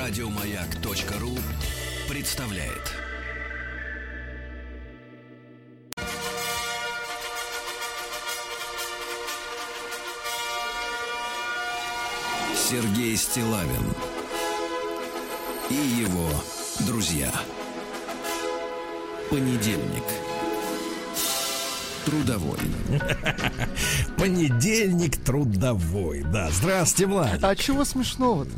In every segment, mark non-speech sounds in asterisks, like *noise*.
Радиомаяк.ру представляет. Сергей Стилавин и его друзья. Понедельник. Трудовой. *laughs* Понедельник трудовой. Да, здравствуйте, Влад. А чего смешного-то?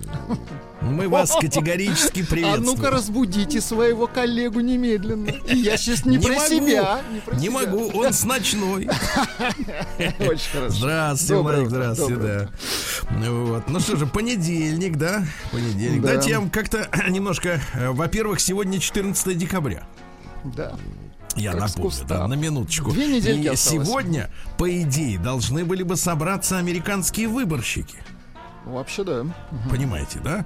Мы вас *laughs* категорически А приветствуем. ну-ка разбудите своего коллегу немедленно. Я сейчас не, про могу, себя. про не себя. могу, он с ночной. *laughs* Очень хорошо. Здравствуйте, Доброе здравствуйте, доброе да. Вот. Ну что же, понедельник, да? Понедельник. Да. Дайте я вам как-то *clears throat* немножко... э, Во-первых, сегодня 14 декабря. Да. Я Как напомню, да, на минуточку. Две недельки И осталось. сегодня, по идее, должны были бы собраться американские выборщики. Вообще да. Понимаете, да?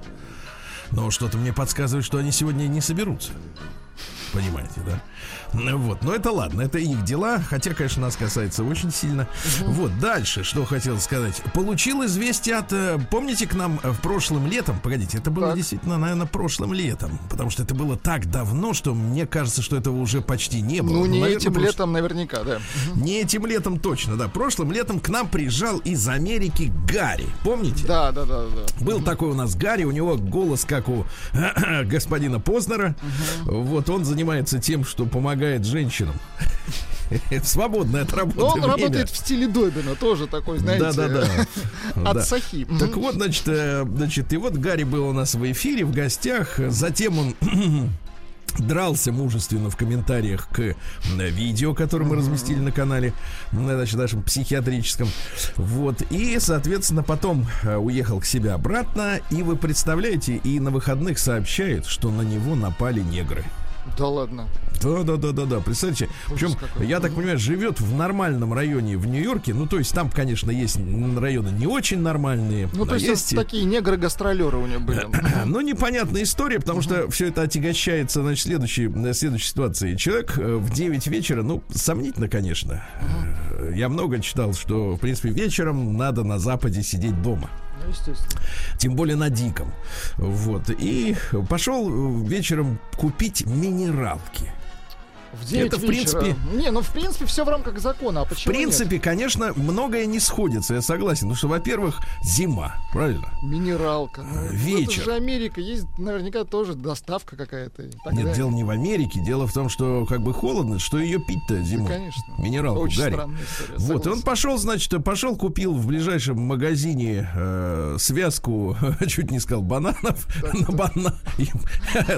Но что-то мне подсказывает, что они сегодня не соберутся. Понимаете, да? Вот, но это ладно, это их дела, хотя, конечно, нас касается очень сильно. Вот, дальше, что хотел сказать. Получил известие от... э, Помните, к нам э, в прошлым летом, погодите, это было Так. действительно, наверное, прошлым летом, потому что это было так давно, что мне кажется, что этого уже почти не было. Ну, не наверное, этим прош- летом наверняка, да. *laughs* Не этим летом точно, да. Прошлым летом к нам приезжал из Америки Гарри. Помните? Да, да, да, да. Был такой у нас Гарри, у него голос как у *clears throat* господина Познера. Вот он занимается тем, что помогает женщинам. *laughs* Это свободное от работы Но он время. работает в стиле Добина, тоже такой, знаете, Да-да-да. *laughs* от Да. Сахи. Так вот, значит, э, значит, и вот Гарри был у нас в эфире, в гостях. Затем он *clears throat* дрался мужественно в комментариях к видео, которое мы разместили на канале, значит, нашем психиатрическом. Вот. И, соответственно, потом э, уехал к себе обратно. И вы представляете, и на выходных сообщает, что на него напали негры. Да ладно. Да, да, да, да, да. Представьте, причем, я так понимаю, живет в нормальном районе в Нью-Йорке. Ну, то есть там, конечно, есть районы не очень нормальные. Ну, то есть есть такие негры-гастролеры у него были. *clears throat* ну, непонятная история, потому что все это отягощается, значит, следующей, э, следующей ситуацией. Человек э, в 9 вечера, ну, сомнительно, конечно. Э, Я много читал, что, в принципе, вечером надо на Западе сидеть дома. Ну, естественно. Тем более на диком. Вот. И пошел вечером купить минералки. В 9 Это, в вечера. принципе- Не, ну в принципе все в рамках закона. А В почему принципе, конечно, многое не сходится, я согласен. Потому что, во-первых, зима, правильно? нет? Минералка. Ну, вечер. Это же Америка, есть наверняка тоже доставка какая-то. так Нет, далее. дело не в Америке. Дело в том, что как бы холодно, что ее пить-то Да, зимой. конечно. Минералку, Очень Гарри. история. Вот, и он пошел, значит, пошел, купил в ближайшем магазине э, связку, *laughs* чуть не сказал, бананов. *laughs* на бана- Ну,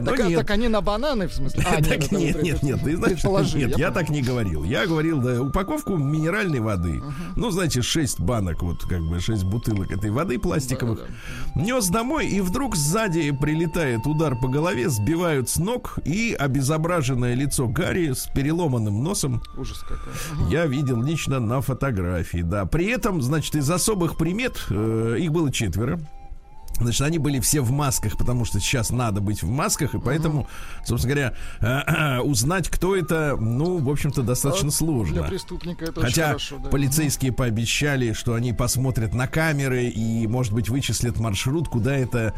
Так, *laughs* а- нет. так они на бананы, в смысле? А, Так нет, нет, нет, знаешь, предположили, нет, я понял. так не говорил. Я говорил, да, упаковку минеральной воды. Ну, знаете, 6 банок, вот как бы 6 бутылок этой воды пластиковых. Нес домой, и вдруг сзади прилетает удар по голове, сбивают с ног, и обезображенное лицо Гарри с переломанным носом Ужас какой. я видел лично на фотографии, да. При этом, значит, из особых примет, э, их было четверо. Значит, они были все в масках, потому что сейчас надо быть в масках, и поэтому, собственно говоря, э, узнать, кто это, ну, в общем-то, достаточно А сложно. Для преступника это Хотя хорошо. да. полицейские пообещали, что они посмотрят на камеры и, может быть, вычислят маршрут, куда эта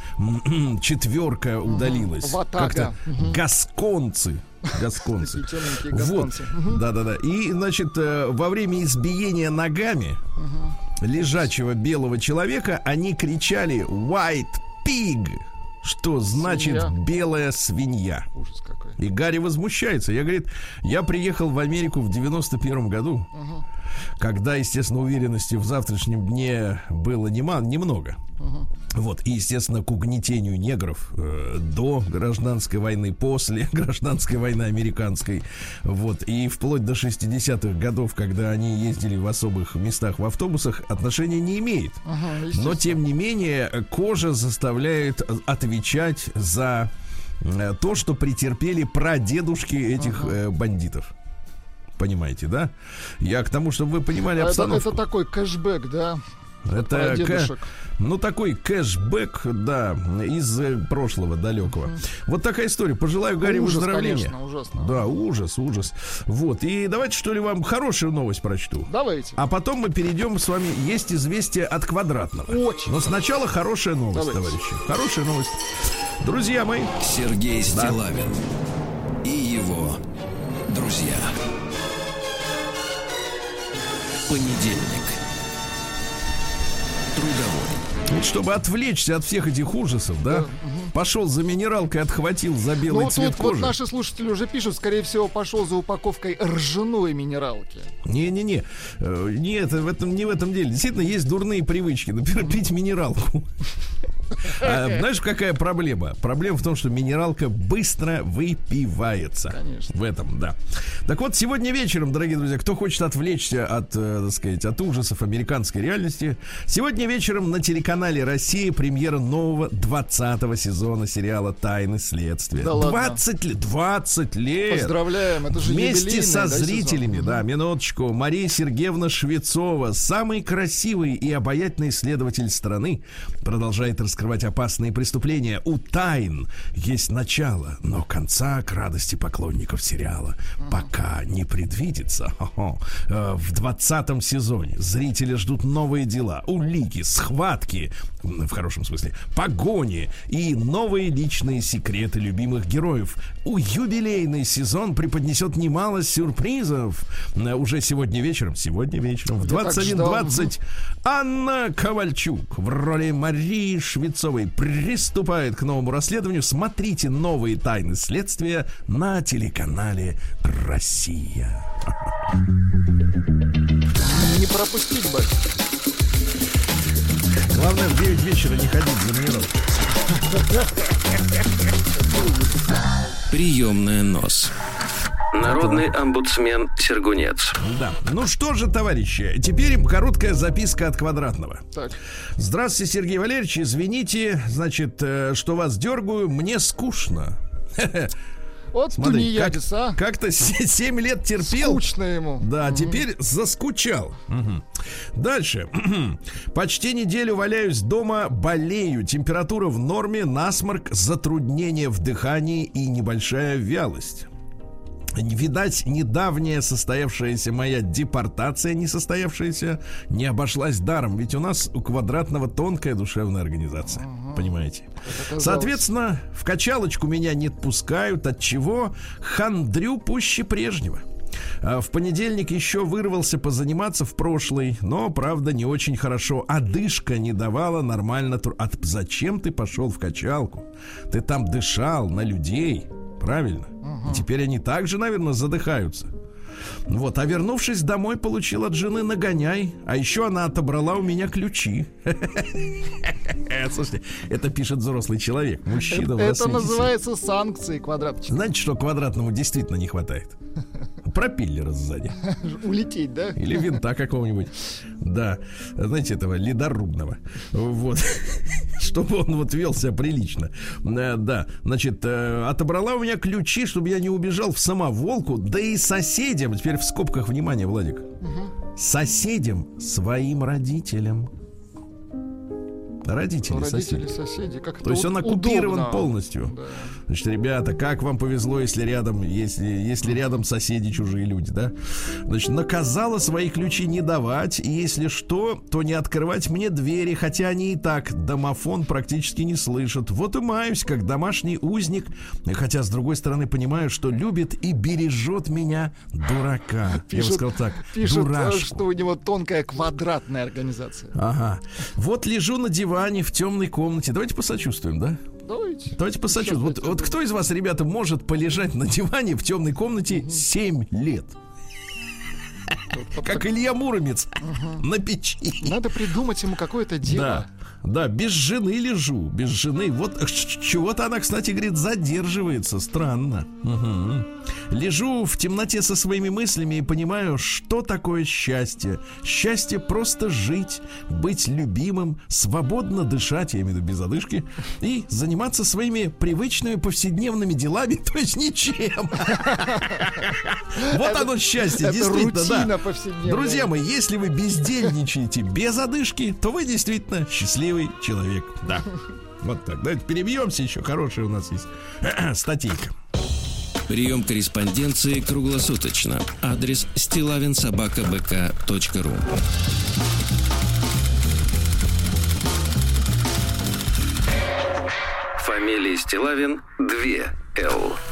четверка удалилась. Как-то гасконцы. Гасконцы. Вот. Да-да-да. И, значит, э, во время избиения ногами лежачего белого человека они кричали «White pig», что значит Свинья. «белая свинья». Ужас какой. И Гарри возмущается. Я, говорит, я приехал в Америку в 91 году, когда, естественно, уверенности в завтрашнем дне было нема- немного. Вот, и, естественно, к угнетению негров э, до гражданской войны, после *laughs* гражданской войны американской, вот, и вплоть до 60-х годов, когда они ездили в особых местах в автобусах, отношения не имеет. Ага, Но, тем не менее, кожа заставляет отвечать за то, что претерпели прадедушки этих э, бандитов. Понимаете, да? Я к тому, чтобы вы понимали А это, обстановку. это такой кэшбэк, да? Это дедушек. ну такой кэшбэк, да, из э, прошлого далекого. Вот такая история. Пожелаю Гарри Ужас, выздоровления. конечно, ужасно. Да, ужас, ужас. Вот. И давайте что ли вам хорошую новость прочту. Давайте. А потом мы перейдем с вами. Есть известие от квадратного. Очень Но сначала хорошая новость, Давайте. товарищи. Хорошая новость. Друзья мои. Сергей Стилавин и его друзья. Понедельник. Чтобы отвлечься от всех этих ужасов, да, пошел за минералкой, отхватил за белый Ну, цвет тут вот кожи. наши слушатели уже пишут, скорее всего, пошел за упаковкой ржаной минералки. Не-не-не, Э, нет, в этом, не в этом деле. Действительно, есть дурные привычки. Например, пить минералку. А знаешь, какая проблема? Проблема в том, что минералка быстро выпивается. Конечно. В этом, да. Так вот, сегодня вечером, дорогие друзья, кто хочет отвлечься от, э, так сказать, от ужасов американской реальности, сегодня вечером на телеканале «Россия» премьера нового 20 сезона сериала «Тайны следствия». Да ладно? 20 лет, 20 лет! Поздравляем, это же Вместе со да, зрителями, сезон? да, минуточку, Мария Сергеевна Швецова, самый красивый и обаятельный исследователь страны, продолжает раскрывать опасные преступления. У тайн есть начало, но конца к радости поклонников сериала пока не предвидится. *laughs* Э, В двадцатом сезоне зрители ждут новые дела, улики, схватки, в хорошем смысле, погони и новые личные секреты любимых героев. У юбилейный сезон преподнесет немало сюрпризов. Э, Уже сегодня вечером, сегодня вечером в Я так ждал. 21.20 Анна Ковальчук в роли Марии Швецовой приступает к новому расследованию. Смотрите новые тайны следствия на телеканале Россия. Не пропустить бы. Главное в 9 вечера не ходить за минералкой. Приемная нос. Народный омбудсмен Сергунец. Да. Ну что же, товарищи, теперь короткая записка от квадратного. Так, Здравствуйте, Сергей Валерьевич. Извините, значит, э, что вас дергаю. Мне скучно. *laughs* вот Смотри, тунеядец, как, а. как-то *laughs* 7 лет терпел. Скучно ему. Да, теперь заскучал. Мгм. Дальше. *clears throat* Почти неделю валяюсь дома, болею. Температура в норме, насморк, затруднение в дыхании и небольшая вялость. Видать, недавняя состоявшаяся моя депортация, не состоявшаяся, не обошлась даром. Ведь у нас у квадратного тонкая душевная организация. Понимаете? оказалось. Соответственно, в качалочку меня не отпускают, от чего хандрю пуще прежнего. А В понедельник еще вырвался позаниматься в прошлый, но, правда, не очень хорошо. Одышка не давала нормально. тру- А зачем ты пошел в качалку? Ты там дышал на людей, правильно? И теперь они также, наверное, задыхаются. Вот, а вернувшись домой, получил от жены нагоняй, а еще она отобрала у меня ключи. *laughs* Слушайте, это пишет взрослый человек, мужчина. Это 80. называется санкции квадраточные. Знаете, что квадратному действительно не хватает? *laughs* Пропиллера сзади. *laughs* Улететь, да? Или винта какого-нибудь. Да. Знаете, этого ледорубного. Вот. *laughs* Чтобы он вот вел себя прилично. Э, Да. Значит, э, отобрала у меня ключи, чтобы я не убежал в самоволку. Да и соседям. Теперь в скобках внимание, Владик. Соседям своим родителям. Родители, Родители, соседи. соседи, как То есть он оккупирован удобно. полностью. Да. Значит, ребята, как вам повезло, если рядом, если, если рядом соседи чужие люди, да? Значит, наказала свои ключи не давать, и если что, то не открывать мне двери, хотя они и так домофон практически не слышат. Вот и маюсь, как домашний узник, хотя, с другой стороны, понимаю, что любит и бережет меня дурака. Я бы Пишут- сказал так, Пишут, э, дурашку. что у него тонкая квадратная организация. Ага. Вот лежу на диване в темной комнате. Давайте посочувствуем, да? Давайте. Давайте посочувствуем. Вот, вот кто из вас, ребята, может полежать на диване в темной комнате 7 лет? Как Илья Муромец на печи. Надо придумать ему какое-то дело. Да. Да, без жены лежу, без жены. Вот чего-то она, кстати, говорит, задерживается. Странно. Мгм. Лежу в темноте со своими мыслями и понимаю, что такое счастье. Счастье просто жить, быть любимым, свободно дышать, я имею в виду без одышки, и заниматься своими привычными повседневными делами, *laughs* то есть ничем. Вот оно счастье, действительно, да. Друзья мои, если вы бездельничаете без одышки, то вы действительно счастливый человек. Да. Вот так. Давайте перебьемся, еще хорошая у нас есть *clears throat* статейка. Прием корреспонденции круглосуточно. Адрес стилавинсобакабк.ру Фамилия Фамилия Стилавин 2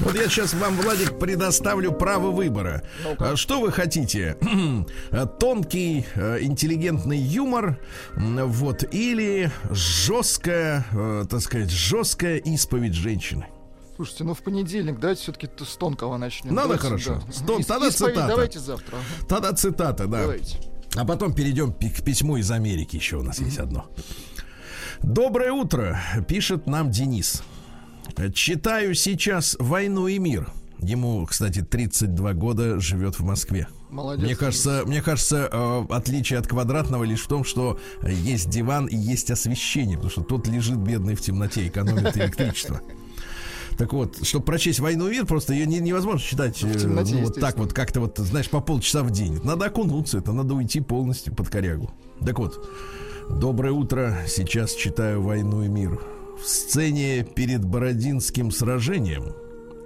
Вот я сейчас вам, Владик, предоставлю право выбора. А Что вы хотите? *clears throat* Тонкий, э, интеллигентный юмор, вот, или жесткая, э, так сказать, жесткая исповедь женщины. Слушайте, ну в понедельник давайте все-таки с тонкого начнем. Надо Давайте, хорошо. да. С тон- Ис- тогда исповедь цитата. Давайте завтра. Тогда цитата, да. Давайте. А потом перейдем к письму из Америки. Еще у нас есть одно. Доброе утро, пишет нам Денис. Читаю сейчас «Войну и мир». Ему, кстати, 32 года живет в Москве. Молодец. Мне кажется, мне кажется, э, отличие от квадратного лишь в том, что есть диван и есть освещение, потому что тот лежит бедный в темноте, экономит электричество. Так вот, чтобы прочесть «Войну и мир», просто ее не- невозможно читать э, темноте, ну, вот так вот, как-то вот, знаешь, по полчаса в день. Надо окунуться, это надо уйти полностью под корягу. Так вот, доброе утро, сейчас читаю «Войну и мир». В сцене перед Бородинским сражением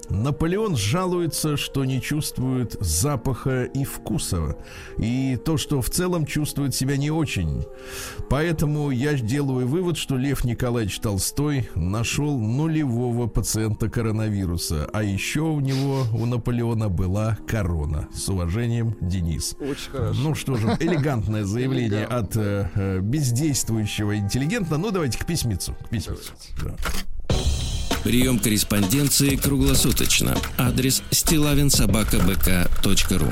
Наполеон жалуется, что не чувствует запаха и вкуса, и то, что в целом чувствует себя не очень. Поэтому я делаю вывод, что Лев Николаевич Толстой нашел нулевого пациента коронавируса, а еще у него, у Наполеона, была корона. С уважением, Денис. Очень хорошо. Ну что же, элегантное заявление от э, бездействующего интеллигента. Ну давайте к письмицу. К письмицу. Да. Прием корреспонденции круглосуточно. Адрес стилавинсобакабк.ру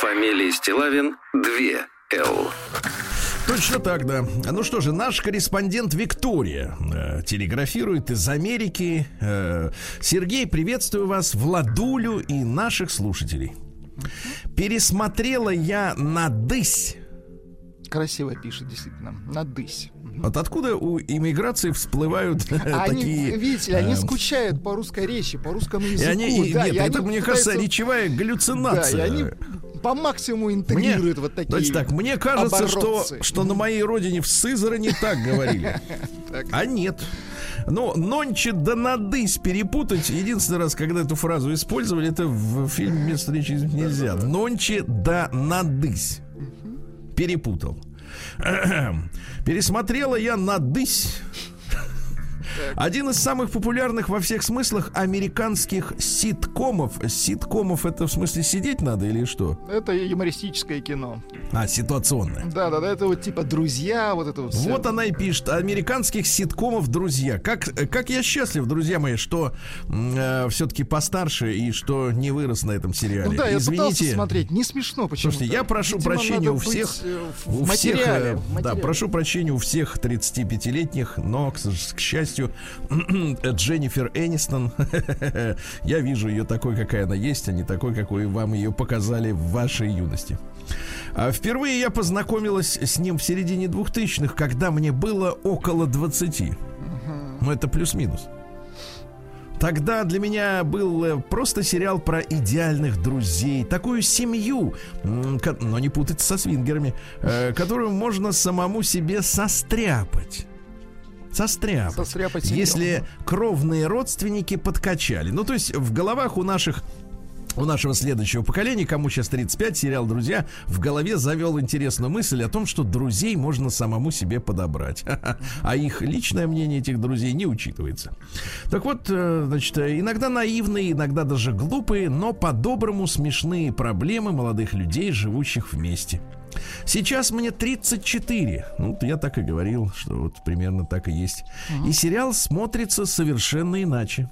Фамилия Стилавин 2 Л. Точно так, да. Ну что же, наш корреспондент Виктория э, телеграфирует из Америки. Э, Сергей, приветствую вас, Владулю и наших слушателей. Пересмотрела я «Надысь». Красиво пишет, действительно. Надысь. Вот откуда у иммиграции всплывают *laughs* Они, такие... видите они э, скучают по русской речи, по русскому И языку. они, и- да, нет, и это, они мне кажется, речевая Да, и галлюцинация. они по максимуму интегрируют вот такие Давайте так, мне кажется, что, оборотцы. что на моей родине в Сызрани так говорили. *laughs* А нет. Но нонче да надысь перепутать. Единственный раз, когда эту фразу использовали, это в фильме «Место встречи нельзя». Нонче да надысь. Перепутал. *clears throat* Пересмотрела я надысь. Один из самых популярных во всех смыслах американских ситкомов. Ситкомов это в смысле сидеть надо или что? Это юмористическое кино. А, ситуационное. Да, да, да, это вот типа друзья, вот это вот. всё. Вот она и пишет. Американских ситкомов друзья. Как, как я счастлив, друзья мои, что все-таки постарше и что не вырос на этом сериале. Ну да, я пытался Извините. смотреть, не смешно почему Слушайте, я прошу прощения у всех, в у всех, материале, э, в да, прошу прощения у всех 35-летних, но, к, к счастью, *clears throat* Дженнифер Энистон, *laughs* я вижу ее такой, какая она есть, а не такой, какой вам ее показали в вашей юности. А Впервые я познакомилась с ним в середине 2000-х, когда мне было около 20. Ну, это плюс-минус. Тогда для меня был э, просто сериал про идеальных друзей, такую семью, но не путать со свингерами, э, которую можно самому себе состряпать. Состряпать. Состряпать. Если кровные родственники подкачали. Ну, то есть в головах у наших у нашего следующего поколения, кому сейчас 35, сериал «Друзья», в голове завел интересную мысль о том, что друзей можно самому себе подобрать. *laughs* А их личное мнение этих друзей не учитывается. Так вот, э, значит, э, иногда наивные, иногда даже глупые, но по-доброму смешные проблемы молодых людей, живущих вместе. Сейчас мне 34. Ну, я так и говорил, что вот примерно так и есть. И сериал смотрится совершенно иначе.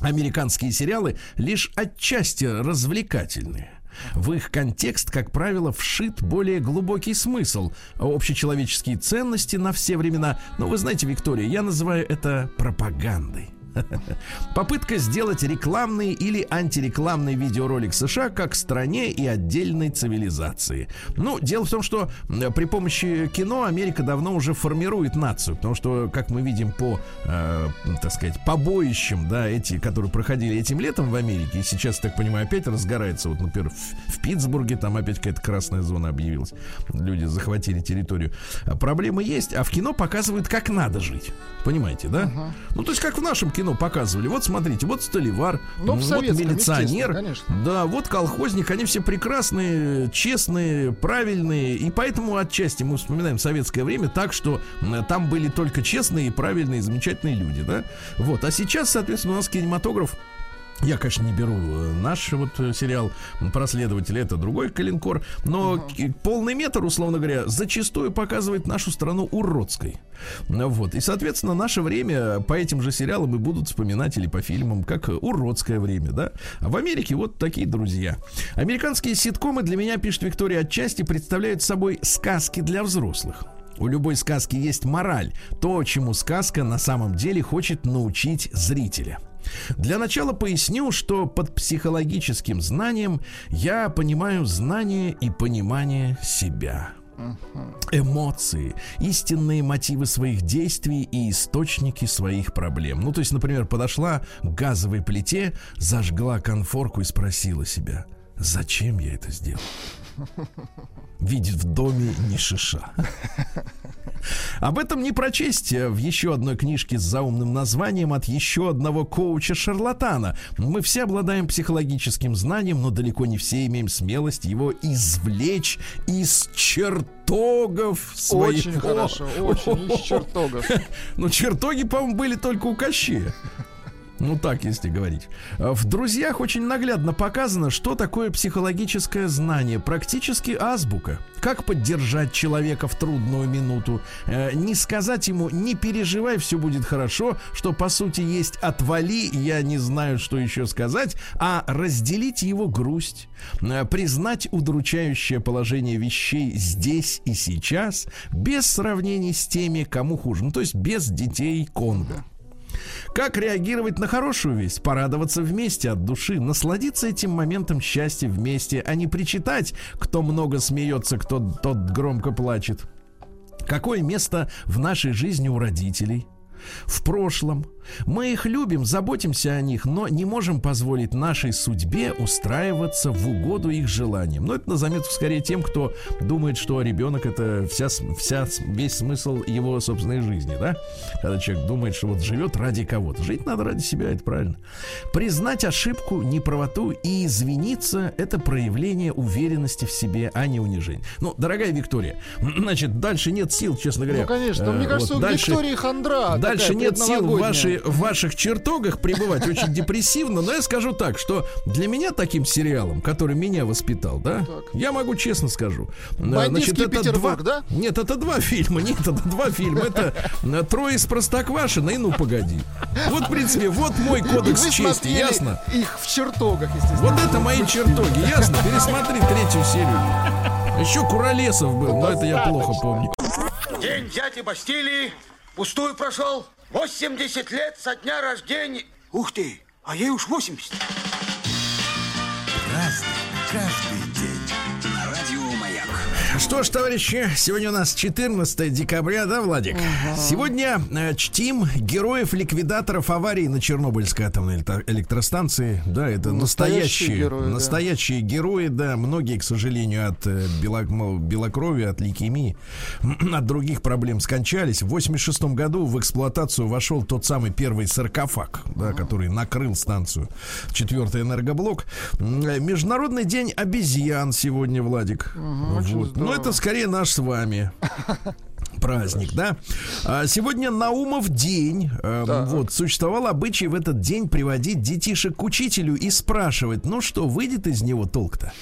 Американские сериалы лишь отчасти развлекательные. В их контекст, как правило, вшит более глубокий смысл, общечеловеческие ценности на все времена. Но вы знаете, Виктория, я называю это пропагандой. *laughs* Попытка сделать рекламный или антирекламный видеоролик США как стране и отдельной цивилизации. Ну, дело в том, что при помощи кино Америка давно уже формирует нацию, потому что, как мы видим по, э, так сказать, побоищам, да, эти, которые проходили этим летом в Америке, и сейчас, так понимаю, опять разгорается, вот, например, в, в Питтсбурге там опять какая-то красная зона объявилась, люди захватили территорию. А Проблемы есть, а в кино показывают, как надо жить, понимаете, да? Ну, то есть, как в нашем кино кино показывали. Вот смотрите, вот Столивар, Ну, вот милиционер, да, вот колхозник, они все прекрасные, честные, правильные, и поэтому отчасти мы вспоминаем советское время так, что там были только честные, правильные, замечательные люди, да. Вот, а сейчас, соответственно, у нас кинематограф я, конечно, не беру э, наш вот э, сериал про следователя, это другой калинкор, но к- полный метр, условно говоря, зачастую показывает нашу страну уродской. Вот. И, соответственно, наше время по этим же сериалам и будут вспоминать или по фильмам, как уродское время, да? А в Америке вот такие друзья. Американские ситкомы для меня, пишет Виктория, отчасти представляют собой сказки для взрослых. У любой сказки есть мораль, то, чему сказка на самом деле хочет научить зрителя. Для начала поясню, что под психологическим знанием я понимаю знание и понимание себя. Эмоции, истинные мотивы своих действий и источники своих проблем. Ну, то есть, например, подошла к газовой плите, зажгла конфорку и спросила себя, зачем я это сделал? *laughs* Видит в доме не шиша. Об этом не прочесть э, в еще одной книжке с заумным названием от еще одного коуча-шарлатана. Мы все обладаем психологическим знанием, но далеко не все имеем смелость его извлечь из чертогов своих. Очень хорошо, очень из чертогов. *laughs* Ну, чертоги, по-моему, были только у Кощея. Ну, так, если говорить. А В «Друзьях» очень наглядно показано, что такое психологическое знание. Практически азбука. Как поддержать человека в трудную минуту. Э, не сказать ему «не переживай, все будет хорошо», что по сути есть «отвали, я не знаю, что еще сказать», а разделить его грусть. Э, признать удручающее положение вещей здесь и сейчас, без сравнений с теми, кому хуже. Ну, то есть без детей Конго. Как реагировать на хорошую весть? Порадоваться вместе от души, насладиться этим моментом счастья вместе, а не причитать, кто много смеется, кто тот громко плачет. Какое место в нашей жизни у родителей? В прошлом. Мы их любим, заботимся о них, но не можем позволить нашей судьбе устраиваться в угоду их желаниям. Но это на заметку скорее тем, кто думает, что ребенок это вся, вся, весь смысл его собственной жизни, да? Когда человек думает, что вот живет ради кого-то. Жить надо ради себя, это правильно. Признать ошибку, неправоту и извиниться – это проявление уверенности в себе, а не унижение. Ну, дорогая Виктория, *clears throat* значит, дальше нет сил, честно говоря. Ну, конечно. Э, Мне кажется, вот дальше- Виктории хандра. Дальше нет сил в, в ваших чертогах пребывать очень депрессивно, но я скажу так, что для меня таким сериалом, который меня воспитал, да, Так. я могу честно скажу. э, «Бандитский Петербург», два, да? Нет, это два фильма, нет, это два фильма, это э, «Трое из Простоквашино» и «Ну, погоди». Вот, в принципе, вот мой кодекс чести, ясно? их в чертогах, естественно. Вот это мои чертоги, ясно? Пересмотри третью серию. Еще Куролесов был, но это я плохо помню. День дяди Бастилии пустую прошел. 80 лет со дня рождения. Ух ты, а ей уж 80. Что ж, товарищи, сегодня у нас 14 декабря, да, Владик? Сегодня э, чтим героев-ликвидаторов аварии на Чернобыльской атомной электро- электростанции. Да, это Настоящие настоящие, герои, да. настоящие герои, да. Многие, к сожалению, от э, бело- мол, белокровия, от лейкемии, *clears throat* от других проблем скончались. В 86 году в эксплуатацию вошел тот самый первый саркофаг, да, который накрыл станцию. Четвертый энергоблок. Э, Международный день обезьян сегодня, Владик. очень Вот. Ну, здорово. Это скорее наш с вами. Праздник, да? А, Сегодня Наумов день. Э, Так. Вот, существовал обычай в этот день приводить детишек к учителю и спрашивать, ну что, выйдет из него толк-то?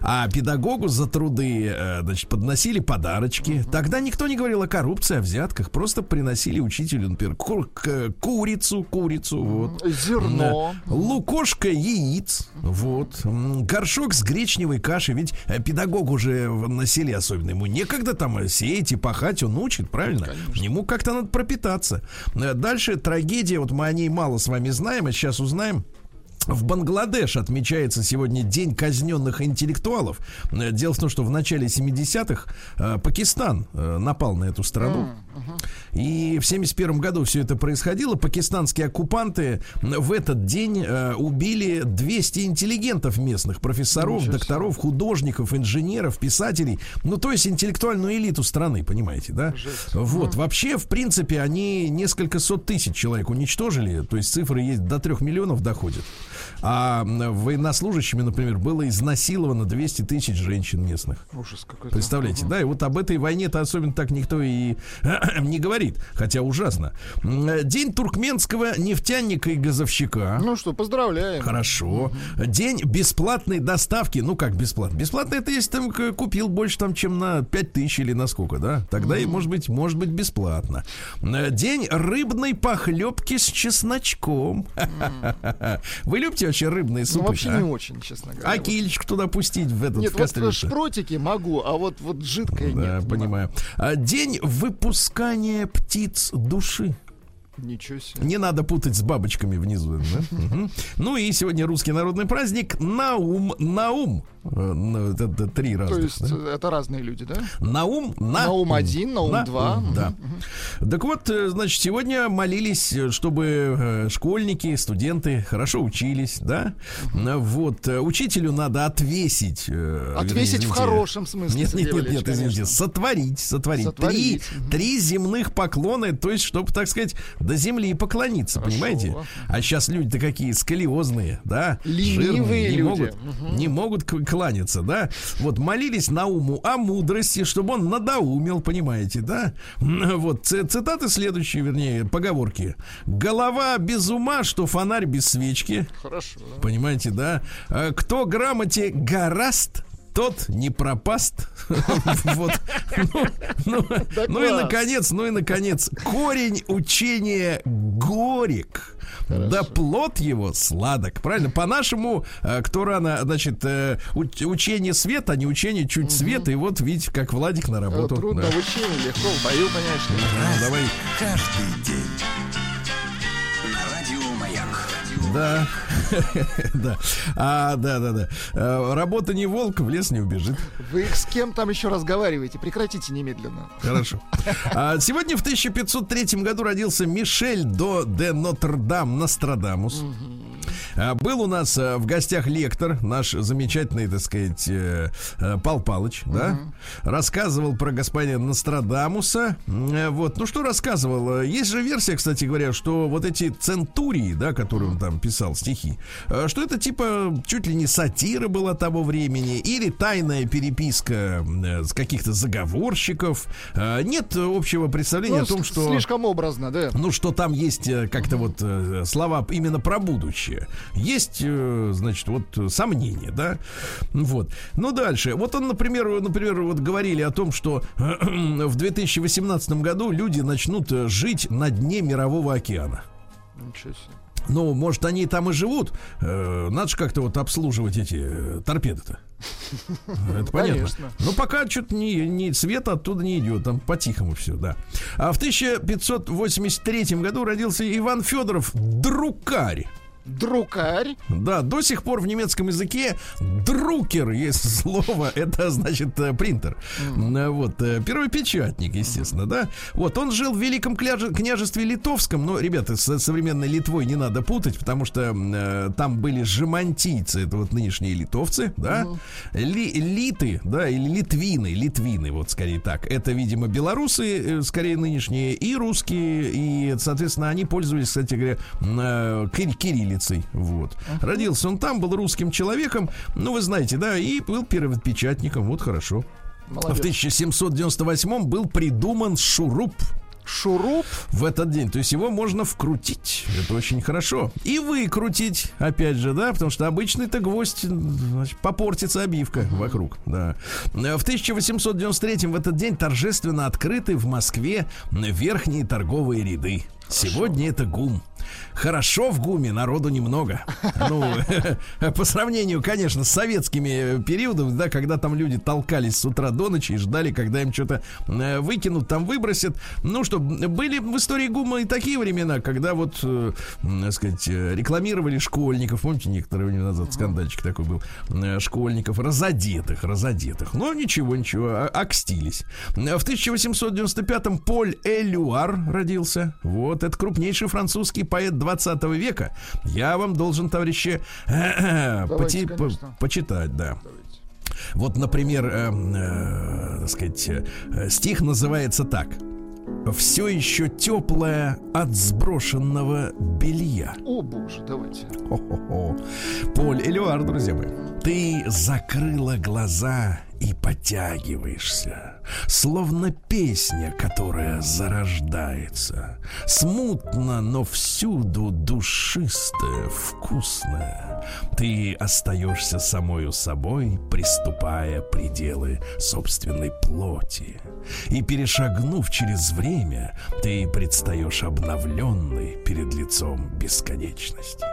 А педагогу за труды, э, значит, подносили подарочки. Тогда никто не говорил о коррупции, о взятках. Просто приносили учителю, например, ку- к- курицу, курицу, вот. Зерно. Да. Лукошко яиц, вот. Горшок с гречневой кашей. Ведь э, педагог уже на селе особенно. Ему некогда там э, сеять и пахать, он учит, правильно? Ему как-то надо пропитаться. Дальше трагедия, вот мы о ней мало с вами знаем, а сейчас узнаем. В Бангладеш отмечается сегодня День казненных интеллектуалов. Э, Дело в том, что в начале 70-х э, Пакистан э, напал на эту страну. И в 71 году все это происходило. Пакистанские оккупанты в этот день убили 200 интеллигентов местных, профессоров, докторов, художников, инженеров, писателей. Ну, то есть интеллектуальную элиту страны, понимаете, да? Вот, вообще, в принципе, они несколько сот тысяч человек уничтожили. То есть цифры есть до трех миллионов доходят. А военнослужащими, например, было изнасиловано 200 тысяч женщин местных. Ужас какой-то. Представляете, да, и вот об этой войне-то особенно так никто и *clears throat* не говорит, хотя ужасно. День туркменского нефтяника и газовщика. Ну что, поздравляем. Хорошо. День бесплатной доставки. Ну как бесплатно? Бесплатно это если там купил больше там, чем на 5 тысяч или на сколько, да? Тогда и может быть, может быть бесплатно. День рыбной похлебки с чесночком. *laughs* Вы любите вообще рыбные Ну супы? вообще а? не очень, честно говоря. А кильчик туда пустить в этот Нет, в вот кастрюльце? шпротики могу, а вот, вот жидкое Да, нет. не понимаю. А, День выпускания птиц души. Ничего себе. Не надо путать с бабочками внизу. да? *laughs* Ну и сегодня русский народный праздник Наум Наум. Э, Это, это три раза. То есть э, это разные люди, да? Наум, на Наум один, Наум два. Да. Так вот, э, значит, сегодня молились, чтобы школьники, студенты хорошо учились, да? Э, Вот. Учителю надо отвесить. вернее, Отвесить в извините, хорошем смысле. Нет, нет, нет, нет, извините, сотворить, сотворить. Сотворить, Три, мгм. три земных поклона, то есть, чтобы, так сказать, до земли поклониться, Хорошо. понимаете? А сейчас люди-то какие скалиозные, да? Ленивые жирные, не люди. могут, не могут кланяться, да? Вот молились на уму о мудрости, чтобы он надоумил, понимаете, да? *laughs* Вот цитаты следующие, вернее, поговорки. Голова без ума, что фонарь без свечки. Хорошо. Понимаете, да? А Кто грамоте гораст, тот не пропаст. *laughs* Вот. Ну, ну, Ну и наконец, ну и наконец, корень учения горек. Да плод его сладок. Правильно? По-нашему, э, кто рано, значит, э, уч- учение света, а не учение чуть света. И вот видите, как Владик на Э, работу. Трудно Да. в учении, легко в бою, конечно. Ну, Давай. Каждый день. На радио Маяк. Да, *laughs* да, а, да, да, да. Э, Работа не волк, в лес не убежит. Вы с кем там еще разговариваете? Прекратите немедленно. Хорошо. А, сегодня в 1503 году родился Мишель до де Нотр-Дам Нострадамус. А, Был у нас э, в гостях лектор, наш замечательный, так сказать, э, э, Пал Палыч, да? Рассказывал про господина Нострадамуса. Вот, ну что рассказывал? Есть же версия, кстати говоря, что вот эти центурии, да, которые он там писал стихи, что это типа чуть ли не сатира была того времени, или тайная переписка с каких-то заговорщиков. Нет общего представления Ну, о том, что... Слишком образно, да. Ну, что там есть как-то вот слова именно про будущее. Есть, э, значит, вот э, сомнения, да? Вот. Ну, дальше. Вот он, например, например, вот говорили о том, что в 2018 году люди начнут э, жить на дне мирового океана. Ничего себе. Ну, может, они там и живут. Э, надо же как-то вот обслуживать эти э, торпеды-то. *laughs* Это понятно. Конечно. Но пока что-то ни, ни света оттуда не идет, там по-тихому все, да. А в 1583 году родился Иван Федоров Друкарь. Друкарь. Да, до сих пор в немецком языке друкер есть *laughs* слово, это значит э, принтер. Э, Вот, э, первый печатник, естественно, да. Вот, он жил в Великом княжестве Литовском, но, ребята, с современной Литвой не надо путать, потому что э, там были жемантийцы, это вот нынешние литовцы, да. Ли- литы, да, или литвины, литвины, вот скорее так. Это, видимо, белорусы, скорее нынешние, и русские, и, соответственно, они пользовались, кстати говоря, э, кир- кириллицей. Вот. Родился он там, был русским человеком, ну, вы знаете, да, и был первопечатником, вот хорошо. В Молодец. 1798 был придуман шуруп Шуруп. в этот день. То есть его можно вкрутить. Это очень хорошо. И выкрутить, опять же, да, потому что обычный-то гвоздь, значит, попортится обивка вокруг, да. В 1893 в этот день торжественно открыты в Москве верхние торговые ряды. Сегодня это ГУМ. Хорошо в ГУМе, народу немного. Ну, *laughs* по сравнению, конечно, с советскими периодами, да, когда там люди толкались с утра до ночи и ждали, когда им что-то э, выкинут, там выбросят. Ну что, были в истории ГУМа и такие времена, когда вот, э, так сказать, э, рекламировали школьников. Помните, некоторое время назад скандальчик такой был. э, Школьников разодетых, разодетых. Но ничего, ничего, а- окстились. В 1895-м Поль Элюар родился. Вот, это крупнейший французский поэт 20 века. Я вам должен, товарищи, *clears throat* поти- по- конечно. почитать, да. Вот, например, э, э, так сказать, э, стих называется так. Все еще теплое от сброшенного белья. О, боже, давайте. Хо-хо-хо. Поль Элюар, друзья мои. Ты закрыла глаза и потягиваешься, словно песня, которая зарождается. Смутно, но всюду душистая, вкусная. Ты остаешься самою собой, приступая пределы собственной плоти. И перешагнув через время, ты предстаешь обновленный перед лицом бесконечности.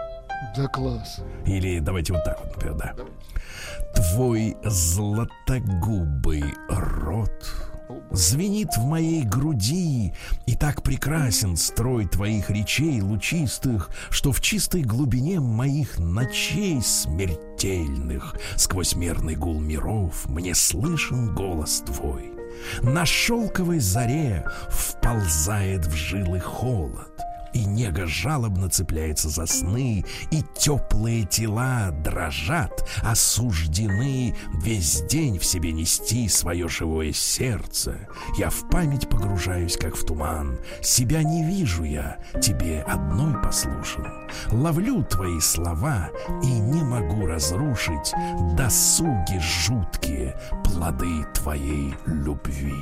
Да класс. Или давайте вот так вот, например, да. Твой златогубый рот Звенит в моей груди, и так прекрасен строй твоих речей лучистых, что в чистой глубине моих ночей смертельных, сквозь мерный гул миров, мне слышен голос твой. На шелковой заре вползает в жилы холод, и нега жалобно цепляется за сны, и теплые тела дрожат, осуждены весь день в себе нести свое живое сердце. Я в память погружаюсь, как в туман. Себя не вижу я, тебе одной послушен. Ловлю твои слова и не могу разрушить досуги жуткие плоды твоей любви.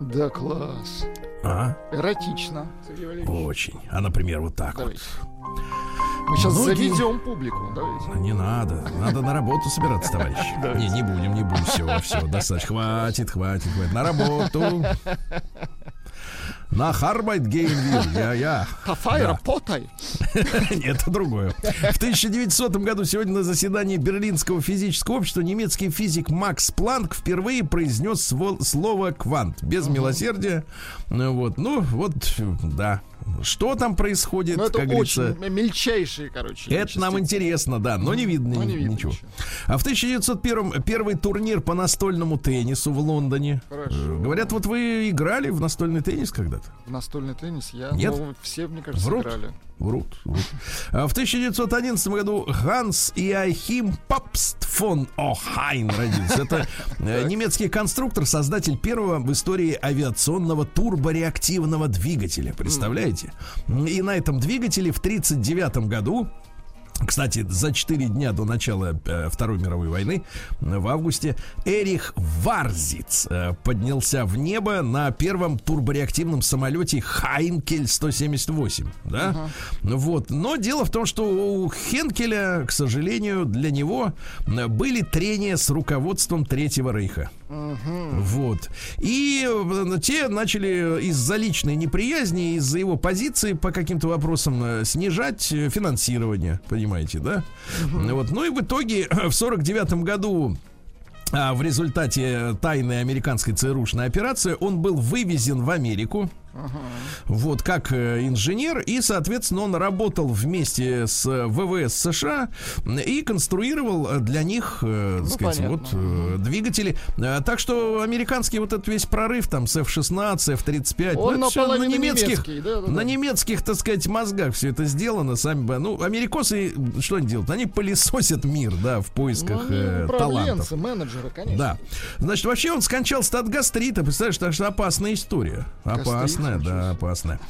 Да класс. А? Эротично, Сергей Валерьевич. Очень. А, например, вот так вот. Давайте. Мы сейчас Многие- заведем публику. Давайте. Не надо. Надо на работу собираться, товарищ. *laughs* Не, не будем, не будем. Все, все, достаточно. Хватит, хватит, хватит. На работу. На Харбайт Геймвилл. Я, я. *laughs* Хафай, Да. работай. *laughs* Нет, это другое. В 1900 году сегодня на заседании Берлинского физического общества немецкий физик Макс Планк впервые произнес слово «квант» без милосердия. Ну Вот, ну вот, да. Что там происходит, Ну, это как говорится, очень мельчайшие, короче. это нам интересно, да, но не видно, Но не ни- видно ничего. ничего. А в 1901 первый турнир по настольному теннису в Лондоне. Хорошо. Э, Говорят, вот вы играли в настольный теннис когда-то? В настольный теннис я... Нет? ну, все, мне кажется, Врут. играли. Врут, врут. А в 1911 году Ганс Иохим Папст фон Охайн родился. Это э, немецкий конструктор, создатель первого в истории авиационного турбореактивного двигателя. Представляете? И на этом двигателе в 1939 году кстати, за 4 дня до начала э, Второй мировой войны, в августе, Эрих Варзиц э, поднялся в небо на первом турбореактивном самолете Хайнкель 178. Да? Ну Вот. Но дело в том, что у Хенкеля, к сожалению, для него э, были трения с руководством Третьего Рейха. Вот. И э, те начали из-за личной неприязни, из-за его позиции по каким-то вопросам э, снижать э, финансирование, понимаете, да? Вот. Ну и в итоге в сорок девятом году а, в результате тайной американской ЦРУшной операции он был вывезен в Америку. Вот как э, инженер, и, соответственно, он работал вместе с э, ВВС США и конструировал э, для них, Ну, сказать, понятно. вот двигатели. Так что американский вот этот весь прорыв там с F-16, F-35, Он ну, это всё на наполовину немецких, да, да, да. на немецких, так сказать, мозгах все это сделано. Сами, бы- ну, америкосы что они делают? Они пылесосят мир, да, в поисках Ну, э, талантов. менеджеры, конечно. Да. Значит, вообще он скончался от гастрита. Представляешь, так что опасная история. Гастрит опасная, да, опасная.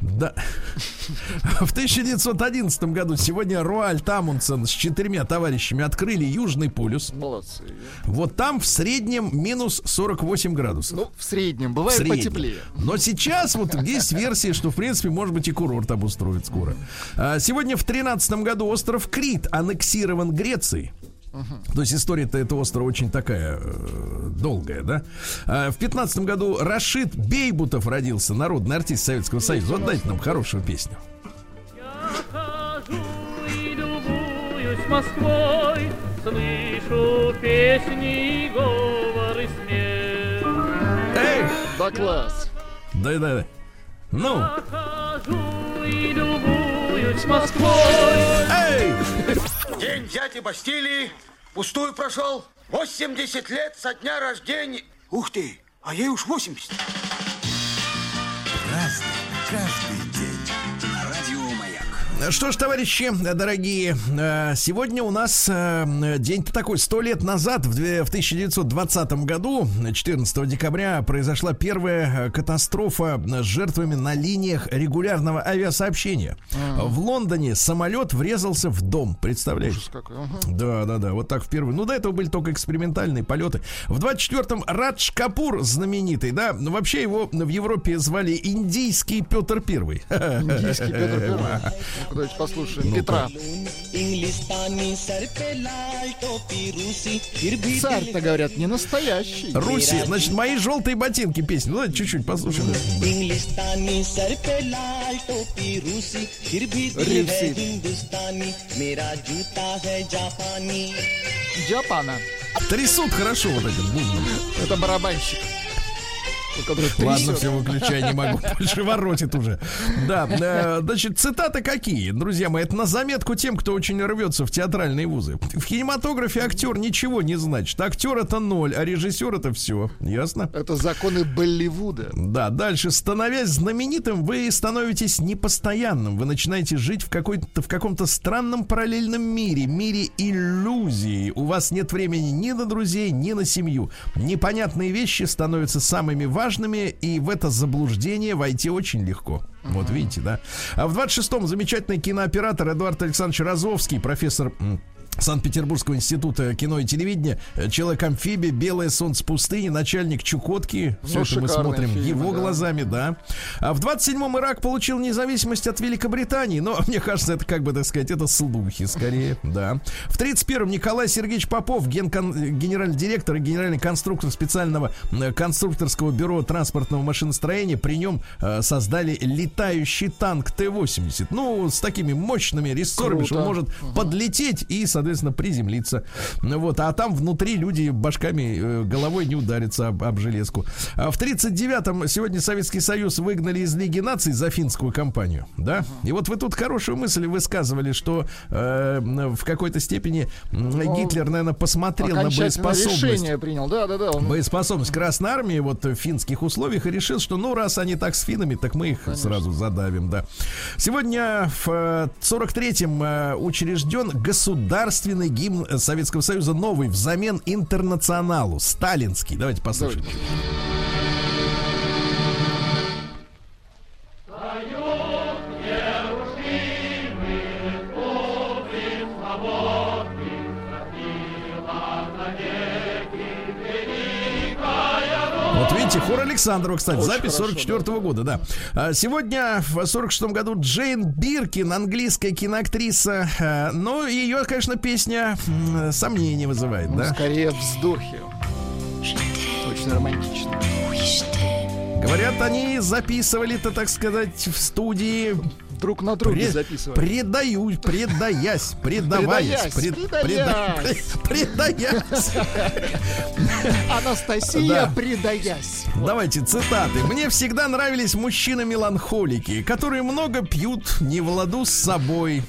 Да. *laughs* В 1911 году сегодня Руальд Амундсен с четырьмя товарищами открыли Южный полюс. Молодцы. Вот там в среднем минус 48 градусов. Ну, в среднем. В Бывает среднем. потеплее. Но сейчас вот есть версия, что в принципе может быть и курорт обустроить скоро. А, Сегодня в 13 году остров Крит аннексирован Грецией. То есть история-то этого острова очень такая э, долгая, да? А, в 15 году Рашид Бейбутов родился, народный артист Советского Союза. Вот дайте нам хорошую песню. Москвой, слышу песни, и говор и смех. Эх, Да класс. да, да, да. Ну, Хожу и любуюсь Москвой. эй! День дяди Бастилии пустую прошел. 80 лет со дня рождения. Ух ты, а ей уж 80. Разный, каждый Что ж, товарищи, дорогие, э, сегодня у нас э, день-то такой. Сто лет назад, в две- в 1920 году, 14 декабря, произошла первая э, катастрофа с жертвами на линиях регулярного авиасообщения. В Лондоне самолет врезался в дом, представляете? Ужас какой. Да, да, да, вот так впервые. Ну, до этого были только экспериментальные полеты. В 24-м Радж Капур знаменитый, да, ну, вообще его в Европе звали Индийский Петр Первый. Индийский Петр Первый. *laughs* немножко, давайте послушаем. Ну Петра. Царь-то, говорят, не настоящий. Руси, значит, мои желтые ботинки песни. Ну, давайте чуть-чуть послушаем. Риуси. Джапана. Трясут хорошо вот этот. Это барабанщик. Ладно, все, выключай, не могу. *laughs* Больше воротит уже. Да, э, значит, цитаты какие? Друзья мои, это на заметку тем, кто очень рвется в театральные вузы. В кинематографе актер ничего не значит. Актер это ноль, а режиссер это все. Ясно? Это законы Болливуда. Да, дальше. Становясь знаменитым, вы становитесь непостоянным. Вы начинаете жить в, какой-то, в каком-то странном параллельном мире, мире иллюзий. У вас нет времени ни на друзей, ни на семью. Непонятные вещи становятся самыми важными, и в это заблуждение войти очень легко. Вот видите, да? А в 26-м замечательный кинооператор Эдуард Александрович Розовский, профессор Санкт-Петербургского института кино и телевидения, э, человек-амфибия, белое солнце пустыни, начальник Чукотки. Все Ну, это мы смотрим фильмы, его да. глазами, да. А в 27-м Ирак получил независимость от Великобритании, но *laughs* мне кажется, это как бы, так сказать, это слухи скорее, да. В 31-м Николай Сергеевич Попов, генкон- генеральный директор и генеральный конструктор специального э, конструкторского бюро транспортного машиностроения, при нем э, создали летающий танк Т-80. Ну, с такими мощными рессорами, что он может подлететь и, соответственно, приземлиться. Ну Вот, а там внутри люди башками, э, головой не ударятся об, об железку. А в 39-м сегодня Советский Союз выгнали из Лиги наций за финскую компанию, да? И вот вы тут хорошую мысль высказывали, что э, в какой-то степени м, Гитлер, наверное, посмотрел на боеспособность решение принял. Да, да, да. Он боеспособность Красной Армии вот в финских условиях и решил, что ну раз они так с финами, так мы их сразу задавим, да. Сегодня в э, 43-м э, учрежден государственный гимн э, Советского Союза новый взамен интернационалу, сталинский. Давайте послушаем. Вот хор Александрова, кстати, Очень запись хорошо, 44 года, да. А, Сегодня в 46 году Джейн Биркин, английская киноактриса. э, Но ее, конечно, песня м, сомнения вызывает, ну, да? скорее вздохи. Очень романтично. Говорят, они записывали это, так сказать, в студии. Друг на друге Пре- записывали. Предаю, предаясь, *laughs* предаваясь, пред- предаясь. преда- предаясь. *laughs* *laughs* Анастасия, Да. предаясь. Давайте цитаты. Мне всегда нравились мужчины-меланхолики, которые много пьют, не в ладу с собой.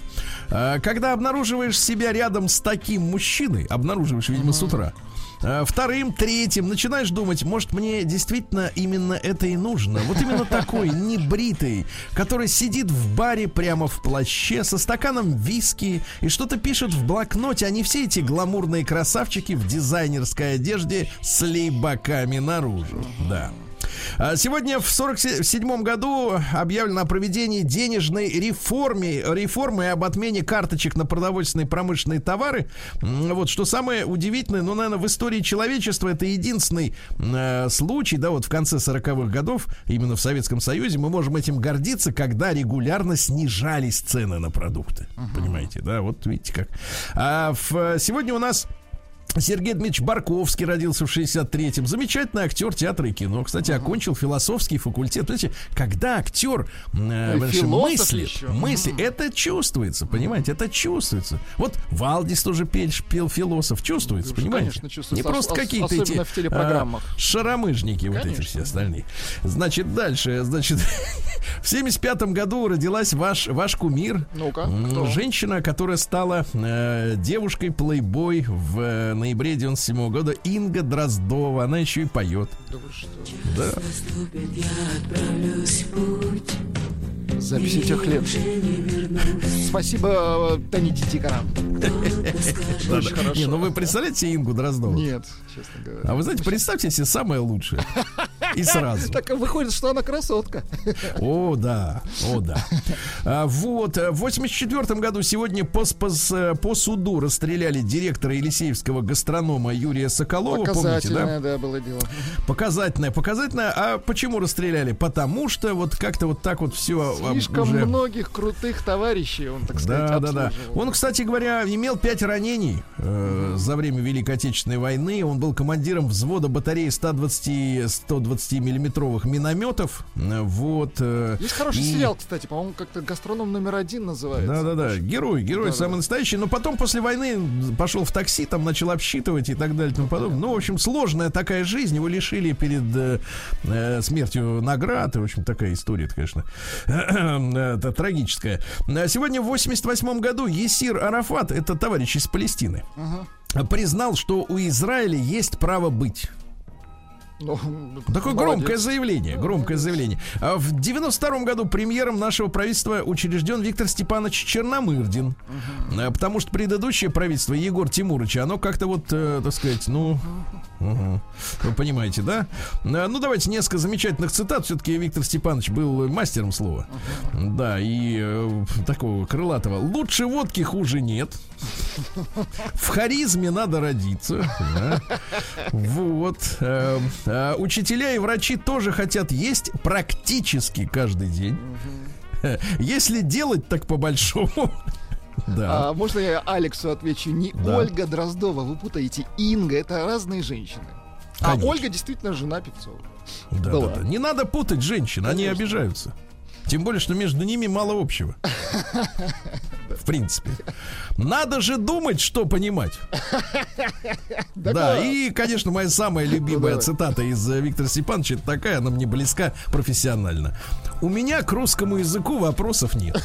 А, Когда обнаруживаешь себя рядом с таким мужчиной, обнаруживаешь, видимо, с утра, вторым, третьим, начинаешь думать, может, мне действительно именно это и нужно. Вот именно такой, *laughs* небритый, который сидит в баре прямо в плаще со стаканом виски и что-то пишет в блокноте, а не все эти гламурные красавчики в дизайнерской одежде с лейбаками наружу. Да. А Сегодня в 47 году объявлено о проведении денежной реформе, реформы и об отмене карточек на продовольственные промышленные товары. Вот что самое удивительное, ну, наверное, в истории человечества это единственный э, случай, да, вот в конце 40-х годов, именно в Советском Союзе, мы можем этим гордиться, когда регулярно снижались цены на продукты. Понимаете, да, вот видите как. А в, сегодня у нас Сергей Дмитриевич Барковский родился в 63-м. Замечательный актер театра и кино. Кстати, окончил философский факультет. Знаете, когда актер э, Ну, мыслит, еще. мысли, это чувствуется, понимаете, это чувствуется. Вот Валдис тоже пел, пел философ, чувствуется, Конечно, понимаете? чувствуется. Не Ос- просто ос- какие-то эти а, шаромыжники вот эти Конечно. все остальные. Значит, дальше, значит, *laughs* в 75 году родилась ваш, ваш кумир. Кто? Женщина, которая стала э, девушкой плейбой в э, ноябре 97 года, Инга Дроздова. Она еще и поет. Да вы что? Да. Запись этих лет. Спасибо, Тани Титикара. Не, ну вы представляете себе Ингу Дроздову? Нет, честно говоря. А вы знаете, представьте себе самое лучшее. И сразу. Так выходит, что она красотка. О, да, о, да. А, вот, э, в 84 году сегодня по, по, э, по суду расстреляли директора Елисеевского гастронома Юрия Соколова. Помните, да? Показательное, да, было дело. Показательное, показательное. А почему расстреляли? Потому что вот как-то вот так вот все Слишком уже... многих крутых товарищей он, так сказать, Да, да, да. Он, кстати говоря, имел пять ранений э, за время Великой Отечественной войны. Он был командиром взвода батареи 120, 120 миллиметровых минометов. Вот. э, Есть хороший и- сериал, кстати, по-моему, как-то гастроном номер один называется. Да, да, да. Герой, герой Да, да, самый да. настоящий. Но потом после войны пошел в такси, там начал обсчитывать и так далее и тому подобное. Ну, в общем, сложная такая жизнь. Его лишили перед э, э, смертью наград. И, в общем, такая история, конечно, это трагическая. А Сегодня в 88 году Есир Арафат, это товарищ из Палестины, признал, что у Израиля есть право быть. Ну, Такое молодец. громкое заявление, громкое заявление. А В 92 году премьером нашего правительства учрежден Виктор Степанович Черномырдин. А, Потому что предыдущее правительство Егор Тимурович, оно как-то вот, э, так сказать, ну... мгм. Вы понимаете, да? А, Ну, давайте несколько замечательных цитат. Все-таки Виктор Степанович был мастером слова. Да, и э, такого крылатого. Лучше водки хуже нет. В харизме надо родиться. да. Вот. э, а Учителя и врачи тоже хотят есть практически каждый день. Если делать так по-большому. Да. А можно я Алексу отвечу? Не Да. Ольга Дроздова, вы путаете. Инга, это разные женщины. Конечно. А Ольга действительно жена Певцова. Да, да, да. Не надо путать женщин, они обижаются. Тем более, что между ними мало общего. В принципе. Надо же думать, что понимать. Да, и, конечно, моя самая любимая давай. цитата из э, Виктора Степановича это такая, она мне близка профессионально. У меня к русскому языку вопросов нет.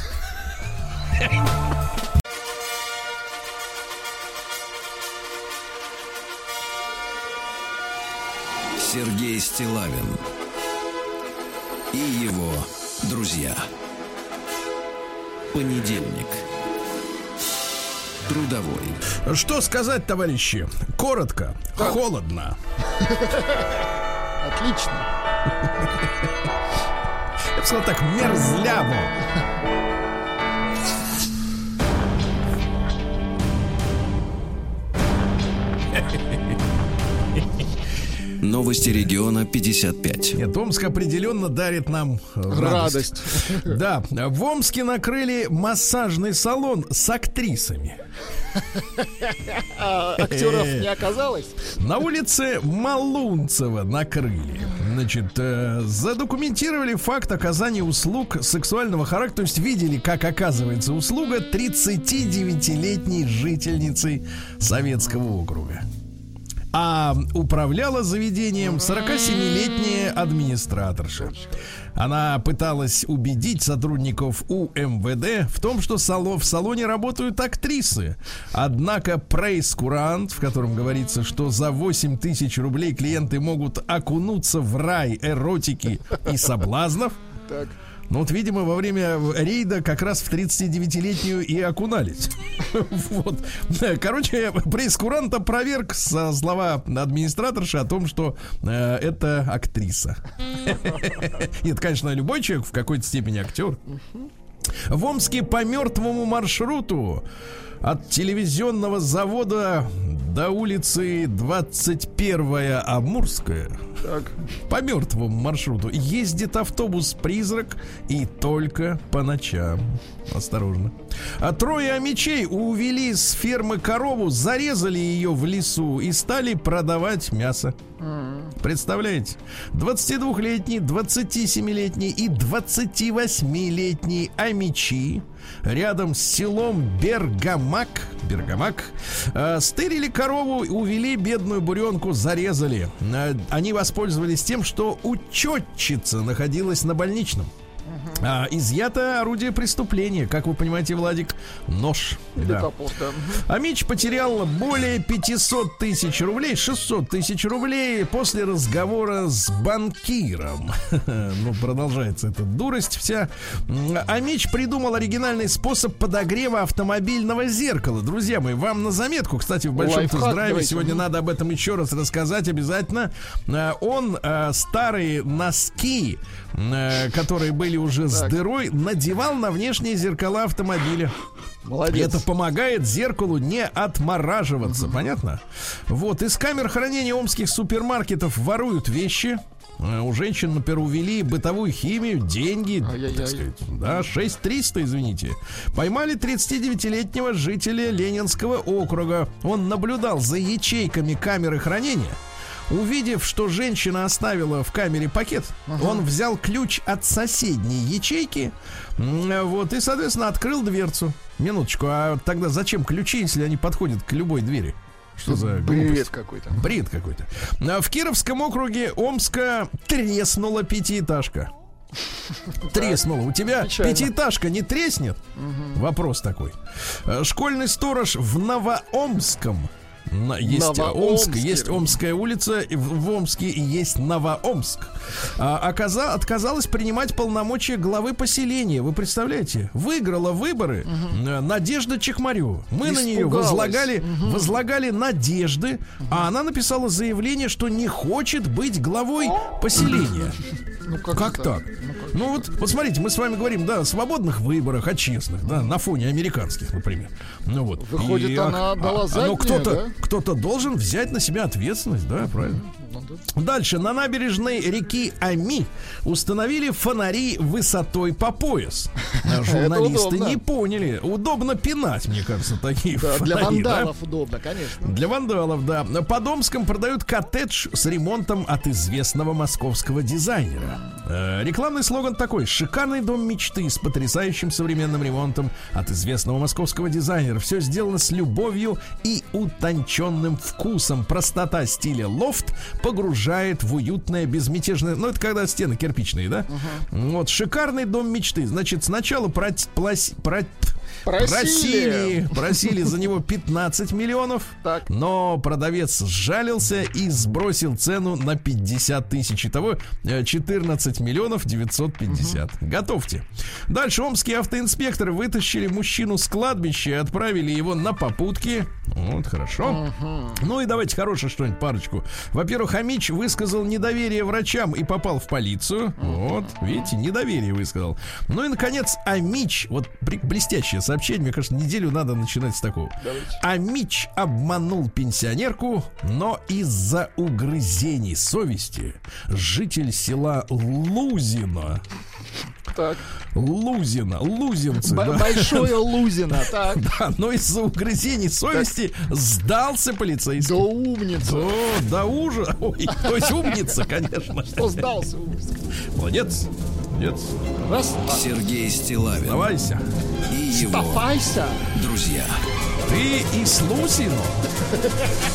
Сергей Стилавин и его друзья. Понедельник. Трудовой. Что сказать, товарищи? Коротко, холодно. Отлично. Я бы сказал так, мерзляво. Новости региона 55. Нет, Омск определенно дарит нам э, радость. Радость. *laughs* Да, в Омске накрыли массажный салон с актрисами. А *laughs* актеров не оказалось? На улице Малунцева накрыли. Значит, э, задокументировали факт оказания услуг сексуального характера. То есть видели, как оказывается услуга 39-летней жительницы Советского округа. А управляла заведением 47-летняя администраторша. Она пыталась убедить сотрудников УМВД в том, что в салоне работают актрисы. Однако прейс-курант, в котором говорится, что за 8 тысяч рублей клиенты могут окунуться в рай эротики и соблазнов, Так. Ну вот, видимо, во время рейда как раз в 39-летнюю и окунались. *laughs* Вот. Короче, пресс-курант опроверг со слова администраторши о том, что э, это актриса. *laughs* Нет, конечно, любой человек в какой-то степени актер. В Омске по мертвому маршруту от телевизионного завода до улицы 21 Амурская Так. по мертвому маршруту ездит автобус-призрак и только по ночам. Осторожно. А трое амичей увели с фермы корову, зарезали ее в лесу и стали продавать мясо. Представляете? 22-летний, 27-летний и 28-летний амичи рядом с селом Бергамак, Бергамак, э, стырили корову, увели бедную буренку, зарезали. Э, они воспользовались тем, что учетчица находилась на больничном. А, изъято орудие преступления, как вы понимаете, Владик, нож. Или Да. топор, да. А Мич потерял более 500 тысяч рублей, 600 тысяч рублей после разговора с банкиром. *laughs* Ну, продолжается эта дурость вся. А Мич придумал оригинальный способ подогрева автомобильного зеркала. Друзья мои, вам на заметку, кстати, в большом тест-драйве сегодня надо об этом еще раз рассказать обязательно. Э, Он э, старые носки, э, которые были уже с Так. дырой, надевал на внешние зеркала автомобиля. Молодец. Это помогает зеркалу не отмораживаться, понятно? Вот, из камер хранения омских супермаркетов воруют вещи. Э, У женщин, например, увели бытовую химию, деньги, Ай-яй-яй. так сказать, да, 6300, извините. Поймали 39-летнего жителя Ленинского округа. Он наблюдал за ячейками камеры хранения. Увидев, что женщина оставила в камере пакет, он взял ключ от соседней ячейки, вот, и, соответственно, открыл дверцу. Минуточку, а тогда зачем ключи, если они подходят к любой двери? Что за Бред какой-то. Бред какой-то. А В Кировском округе Омска треснула пятиэтажка. *laughs* Треснула. У тебя Печально. пятиэтажка не треснет? Вопрос такой. Школьный сторож в Новоомском. Есть. Омск, есть Омская улица, в Омске есть Новоомск. А, оказа- отказалась принимать полномочия главы поселения. Вы представляете? Выиграла выборы э, Надежда Чехмарева. Мы на нее Испугалась. возлагали, возлагали надежды, а она написала заявление, что не хочет быть главой поселения. Ну Как это? так? Ну вот, вот смотрите, мы с вами говорим, да, о свободных выборах, о честных, да, на фоне американских, например. Ну вот. Выходит, И, она а- дала а- заднюю, Но кто-то, да? Кто-то должен взять на себя ответственность, да, правильно? Ну, да. Дальше на набережной реки Ами установили фонари высотой по пояс. *laughs* Журналисты не поняли. Удобно пинать, мне кажется, такие Да, фонари. для да? вандалов удобно, конечно. Для вандалов, да. Под Омском продают коттедж с ремонтом от известного московского дизайнера. Э, рекламный слоган такой. Шикарный дом мечты с потрясающим современным ремонтом от известного московского дизайнера. Все сделано с любовью и утонченным вкусом. Простота стиля лофт погружает в уютное, безмятежное... Ну, это когда стены кирпичные, да? Вот, шикарный дом мечты. Значит, сначала прот- плась- про- Просили. просили, просили за него 15 миллионов, Так. но продавец сжалился и сбросил цену на 50 тысяч. Итого э, 14 миллионов 950. Готовьте. Дальше омские автоинспекторы вытащили мужчину с кладбища и отправили его на попутки. Вот, хорошо. Ну и давайте хорошее что-нибудь, парочку. Во-первых, Хамич высказал недоверие врачам и попал в полицию. Вот, видите, недоверие высказал. Ну и, наконец, Амич. Вот блестящее сообщение. Мне кажется, неделю надо начинать с такого. Амич обманул пенсионерку, но из-за угрызений совести житель села Лузино Так. Лузино, лузинцы, Б- да. Большое Лузина. *laughs* Так. Да, но из-за угрызений совести сдался Да полицейский. умница. О, да ужа. Ой, то есть умница, конечно. Кто сдался? умница. Молодец. Молодец. Раз. Сергей Стилавин Давайся. и его Стопайся. друзья. Ты из Лузино?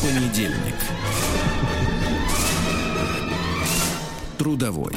Понедельник. Трудовой.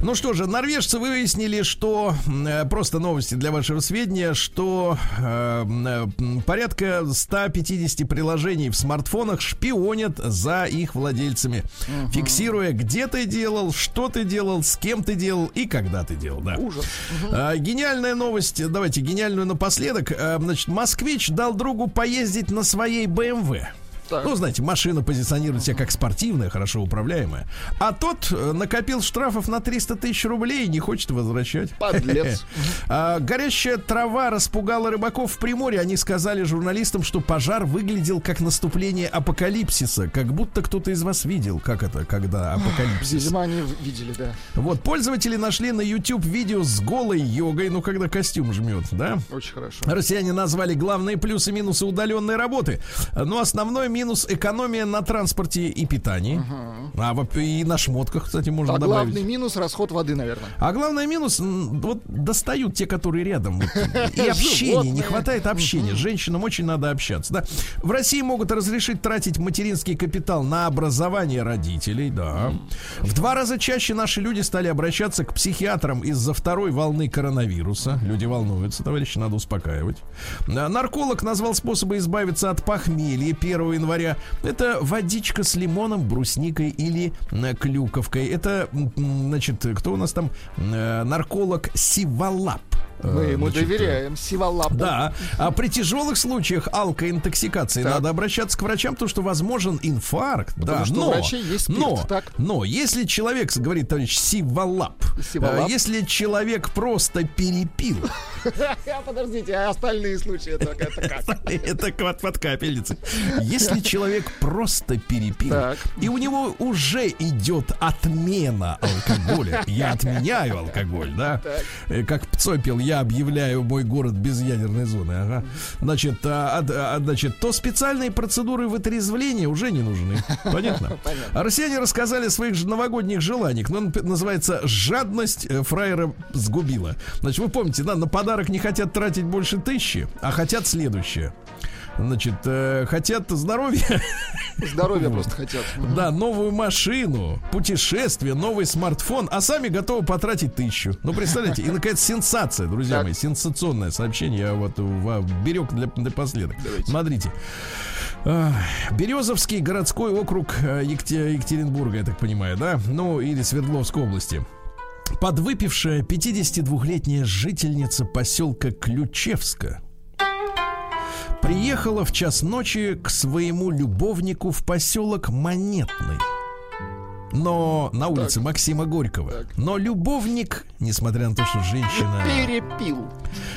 Ну что же, норвежцы выяснили, что э, просто новости для вашего сведения, что э, э, порядка 150 приложений в смартфонах шпионят за их владельцами, фиксируя, где ты делал, что ты делал, с кем ты делал и когда ты делал. Да. Ужас. А, гениальная новость, давайте гениальную напоследок. А, значит, москвич дал другу поездить на своей БМВ. Так. Ну, знаете, машина позиционирует себя как спортивная, хорошо управляемая. А тот э, накопил штрафов на 300 тысяч рублей и не хочет возвращать. Подлец. *laughs* А, Горящая трава распугала рыбаков в Приморье. Они сказали журналистам, что пожар выглядел как наступление апокалипсиса. Как будто кто-то из вас видел, как это, когда апокалипсис. Видимо, они видели, да. Вот, пользователи нашли на YouTube видео с голой йогой, ну, когда костюм жмет, да? Очень хорошо. Россияне назвали главные плюсы и минусы удаленной работы. Но основной минус экономия на транспорте и питании. А во- и на шмотках, кстати, можно А добавить. главный минус расход воды, наверное. А главный минус, вот достают те, которые рядом. Вот. И *laughs* общения, Животные. не хватает общения. Женщинам очень надо общаться. Да. В России могут разрешить тратить материнский капитал на образование родителей, да. В два раза чаще наши люди стали обращаться к психиатрам из-за второй волны коронавируса. Люди волнуются, товарищи, надо успокаивать. А, Нарколог назвал способы избавиться от похмелья 1 января. Это водичка с лимоном, брусникой или клюковкой. Это, значит, кто у нас там? Э, Нарколог Сивалап. Мы Э, ему значит, доверяем. Сиволапу. да, а при тяжелых случаях алкоинтоксикации Так. надо обращаться к врачам, потому что возможен инфаркт. да, что у но, врачей есть спирт, но, так? но если человек, говорит товарищ Сивалап, Сиволап. э, если человек просто перепил, *laughs* Подождите, а остальные случаи это, как? это *laughs* под, капельницей. Если человек просто перепил, и у него уже идет отмена алкоголя, я отменяю алкоголь, да? Э, Как Пцой пел, я объявляю мой город без ядерной зоны, ага. Значит, а, а, а, значит, то специальные процедуры вытрезвления уже не нужны. *laughs* Понятно? А россияне рассказали о своих новогодних желаниях. Ну, называется «Жадность э, фраера сгубила». Значит, вы помните, да, на подарок не хотят тратить больше тысячи, а хотят следующее. Значит, э, хотят здоровья, Здоровья *laughs* просто хотят. да, новую машину, путешествие, новый смартфон, а сами готовы потратить тысячу. Ну, представляете, и, наконец, сенсация, друзья Так. мои, сенсационное сообщение, я вот берег для, напоследок. Смотрите. Ах, Березовский городской округ э, Екте- Екатеринбурга, я так понимаю, да? Ну, или Свердловской области. Подвыпившая 52-летняя жительница поселка Ключевска приехала в час ночи к своему любовнику в поселок Монетный. Но на улице Максима Горького. Но любовник, несмотря на то, что женщина... Перепил.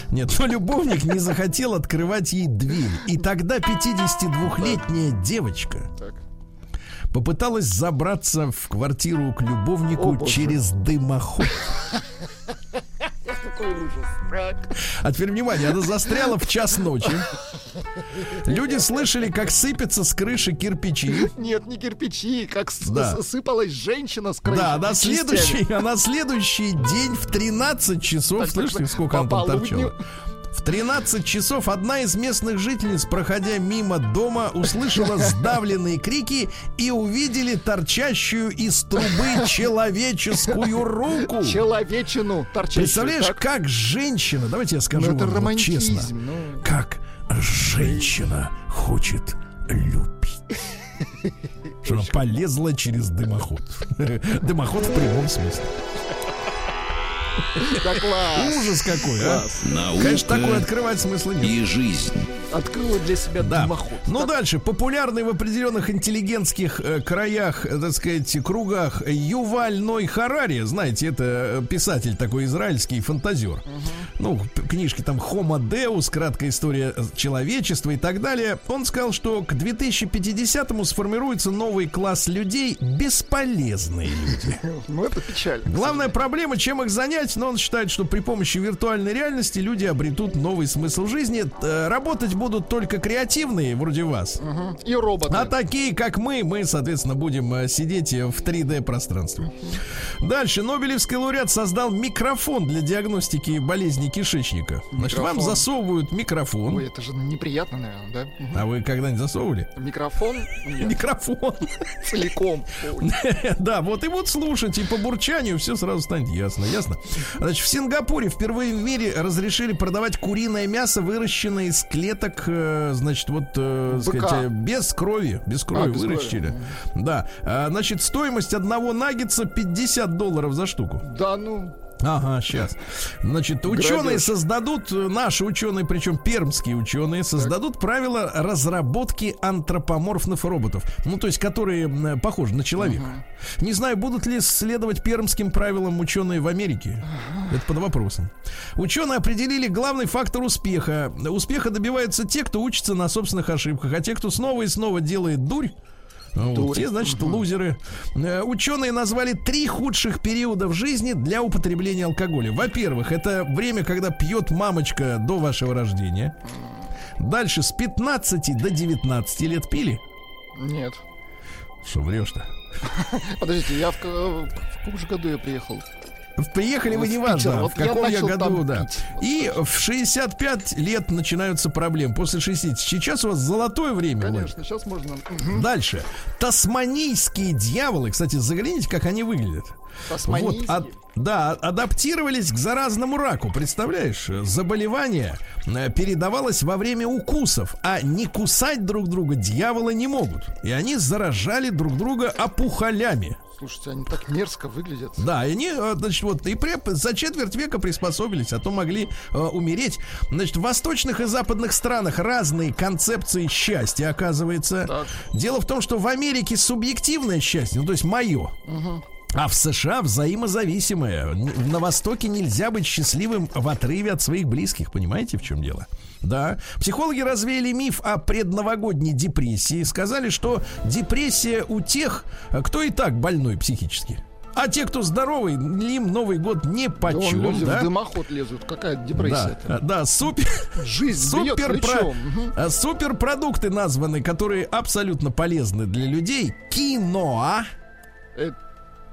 Нет, но любовник не захотел открывать ей дверь. И тогда 52-летняя девочка Так. попыталась забраться в квартиру к О, любовнику боже. через дымоход. Какой ужас. А теперь внимание, она застряла в час ночи. Люди слышали, как сыпятся с крыши кирпичи. Нет, не кирпичи, как Да. сыпалась женщина с крыши. Да, на следующий, а на следующий день в 13 часов, Так, слышите, так, сколько она там торчала? В 13 часов одна из местных жительниц, проходя мимо дома, услышала *laughs* сдавленные крики и увидели торчащую из трубы *laughs* человеческую руку. Человечину торчащую. Представляешь, так? как женщина, давайте я скажу Ну, это вам вот честно, ну. как женщина хочет любить. *laughs* Что она полезла через дымоход. Дымоход в прямом смысле. Да класс. Ужас какой, а? Наука Конечно, такое открывать смысла нет. и жизнь. Открыла для себя Да. дымоход. Ну дальше. Популярный в определенных интеллигентских э, краях, э, так сказать, кругах Юваль Ной Харари. Знаете, это э, писатель такой израильский, фантазер. Ну, п- книжки там Homo Deus, краткая история э, человечества и так далее. Он сказал, что к 2050-му сформируется новый класс людей, бесполезные люди. *laughs* Ну, это печально. Главная проблема, чем их занять, но он считает, что при помощи виртуальной реальности люди обретут новый смысл жизни. Э, Работать будут только креативные, вроде вас. Мгм. И роботы. А такие, как мы, мы, соответственно, будем э, сидеть э, в 3D пространстве. Дальше. Нобелевский лауреат создал микрофон для диагностики болезни кишечника. Значит, вам засовывают микрофон. Ой, это же неприятно, наверное, да? Мгм. А вы когда-нибудь засовывали? Микрофон нет, Микрофон. целиком. *laughs* Да, вот и вот слушать, и по бурчанию все сразу станет ясно, ясно. Значит, в Сингапуре впервые в мире разрешили продавать куриное мясо, выращенное из клеток, э, значит, вот, э, Быка. сказать, э, без крови, без крови А, без крови. выращили. Да, А, значит, стоимость одного наггетса 50 долларов за штуку. Да ну, Ага, сейчас. Значит, ученые создадут, э, наши ученые, причем пермские ученые, создадут правила разработки антропоморфных роботов. Ну, то есть, которые похожи на человека. Не знаю, будут ли следовать пермским правилам ученые в Америке. Это под вопросом. Ученые определили главный фактор успеха. Успеха добиваются те, кто учится на собственных ошибках, а те, кто снова и снова делает дурь, вот, те, значит, лузеры. Э, Ученые назвали три худших периода в жизни для употребления алкоголя. Во-первых, это время, когда пьет мамочка до вашего рождения. Дальше с 15 до 19 лет пили. Нет. Что врешь-то? *laughs* Подождите, я в, в каком же году я приехал? Приехали вы В неважно, в Вот я каком я, начал году, да. пить. И в 65 лет начинаются проблемы. После 60. Сейчас у вас золотое время. Конечно, сейчас можно. Дальше. Тасманийские дьяволы, кстати, загляните, как они выглядят. Вот, а- да, адаптировались к заразному раку. Представляешь, заболевание э, передавалось во время укусов, а не кусать друг друга дьяволы не могут. И они заражали друг друга опухолями. Слушайте, они так мерзко выглядят. Да, и они, э, значит, вот и при- за четверть века приспособились, а то могли э, умереть. Значит, в восточных и западных странах разные концепции счастья, оказывается. Так. Дело в том, что в Америке субъективное счастье, ну то есть мое. А в США взаимозависимое. На Востоке нельзя быть счастливым в отрыве от своих близких. Понимаете, в чем дело? Да. Психологи развеяли миф о предновогодней депрессии. Сказали, что депрессия у тех, кто и так больной психически. А те, кто здоровый, им Новый год не Да почем, люди да? в дымоход лезут. Какая Да, депрессия-то? да, супер, Жизнь супер. Мгм. а, суперпродукты названы, которые абсолютно полезны для людей. Киноа, Э,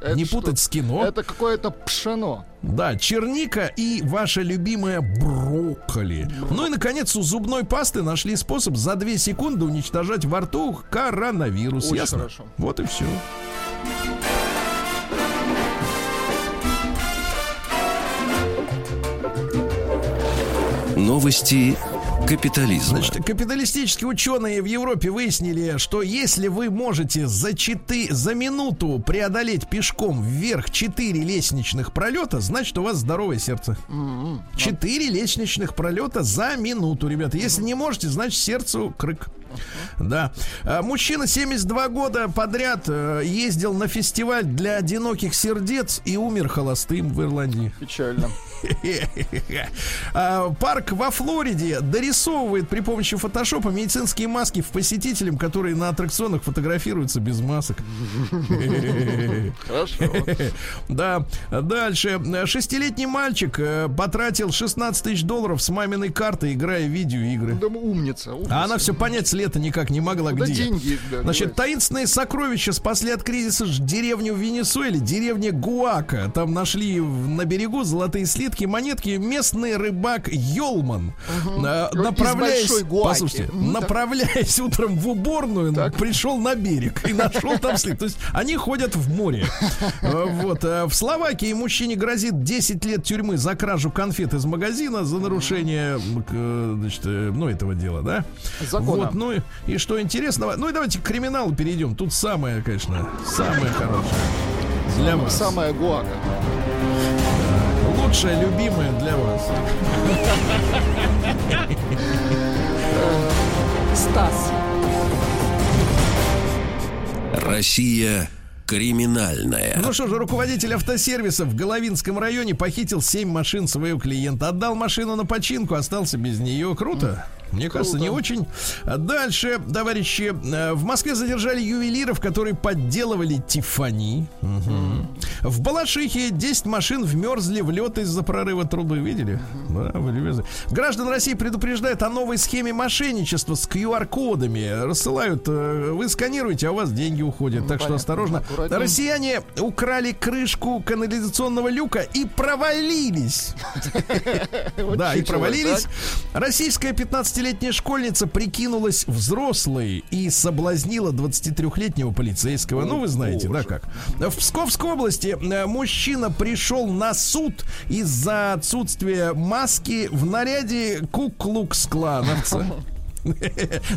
это не что? путать с кино. Это какое-то пшено. Да, черника и ваша любимая брокколи. Ну и, наконец, у зубной пасты нашли способ за 2 секунды уничтожать во рту коронавирус. Очень Ясно? хорошо. Вот и все. Новости капитализма. Значит, капиталистические ученые в Европе выяснили, что если вы можете за, четы- за минуту преодолеть пешком вверх 4 лестничных пролета, значит, у вас здоровое сердце. Четыре лестничных пролета за минуту, ребята. Если не можете, значит, сердцу крык. Да. А, Мужчина 72 года подряд э, ездил на фестиваль для одиноких сердец и умер холостым в Ирландии. Печально. *laughs* А, Парк во Флориде дорисовывает при помощи фотошопа медицинские маски в посетителям, которые на аттракционах фотографируются без масок. Хорошо. *laughs* Да, дальше. Шестилетний мальчик э, потратил 16 тысяч долларов с маминой карты, играя в видеоигры. Да умница, умница. А она все понять с лета никак не могла, где. деньги Значит, таинственные сокровища спасли от кризиса ж- деревню в Венесуэле, деревня Гуака. Там нашли на берегу золотые слитки, монетки. Местный рыбак Йолман, Из направляясь, послушайте, так. направляясь *laughs* утром в уборную, пришел на берег и нашел там слитки. То есть они ходят в море. Э, Вот. э, В Словакии мужчине грозит 10 лет тюрьмы за кражу конфет из магазина за нарушение, значит, э, ну, этого дела, да? Закона. Вот, ну и, и что интересного. Ну и давайте к криминалу перейдем. Тут самое, конечно, самое хорошее. Для вас. Самая гуака. Лучшее, любимое для вас. Стас. Россия криминальная. Ну что же, руководитель автосервиса в Головинском районе похитил 7 машин своего клиента. Отдал машину на починку, остался без нее. Круто. Мне кажется, не очень. Дальше, товарищи, э, в Москве задержали ювелиров, которые подделывали Тифани. В Балашихе 10 машин вмерзли в лед из-за прорыва трубы. Видели? Да, вы любезны. Граждан России предупреждают о новой схеме мошенничества с QR-кодами. Рассылают, э, вы сканируете, а у вас деньги уходят. так что понятно. осторожно. Аккуратнее. Россияне украли крышку канализационного люка и провалились. *laughs* Да, и провалились. Российская 15-летняя школьница прикинулась взрослой и соблазнила 23-летнего полицейского. Ну, вы знаете, да, как. В Псковской области э, мужчина пришел на суд из-за отсутствия маски в наряде куклукс-клановца. *laughs*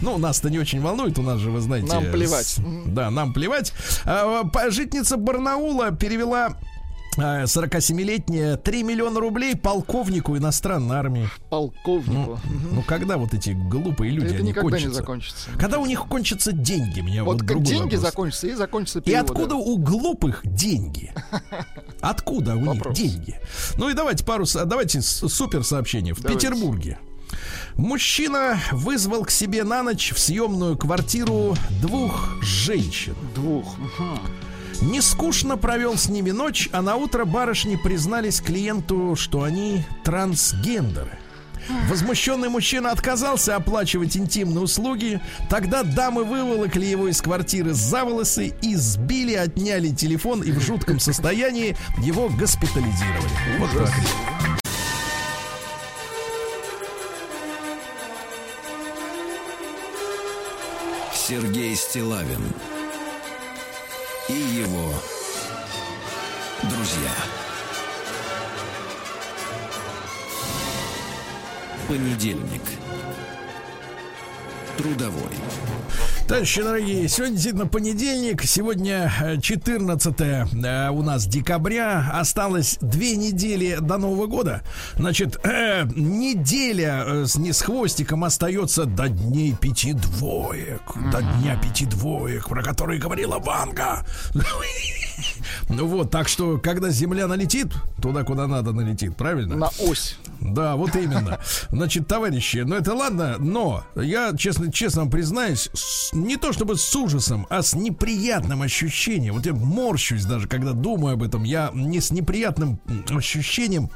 Ну, нас-то не очень волнует, у нас же, вы знаете... Нам плевать. Да, нам плевать. А, по- Житница Барнаула перевела 47-летняя 3 миллиона рублей полковнику иностранной армии. Полковнику. Ну, ну когда вот эти глупые люди, Это они никогда не кончатся? закончится. Когда у них кончатся деньги, меня вот, Вот как деньги вопрос. закончатся и закончатся И переводы. откуда у глупых деньги? *laughs* Откуда у них деньги? Ну и давайте пару, давайте супер сообщение. В Давайте. Петербурге мужчина вызвал к себе на ночь в съемную квартиру двух женщин. Двух. Мгм. Не скучно провел с ними ночь, а на утро барышни признались клиенту, что они трансгендеры. Возмущенный мужчина отказался оплачивать интимные услуги. Тогда дамы выволокли его из квартиры за волосы, избили, отняли телефон и в жутком состоянии его госпитализировали. Вот так. Сергей Стилавин и его друзья. Понедельник. Трудовой. Товарищи дорогие, сегодня действительно понедельник, сегодня э, 14 э, у нас декабря, осталось две недели до Нового года. Значит, э, неделя э, с, не с хвостиком остается до дней пяти двоек, до дня пяти двоек, про которые говорила Ванга. *laughs* Ну вот, так что, когда Земля налетит, туда, куда надо налетит, правильно? На ось. Да, вот именно. Значит, товарищи, ну это ладно, но я честно, честно вам признаюсь, не то чтобы с ужасом, а с неприятным ощущением. Вот я морщусь даже, когда думаю об этом. Я не с неприятным ощущением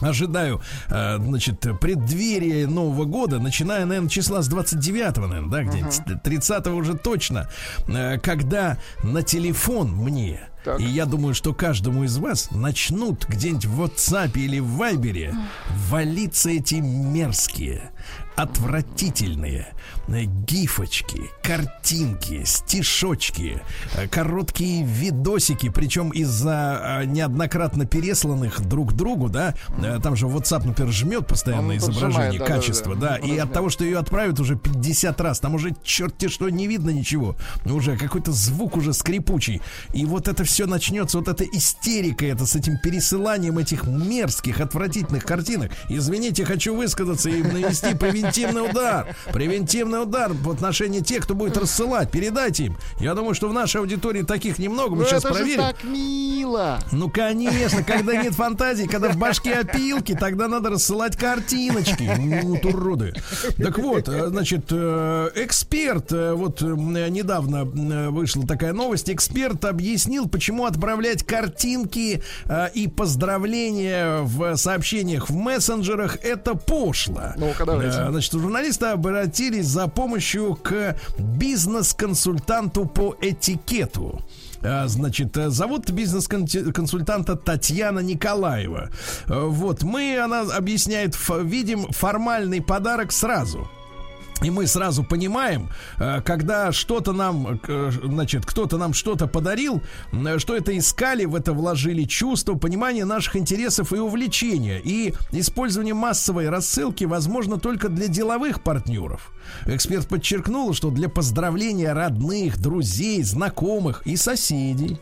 ожидаю, э, значит, преддверие Нового года, начиная, наверное, числа с 29-го, наверное, да, где-нибудь, 30-го уже точно, э, когда на телефон мне, Так. и я думаю, что каждому из вас начнут где-нибудь в WhatsApp или в Viber валиться эти мерзкие, отвратительные гифочки, картинки, стишочки, э, короткие видосики, причем из-за э, неоднократно пересланных друг другу, да, э, там же WhatsApp, например, жмет постоянно Он изображение, да-да-да. качество, да, и Размер. от того, что ее отправят уже 50 раз, там уже черти что не видно ничего, уже какой-то звук уже скрипучий, и вот это все начнется, вот эта истерика, это с этим пересыланием этих мерзких, отвратительных картинок. Извините, хочу высказаться и *laughs* навести превентивный удар, превентивный удар в отношении тех, кто будет рассылать, передайте им. Я думаю, что в нашей аудитории таких немного, мы Ну сейчас это же проверим. так мило. Ну, конечно, когда нет фантазии, когда в башке опилки, тогда надо рассылать картиночки. Ну, уроды. Так вот, э, значит, э, эксперт, э, вот недавно вышла такая новость, эксперт объяснил, почему отправлять картинки и поздравления в сообщениях в мессенджерах это пошло. Ну-ка, давайте. Значит, журналисты обратились за помощью к бизнес-консультанту по этикету. А, Значит, э, зовут бизнес-консультанта Татьяна Николаева. Э, Вот, мы, она объясняет, видим формальный подарок сразу. И мы сразу понимаем, э, когда что-то нам, э, значит, кто-то нам что-то подарил, э, что это искали, в это вложили чувство, понимание наших интересов и увлечения. И использование массовой рассылки возможно только для деловых партнеров. Эксперт подчеркнул, что для поздравления родных, друзей, знакомых и соседей.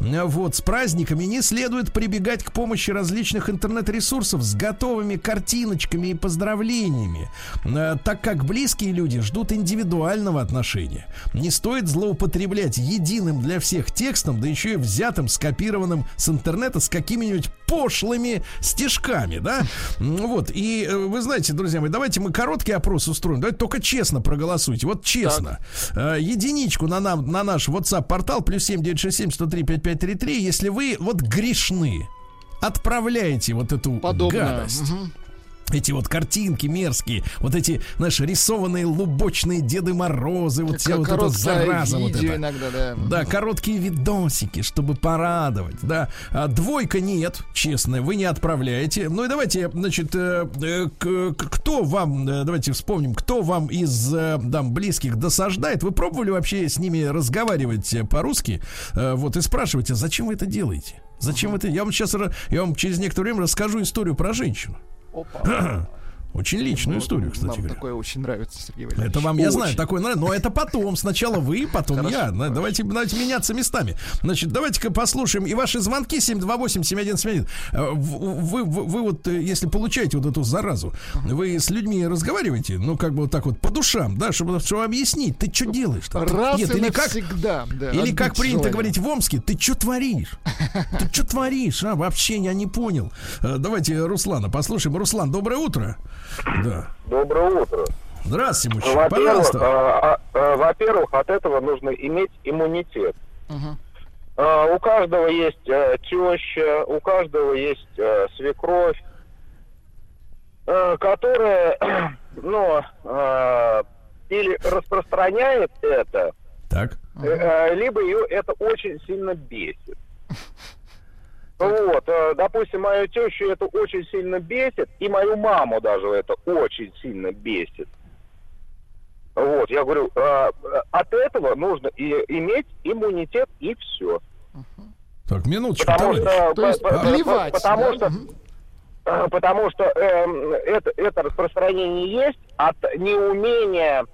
Э, Вот, с праздниками не следует прибегать к помощи различных интернет-ресурсов с готовыми картиночками и поздравлениями, так как близкие люди ждут индивидуального отношения. Не стоит злоупотреблять единым для всех текстом, да еще и взятым, скопированным с интернета с какими-нибудь пошлыми стишками, да? М, Вот, и э, вы знаете, друзья мои, давайте мы короткий опрос устроим, давайте только честно проголосуйте, вот честно. Э, Единичку на, нам, на наш WhatsApp-портал плюс 7967 103 5533, если вы вот грешны, отправляете вот эту Подобное. гадость. Мгм. Эти вот картинки мерзкие, вот эти, знаешь, рисованные лубочные Деды Морозы, вот вся вот эта зараза вот эта. иногда, да. Да, короткие видосики, чтобы порадовать, да. А двойка нет, честно, вы не отправляете. Ну и давайте, значит, э, э, кто вам, э, давайте вспомним, кто вам из э, там близких досаждает. Вы пробовали вообще с ними разговаривать э, по-русски? Э, Вот и спрашиваете, зачем вы это делаете? Зачем это? Я вам сейчас, я вам через некоторое время расскажу историю про женщину. Opa! *clears throat* *clears throat* Очень личную историю, кстати Нам говоря. такое очень нравится, Сергей Валерьевич. Это вам, я Очень. знаю, такое нравится, но это потом. Сначала вы, потом я. Давайте, давайте меняться местами. Значит, давайте-ка послушаем и ваши звонки 728-7171. Э, Вы, вы, вы вот, э, если получаете вот эту заразу, вы с людьми разговариваете, ну, как бы вот так вот по душам, да, чтобы, чтобы объяснить, ты что делаешь-то? Ты- Раз Нет, и или как, да, или как принято говорить в Омске, ты что творишь? Ты что творишь? А, вообще я не понял. Э, Давайте Руслана послушаем. Руслан, доброе утро. Да. Доброе утро. Здравствуйте, мужчина. Во-первых, Пожалуйста. а, а, а, во-первых, от этого нужно иметь иммунитет. А, у каждого есть э, теща, у каждого есть э, свекровь, э, которая, *clears throat* ну, э, или распространяет это, Так. э, либо ее это очень сильно бесит. *laughs* Вот, э, допустим, мою тещу это очень сильно бесит, и мою маму даже это очень сильно бесит. Вот, я говорю, э, э, от этого нужно и иметь иммунитет и все. Так, минуточку, Потому товарищ. что, То есть по- по- плевать, потому да? что, э, потому что эм, это, это распространение есть от неумения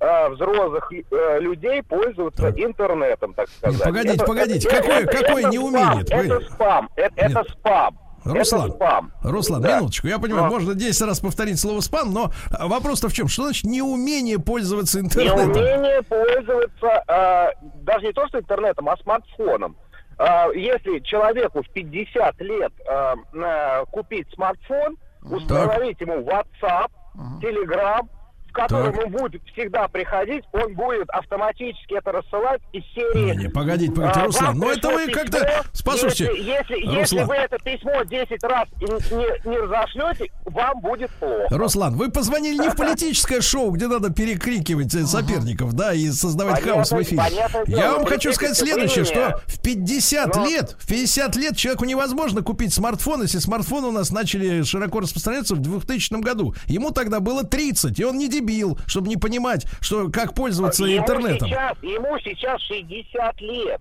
э, взрослых э, людей пользоваться Так. интернетом, так сказать. погодите, погодите, какое- какое неумение? Спам, это Вы- спам, это, это Нет. спам. Руслан, это спам. Руслан, Да. минуточку. Я понимаю, Но можно 10 раз повторить слово спам, но а, вопрос-то в чем? Что значит неумение пользоваться интернетом? Неумение пользоваться э, даже не то что интернетом, а смартфоном. Э, если человеку в 50 лет э, э, купить смартфон, установить ему WhatsApp, Telegram, в который Так. он будет всегда приходить, он будет автоматически это рассылать из серии. Не, не, погодите, погодите, А, Руслан, но это вы как-то... Послушайте, Если, если, если Руслан. вы это письмо 10 раз не, не разошлете, вам будет плохо. Руслан, вы позвонили не в *laughs* политическое шоу, где надо перекрикивать э, соперников, да, и создавать Понятно, хаос в эфире. понятное Я вам хочу сказать следующее, что в 50 Но- лет, в 50 лет человеку невозможно купить смартфон, если смартфоны у нас начали широко распространяться в 2000 году. Ему тогда было 30, и он не дебил, чтобы не понимать, что как пользоваться ему интернетом. Сейчас, ему сейчас 60 лет.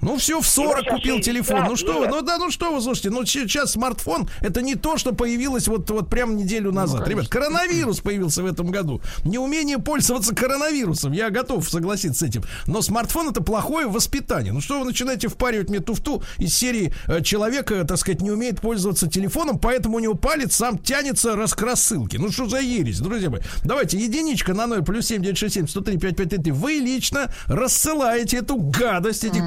Ну все, в 40 сейчас купил 60 телефон. Ну что вы, лет. ну да, ну что вы, слушайте, ну сейчас смартфон это не то, что появилось вот, вот прям неделю назад. Ребят, коронавирус появился в этом году. Неумение пользоваться коронавирусом, я готов согласиться с этим. Но смартфон это плохое воспитание. Ну что вы начинаете впаривать мне туфту из серии э, человека, так сказать, не умеет пользоваться телефоном, поэтому у него палец сам тянется рассылке. Ну что за ересь, друзья мои. Давайте, единичка на 0 плюс 7 967 103 5533. Вы лично рассылаете эту гадость, эти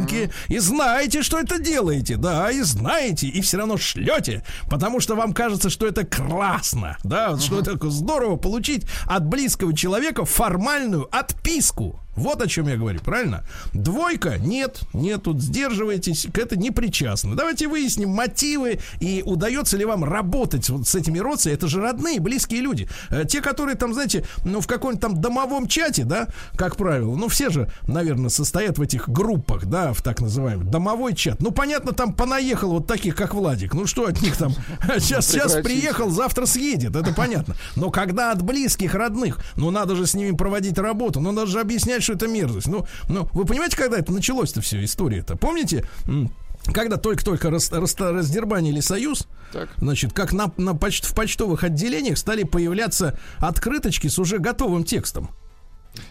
картинки, и знаете, что это делаете, да, и знаете, и все равно шлете, потому что вам кажется, что это классно, да, что это здорово получить от близкого человека формальную отписку. Вот о чем я говорю, правильно? Двойка? Нет, нет, тут сдерживаетесь, к это не причастны. Давайте выясним мотивы и удается ли вам работать вот с этими родственниками. Это же родные, близкие люди. Э, Те, которые там, знаете, ну в каком-нибудь там домовом чате, да, как правило, ну все же, наверное, состоят в этих группах, да, в так называемый домовой чат. Ну понятно, там понаехал вот таких, как Владик. Ну что от них там? *laughs* Сейчас, сейчас приехал, завтра съедет, это понятно. Но когда от близких, родных, ну надо же с ними проводить работу, ну надо же объяснять, что это мерзость. Ну, ну вы понимаете, когда это началось-то все, история-то? Помните? Когда только-только рас, рас- раздербанили союз, Так. значит, как на, на поч- в почтовых отделениях стали появляться открыточки с уже готовым текстом.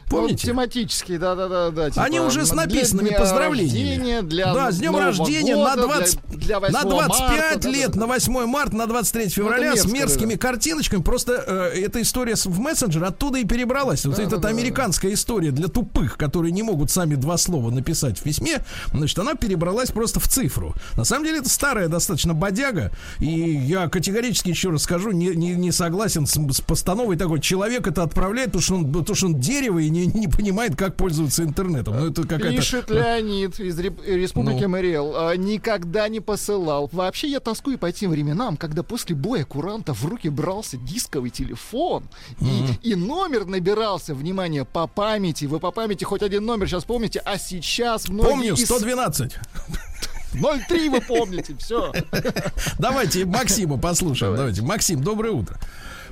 Вот Помните? тематические, да-да-да. да типа, Они уже с для написанными дня поздравлениями. рождения, Для да, с днем Нового рождения года, на 20, для, для на 8 25 марта, лет, да-да-да. на 8 марта, на 23 февраля с мерзко, мерзкими да. картиночками. Просто э, эта история с- в мессенджер оттуда и перебралась. Вот эта американская история для тупых, которые не могут сами два слова написать в письме, значит, она перебралась просто в цифру. На самом деле это старая достаточно бодяга, и я категорически еще раз скажу, не, не, не согласен с, с постановой такой. Человек это отправляет, потому что он, потому что он дерево и не, не понимает, как пользоваться интернетом. Ну, это какая-то... Пишет Леонид из Республики Ну. Мариэл. «А, Никогда не посылал. Вообще я тоскую по тем временам, когда после боя куранта в руки брался дисковый телефон. И, и номер набирался, внимание, по памяти. Вы по памяти хоть один номер сейчас помните, а сейчас Помню, из- 112. 03 вы помните, все. *laughs* Давайте Максима послушаем. Давайте. Максим, доброе утро.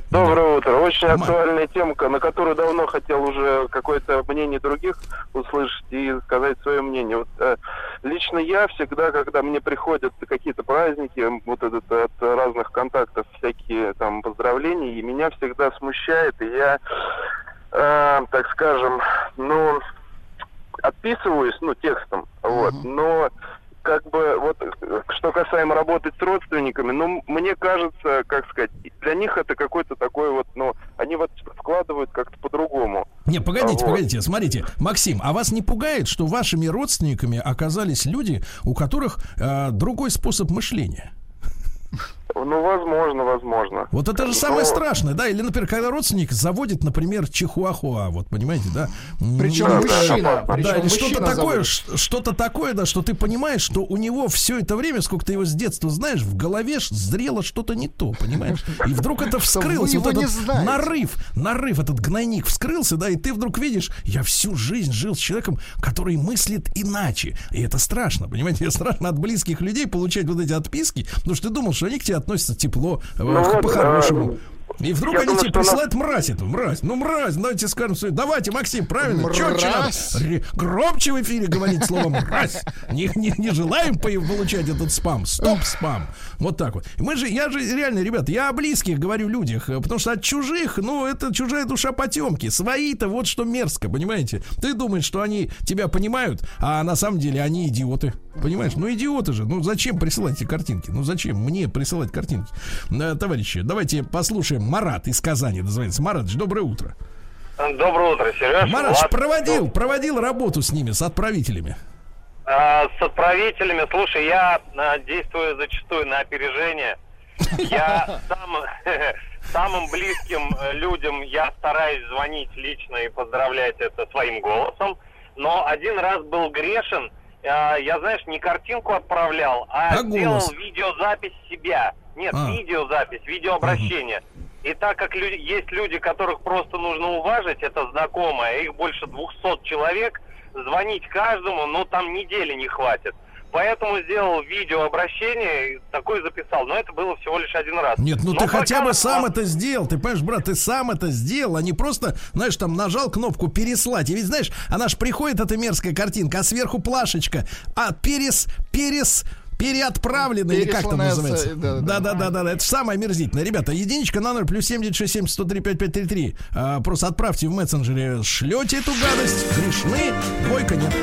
Доброе утро. Очень актуальная тема, на которую давно хотел уже какое-то мнение других услышать и сказать свое мнение. Вот, э, лично я всегда, когда мне приходят какие-то праздники, вот этот от разных контактов всякие там поздравления, и меня всегда смущает, и я, э, так скажем, ну, отписываюсь, ну, текстом, вот, но как бы вот что касаемо работать с родственниками, ну мне кажется, как сказать, для них это какой-то такой вот, ну они вот вкладывают как-то по-другому. Не, погодите, Вот. погодите, смотрите, Максим, а вас не пугает, что вашими родственниками оказались люди, у которых э, другой способ мышления? Ну, возможно, возможно. Вот это же самое Ну, страшное, да? Или, например, когда родственник заводит, например, чихуахуа, вот понимаете, да? Причем ну, мужчина, Да, причем или что-то такое, что-то такое, да, что ты понимаешь, что у него все это время, сколько ты его с детства знаешь, в голове зрело что-то не то, понимаешь? И вдруг это *laughs* вскрылось, вот этот нарыв, нарыв, этот гнойник вскрылся, да, и ты вдруг видишь, я всю жизнь жил с человеком, который мыслит иначе. И это страшно, понимаете? *laughs* Страшно от близких людей получать вот эти отписки, потому что ты думал, что они к тебе относятся тепло, э, Ну вот, по-хорошему. э, И вдруг я они думаю, тебе что присылают мразь эту, мразь. Ну, мразь, давайте скажем, свои- давайте, Максим, правильно, четче надо. Мразь. Громче в эфире говорить слово мразь. Не, не, не желаем по- получать этот спам. Стоп, спам. Вот так вот. Мы же, я же реально, ребят, я о близких говорю людях, э, потому что от чужих, ну, это чужая душа потемки. Свои-то вот что мерзко, понимаете? Ты думаешь, что они тебя понимают, а на самом деле они идиоты. Понимаешь? Ну, идиоты же. Ну, зачем присылать эти картинки? Ну, зачем мне присылать картинки? Э, Товарищи, давайте послушаем Марат из Казани. Называется Марат, доброе утро. Доброе утро, Сереж. Марат Влад. проводил, проводил работу с ними, с отправителями. А, с отправителями, слушай, я а, действую зачастую на опережение. Я *laughs* сам, *laughs* самым близким э, людям я стараюсь звонить лично и поздравлять это своим голосом. Но один раз был грешен. А, Я, знаешь, не картинку отправлял, а, А сделал голос? видеозапись себя. Нет, А. видеозапись, видеообращение. И так как лю- есть люди, которых просто нужно уважить, это знакомые, их больше 200 человек, звонить каждому, ну там недели не хватит. Поэтому сделал видеообращение, и такое записал. Но это было всего лишь один раз. Нет, ну Но ты хотя бы сам это сделал. Ты понимаешь, брат, ты сам это сделал, а не просто, знаешь, там нажал кнопку переслать. И ведь, знаешь, она ж приходит, эта мерзкая картинка, а сверху плашечка. А перес, перес, переотправлено, или как там называется? да, Да, да. это самое омерзительное. Ребята, единичка на номер плюс 7967 103 5533. А, просто отправьте в мессенджере, шлете эту гадость, грешны, двойка нет.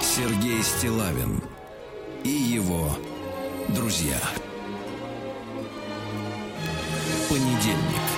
Сергей Стилавин и его друзья. Понедельник.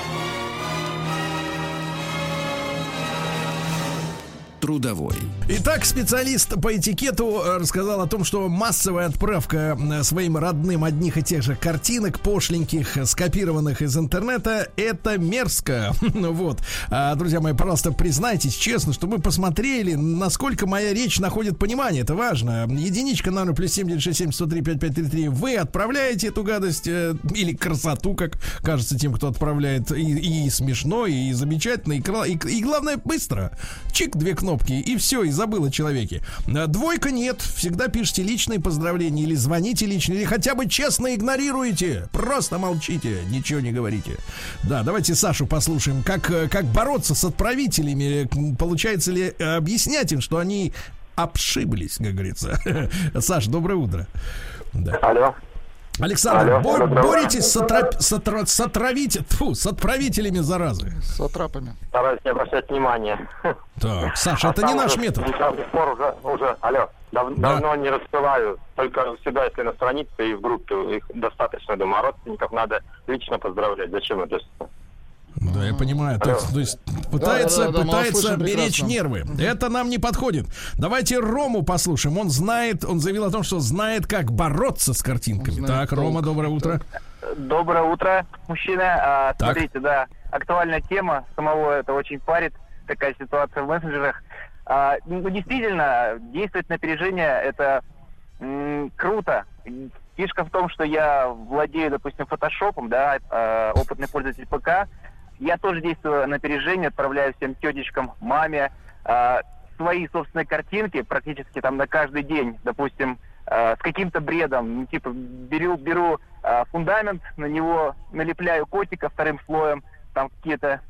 Трудовой. Итак, специалист по этикету э, рассказал о том, что массовая отправка э, своим родным одних и тех же картинок, пошленьких, э, скопированных из интернета, это мерзко. *laughs* Вот. А, Друзья мои, пожалуйста, признайтесь честно, что мы посмотрели, насколько моя речь находит понимание. Это важно. Единичка номер плюс 7967 103 5533. Вы отправляете эту гадость или красоту, как кажется тем, кто отправляет. И, и смешно, и замечательно, и, и, и главное, быстро. Чик, две кнопки, и все, и забыл о человеке. А, Двойка нет. Всегда пишите личные поздравления или звоните лично, или хотя бы честно игнорируете. Просто молчите, ничего не говорите. Да, давайте Сашу послушаем, как, э, как бороться с отправителями. Получается ли э, объяснять им, что они обшиблись, как говорится. *laughs* Саш, доброе утро. Да. Алло. Александр, Алло, бо- доброе боретесь с, отра- с, отра- с отравите- тьфу, с отправителями заразы. С атрапами. Стараюсь не обращать внимания. Так, Саша, это не наш уже метод. До сих пор уже, уже, алло, дав- Да. давно не рассылаю. Только у себя, если на странице и в группе, их достаточно, думаю, а родственников надо лично поздравлять. Зачем это? Да, я понимаю. То есть, то есть пытается, да, да, вас пытается слышим беречь прекрасно. нервы. Это нам не подходит. Давайте Рому послушаем. Он знает, он заявил о том, что знает, как бороться с картинками. Знает Так, Рома, толк. доброе утро. Доброе утро, мужчина. А, Так. смотрите, да, актуальная тема. Самого это очень парит, такая ситуация в мессенджерах. А, ну, действительно, действовать на опережение это м, круто. Фишка в том, что я владею, допустим, фотошопом, да, э, опытный пользователь ПК. Я тоже действую на опережение, отправляю всем тетечкам, маме э, свои собственные картинки практически там на каждый день, допустим, э, с каким-то бредом. Ну, типа, беру, беру э, фундамент, на него налепляю котика вторым слоем, там какие-то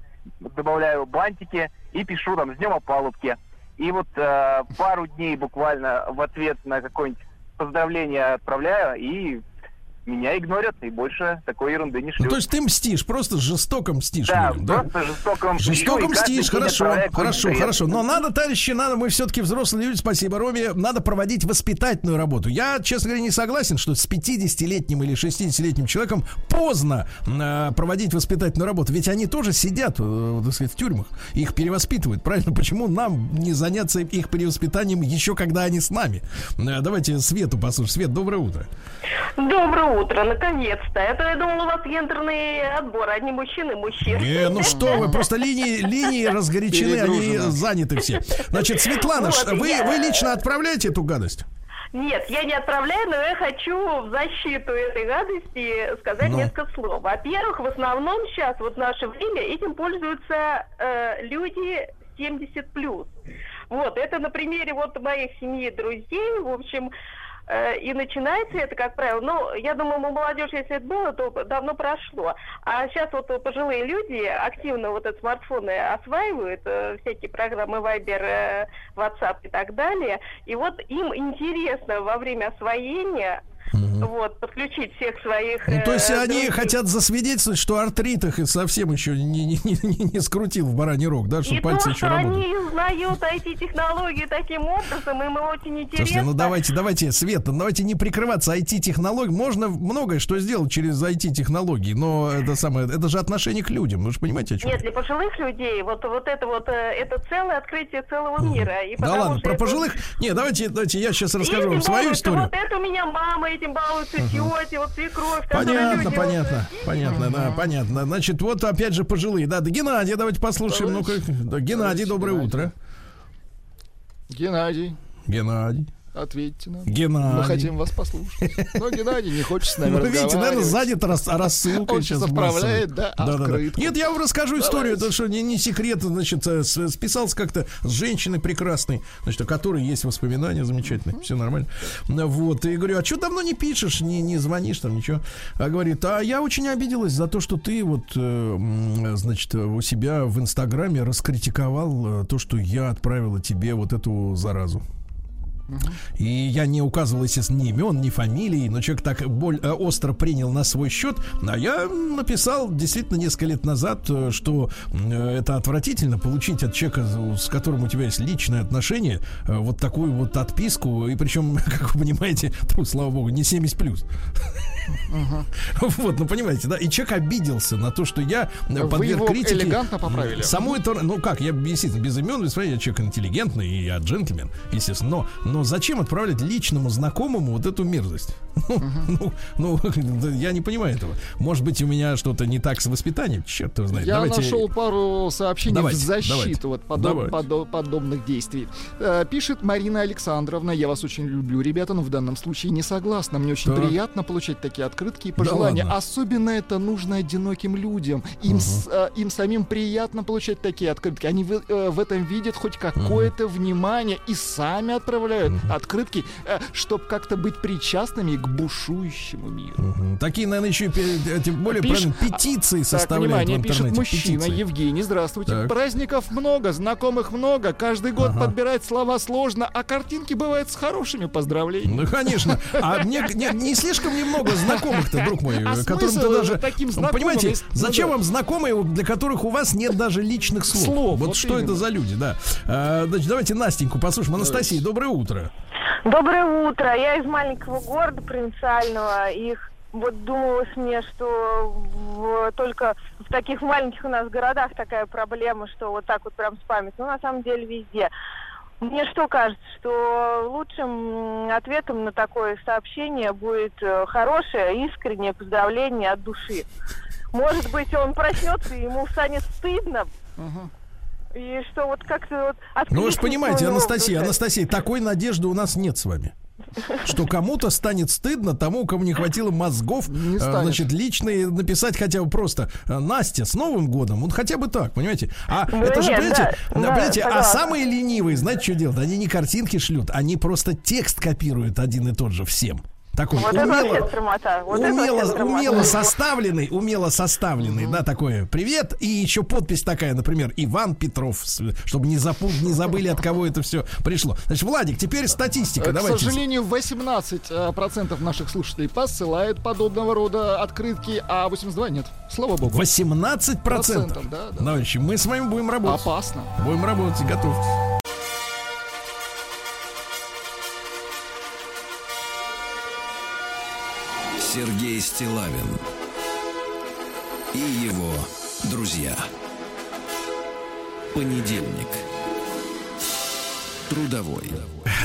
добавляю бантики и пишу там с днем опалубки. И вот э, пару дней буквально в ответ на какое-нибудь поздравление отправляю, и меня игнорят, и больше такой ерунды не Ну, шлют. то есть ты мстишь, просто жестоко мстишь да, людям, да? просто жестоко мщу, Жестоко и каждый мстишь, хорошо, хорошо, хорошо. Но надо, товарищи, надо, мы все-таки взрослые люди, спасибо, Роме, надо проводить воспитательную работу. Я, честно говоря, не согласен, что с 50-летним или 60-летним человеком поздно э, проводить воспитательную работу. Ведь они тоже сидят, э, так сказать, в тюрьмах. Их перевоспитывают, правильно? Почему нам не заняться их перевоспитанием еще когда они с нами? Э, давайте Свету послушаем. Свет, доброе утро. Доброе утро, наконец-то. Это, я думала, у вас гендерный отбор, одни мужчины, мужчины. Не, ну что вы, просто линии, линии разгорячены, они заняты все. Значит, Светлана, Вот, вы, я- вы лично отправляете эту гадость? Нет, я не отправляю, но я хочу в защиту этой гадости сказать Ну. несколько слов. Во-первых, в основном сейчас, вот в наше время, этим пользуются э, люди 70 плюс. Вот, это на примере вот моих семьи, друзей, в общем, и начинается это, как правило, ну, я думаю, у молодежи, если это было, то давно прошло. А сейчас вот пожилые люди активно вот эти смартфоны осваивают, э, всякие программы Viber, э, WhatsApp и так далее. И вот им интересно во время освоения вот, подключить всех своих... Ну, то есть э, они друзей. хотят засвидетельствовать, что артрит их и совсем еще не, не, не, не- скрутил в бараний рог, да, что И пальцы то, еще что работают. они узнают IT-технологии таким образом, им очень интересно. Слушайте, ну давайте, давайте, Света, давайте не прикрываться IT-технологией. Можно многое что сделать через IT-технологии, но это самое, это же отношение к людям. Вы же понимаете, о чем? Нет, для пожилых людей вот, вот это вот, э, это целое открытие целого мира. И Да ладно, про это- пожилых. Не, давайте, давайте, я сейчас расскажу Этим вам свою историю. Вот это у меня мама, этим балуются тети, вот свекровь. которые Понятно, люди, понятно, понятно, да, понятно. Значит, вот опять же пожилые. Да, да, Геннадий, давайте послушаем. Ну-ка, да, Геннадий, доброе утро. Геннадий, Геннадий. Ответьте нам. Геннадий. Мы хотим вас послушать. Но Геннадий не хочет с нами Ну, видите, наверное, разговаривать. занят рас, рассылкой Он сейчас. отправляет, массовой. да, открытку. Нет, я вам расскажу историю, это что, не, не секрет, значит, э, списался как-то с женщиной прекрасной, значит, у которой есть воспоминания замечательные, все нормально. Вот, и говорю, а что давно не пишешь, не, не звонишь там, ничего? А говорит, а я очень обиделась за то, что ты вот, э, значит, у себя в Инстаграме раскритиковал э, то, что я отправила тебе вот эту заразу. И я не указывал, естественно, ни имен, ни фамилий, но человек так боль, э, остро принял на свой счет. А я написал действительно несколько лет назад, э, что э, это отвратительно получить от человека, с которым у тебя есть личное отношение, вот такую вот отписку. И причем, *laughs* как вы понимаете, *laughs* ну, слава богу, не 70 плюс. *laughs* Вот, ну понимаете, да? И человек обиделся на то, что я Вы подверг его критике. элегантно поправили. Саму это, ну как, я естественно без имен, без я человек интеллигентный, и я джентльмен, естественно. Но, но зачем отправлять личному знакомому вот эту мерзость? Ну, ну, ну, *laughs* я не понимаю этого. Может быть, у меня что-то не так с воспитанием? Черт его знает. Я Давайте- нашел пару сообщений Давайте, в защиту давайте. вот подоб- подобных действий. Э, пишет Марина Александровна. Я вас очень люблю, ребята, но в данном случае не согласна. Мне очень Так. приятно получать такие открытки и пожелания. Особенно это нужно одиноким людям. Им, с- э, им самим приятно получать такие открытки. Они в, э, в этом видят хоть какое-то внимание и сами отправляют открытки, чтобы как-то быть причастными к бушующему миру. Мгм. Такие, наверное, еще пе- тем более правильно, петиции Так, составляют внимание, в пишет мужчина Петиции. Евгений. Здравствуйте. Так. Праздников много, знакомых много. Каждый год подбирать слова сложно, а картинки бывают с хорошими поздравлениями. Ну, конечно. А мне не, не слишком немного знакомых-то, друг мой, А которым ты даже... таким Ну, знакомым, Понимаете, если- ну зачем да. вам знакомые, для которых у вас нет даже личных слов? Слов, вот, вот что именно. это за люди, да. А, значит, давайте Настеньку послушаем. Анастасия, доброе утро. Доброе утро. Я из маленького города провинциального. И вот думалось мне, что в- только в таких маленьких у нас городах такая проблема, что вот так вот прям с памятью. Ну, на самом деле, везде. Мне что кажется, что лучшим ответом на такое сообщение будет э, хорошее, искреннее поздравление от души. Может быть, он проснется, и ему станет стыдно. И что вот как-то вот Ну, вы же понимаете, Анастасия, душе. Анастасия, такой надежды у нас нет с вами. Что кому-то станет стыдно тому, кому не хватило мозгов, э, станет. значит, личные написать хотя бы просто э, Настя с Новым годом, вот хотя бы так, понимаете? А Ну, это же, нет, понимаете, да, да, понимаете, а согласна. самые ленивые, знаете, что делают? Они не картинки шлют, они просто текст копируют один и тот же всем. Такой Вот это умело, стромота. Вот это умело, стромота. умело составленный, умело составленный, да, такое. Привет. И еще подпись такая, например, Иван Петров, чтобы не, запу- не забыли, от кого это все пришло. Значит, Владик, теперь статистика. К Давайте. сожалению, 18% процентов наших слушателей посылают подобного рода открытки, а 82 нет. Слава богу. 18 процентов. да, да. Товарищи, мы с вами будем работать. Опасно. Будем работать, готовьтесь. Сергей Стилавин и его друзья. Понедельник. Трудовой.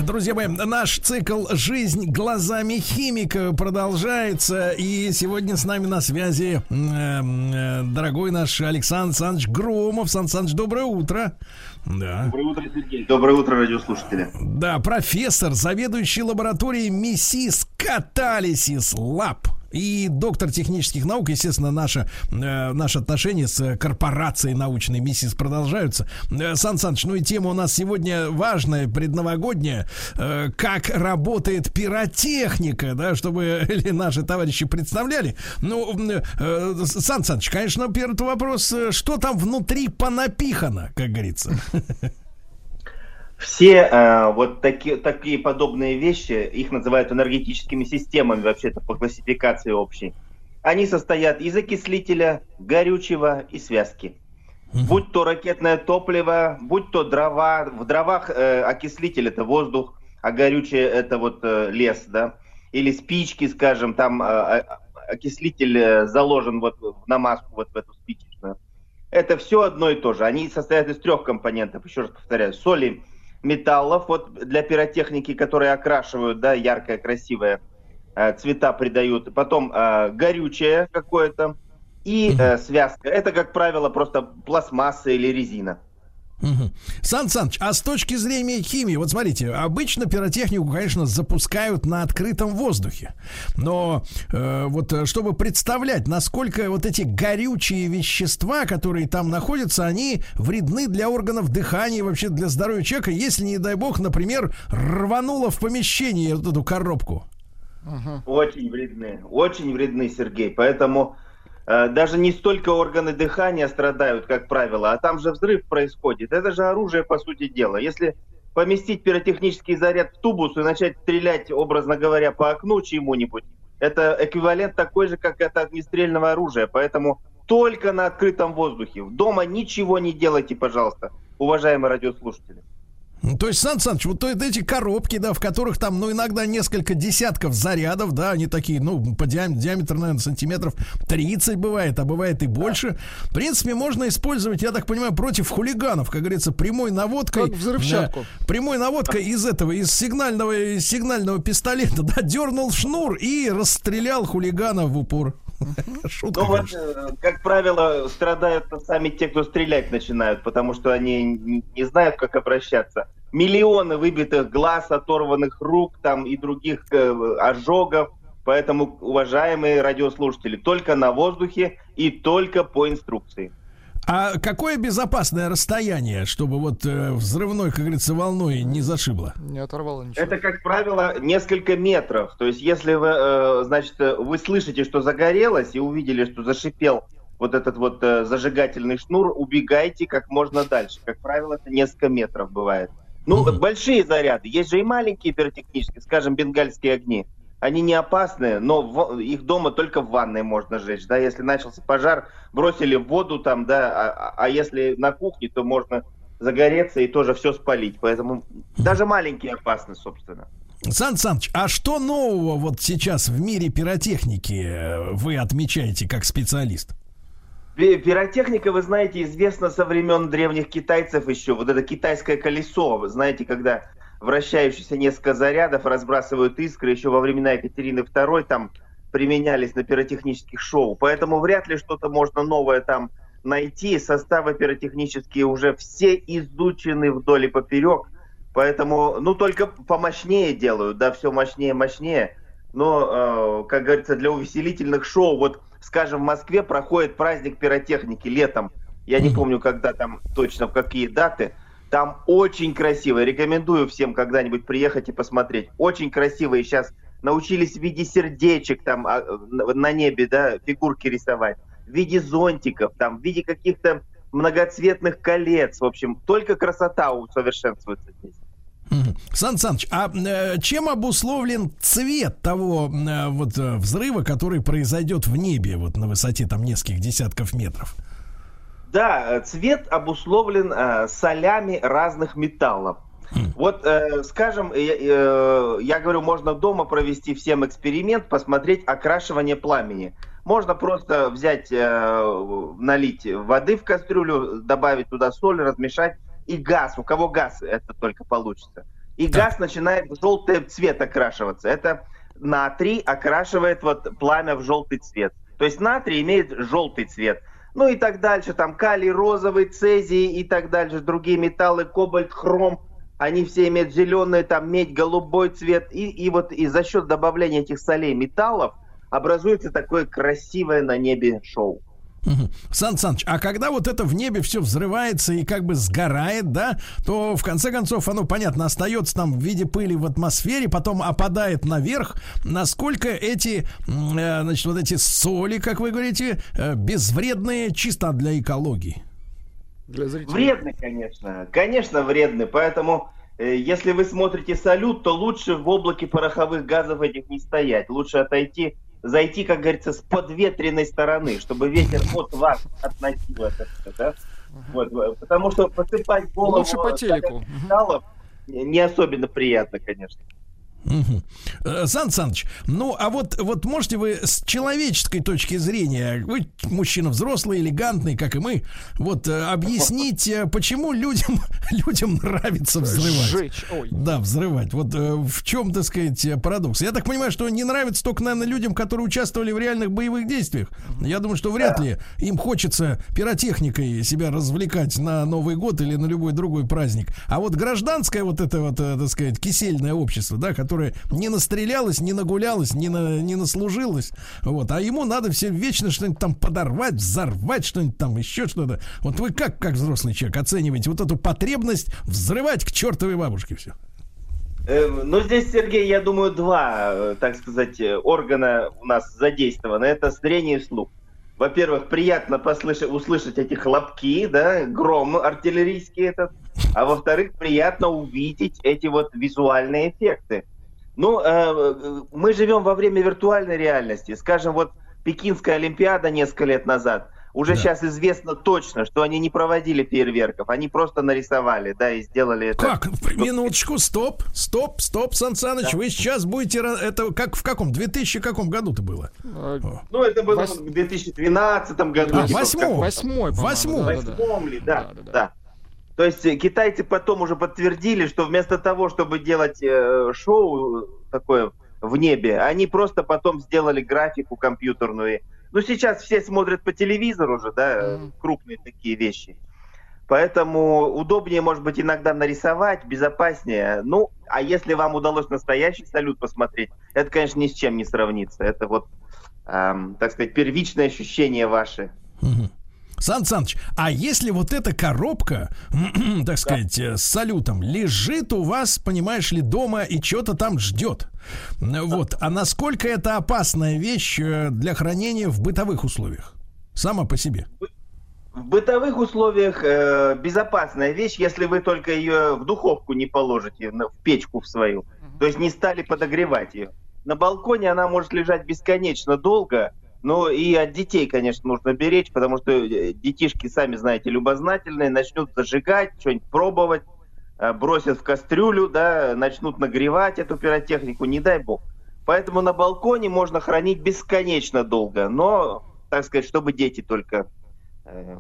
Друзья мои, наш цикл «Жизнь глазами химика» продолжается. И сегодня с нами на связи м, э, дорогой наш Александр Александрович Громов. Сан Саныч, доброе утро. Да. Доброе утро, Сергей. Доброе утро, радиослушатели. Да, профессор, заведующий лабораторией МИСИС Catalysis Lab и доктор технических наук, естественно, наше, э, наши отношения с корпорацией научной МИСИС продолжаются. Э, Сан Саныч, ну и тема у нас сегодня важная, предновогодняя. Э, как работает пиротехника, да, чтобы *laughs* наши товарищи представляли. Ну, э, Сан Саныч, конечно, первый вопрос, э, что там внутри понапихано, как говорится. *laughs* Все э, вот такие, такие подобные вещи, их называют энергетическими системами вообще-то по классификации общей. Они состоят из окислителя, горючего и связки. Будь то ракетное топливо, будь то дрова. В дровах э, окислитель это воздух, а горючее это вот э, лес, да. Или спички, скажем, там э, окислитель э, заложен вот в намазку, вот в эту спичечную. Это все одно и то же. Они состоят из трех компонентов, еще раз повторяю, соли, металлов, вот для пиротехники, которые окрашивают, да, яркое, красивое, э, цвета придают. Потом э, горючее какое-то и э, связка. Это, как правило, просто пластмасса или резина. Мгм. Сан Саныч, а с точки зрения химии, вот смотрите, обычно пиротехнику, конечно, запускают на открытом воздухе. Но э, вот э, чтобы представлять, насколько вот эти горючие вещества, которые там находятся, они вредны для органов дыхания и вообще для здоровья человека, если, не дай бог, например, рвануло в помещении вот эту коробку. Очень вредны, очень вредны, Сергей. Поэтому даже не столько органы дыхания страдают, как правило, а там же взрыв происходит. Это же оружие, по сути дела. Если поместить пиротехнический заряд в тубус и начать стрелять, образно говоря, по окну чему-нибудь, это эквивалент такой же, как это огнестрельного оружия. Поэтому только на открытом воздухе. Дома ничего не делайте, пожалуйста, уважаемые радиослушатели. Ну, То есть, Сан Саныч, вот эти коробки, да, в которых там, ну, иногда несколько десятков зарядов, да, они такие, ну, по диам- диаметр, наверное, сантиметров 30 бывает, а бывает и больше. В принципе, можно использовать, я так понимаю, против хулиганов, как говорится, прямой наводкой. Как взрывчатку. Да, прямой наводкой из этого, из сигнального, из сигнального пистолета, *laughs* да, дернул шнур и расстрелял хулигана в упор. Шутка, Ну вот, э, как правило, страдают сами те, кто стрелять начинают, потому что они не не знают, как обращаться. Миллионы выбитых глаз, оторванных рук там и других э, ожогов. Поэтому, уважаемые радиослушатели, только на воздухе и только по инструкции. А какое безопасное расстояние, чтобы вот э, взрывной, как говорится, волной не зашибло? Не оторвало ничего. Это, как правило, несколько метров. То есть, если вы, э, значит, э, вы слышите, что загорелось, и увидели, что зашипел вот этот вот э, зажигательный шнур, убегайте как можно дальше. Как правило, это несколько метров бывает. Ну, большие заряды. Есть же и маленькие пиротехнические, скажем, бенгальские огни. Они не опасны, но в- их дома только в ванной можно сжечь. Да, если начался пожар, бросили в воду там, да, а, а- а если на кухне, то можно загореться и тоже все спалить. Поэтому даже маленькие опасны, собственно. Сан Саныч, а что нового вот сейчас в мире пиротехники э, вы отмечаете как специалист? Пи- Пиротехника, вы знаете, известна со времен древних китайцев еще. Вот это китайское колесо, вы знаете, когда вращающиеся несколько зарядов разбрасывают искры, еще во времена Екатерины II там применялись на пиротехнических шоу. Поэтому вряд ли что-то можно новое там найти. Составы пиротехнические уже все изучены вдоль и поперек. Поэтому, ну, только помощнее делают, да, все мощнее, мощнее. Но, э, как говорится, для увеселительных шоу, вот, скажем, в Москве проходит праздник пиротехники летом. Я не помню, когда там точно, в какие даты. Там очень красиво. Рекомендую всем когда-нибудь приехать и посмотреть. Очень красивые сейчас научились в виде сердечек там а, на- небе, да, фигурки рисовать, в виде зонтиков, там, в виде каких-то многоцветных колец. В общем, только красота усовершенствуется здесь. Сан Саныч, а э, чем обусловлен цвет того э, вот э, взрыва, который произойдет в небе вот на высоте там нескольких десятков метров? Да, э, цвет обусловлен э, солями разных металлов. Вот, э, скажем, э, э, я говорю, можно дома провести всем эксперимент, посмотреть окрашивание пламени. Можно просто взять, э, налить воды в кастрюлю, добавить туда соль, размешать, и газ. У кого газ, это только получится. И газ начинает в желтый цвет окрашиваться. Это натрий окрашивает вот пламя в желтый цвет. То есть натрий имеет желтый цвет. Ну и так дальше, там калий розовый, цезий и так дальше, другие металлы, кобальт, хром, они все имеют зеленый, там медь, голубой цвет. И, и вот и за счет добавления этих солей металлов образуется такое красивое на небе шоу. Сан Саныч, а когда вот это в небе все взрывается и как бы сгорает, да, то в конце концов оно, понятно, остается там в виде пыли в атмосфере, потом опадает наверх. Насколько эти, э, значит, вот эти соли, как вы говорите, э, безвредные чисто для экологии? Для зрителей. Вредный, конечно. Конечно, вредный. Поэтому, э, если вы смотрите салют, то лучше в облаке пороховых газов этих не стоять. Лучше отойти, зайти, как говорится, с подветренной стороны, чтобы ветер от вас относил это да? Вот, потому что посыпать голову Лучше по телеку. не особенно приятно, конечно. Э, Сан Саныч, ну а вот, вот можете вы с человеческой точки зрения, вы мужчина взрослый, элегантный, как и мы, вот э, объяснить, э, почему людям, *laughs* людям нравится взрывать? Сжечь, ой. Да, взрывать. Вот в чем, так сказать, парадокс? Я так понимаю, что не нравится только, наверное, людям, которые участвовали в реальных боевых действиях. Я думаю, что вряд ли им хочется пиротехникой себя развлекать на Новый год или на любой другой праздник. А вот гражданское вот это вот, так сказать, кисельное общество, да, которое не настрелялось, не нагулялось, не, на, не наслужилось, вот, а ему надо все вечно что-нибудь там подорвать, взорвать, что-нибудь там, еще что-то. Вот вы как, как взрослый человек, оцениваете вот эту потребность взрывать к чертовой бабушке все? Э, Ну, здесь, Сергей, я думаю, два, э, так сказать, э, органа у нас задействованы. Это зрение и слух. Во-первых, приятно послышать, услышать эти хлопки, да, гром артиллерийский этот. А во-вторых, приятно увидеть эти вот визуальные эффекты. Ну, э, э, мы живем во время виртуальной реальности. Скажем, вот Пекинская Олимпиада несколько лет назад. Уже сейчас известно точно, что они не проводили фейерверков, они просто нарисовали, да, и сделали это. Как? Минуточку, стоп, стоп, стоп, Сан Саныч, вы сейчас будете... Это как в каком? 2000 каком году-то было? Ну, это было в 2012 году. А, типа, восьмом. Восьмой, по-моему, Восьмом. да, да, да. Восьмом ли, да, Да, да, да. То есть э, китайцы потом уже подтвердили, что вместо того, чтобы делать э, шоу такое в небе, они просто потом сделали графику компьютерную. Ну, сейчас все смотрят по телевизору же, да, Мгм. крупные такие вещи. Поэтому удобнее, может быть, иногда нарисовать, безопаснее. Ну, а если вам удалось настоящий салют посмотреть, это, конечно, ни с чем не сравнится. Это вот, эм, так сказать, первичное ощущение ваше. Мгм. Сан Саныч, а если вот эта коробка, *clears throat* так сказать, э, с салютом лежит у вас, понимаешь ли, дома и что-то там ждет, вот, а насколько это опасная вещь э, для хранения в бытовых условиях? Сама по себе. В бытовых условиях э, безопасная вещь, если вы только ее в духовку не положите, в печку в свою. То есть не стали подогревать ее. На балконе она может лежать бесконечно долго, но и от детей, конечно, нужно беречь, потому что э, детишки, сами знаете, любознательные, начнут зажигать, что-нибудь пробовать, э, бросят в кастрюлю, да, начнут нагревать эту пиротехнику, не дай бог. Поэтому на балконе можно хранить бесконечно долго, но, так сказать, чтобы дети только э,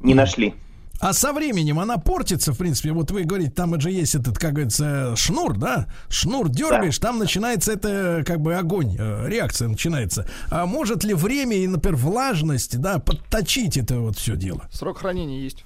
не нашли. А со временем она портится, в принципе. Вот вы говорите, там же есть этот, как говорится, шнур, да? Шнур дергаешь, там начинается это, как бы, огонь, э, реакция начинается. А может ли время и, например, влажность, да, подточить это вот все дело? Срок хранения есть.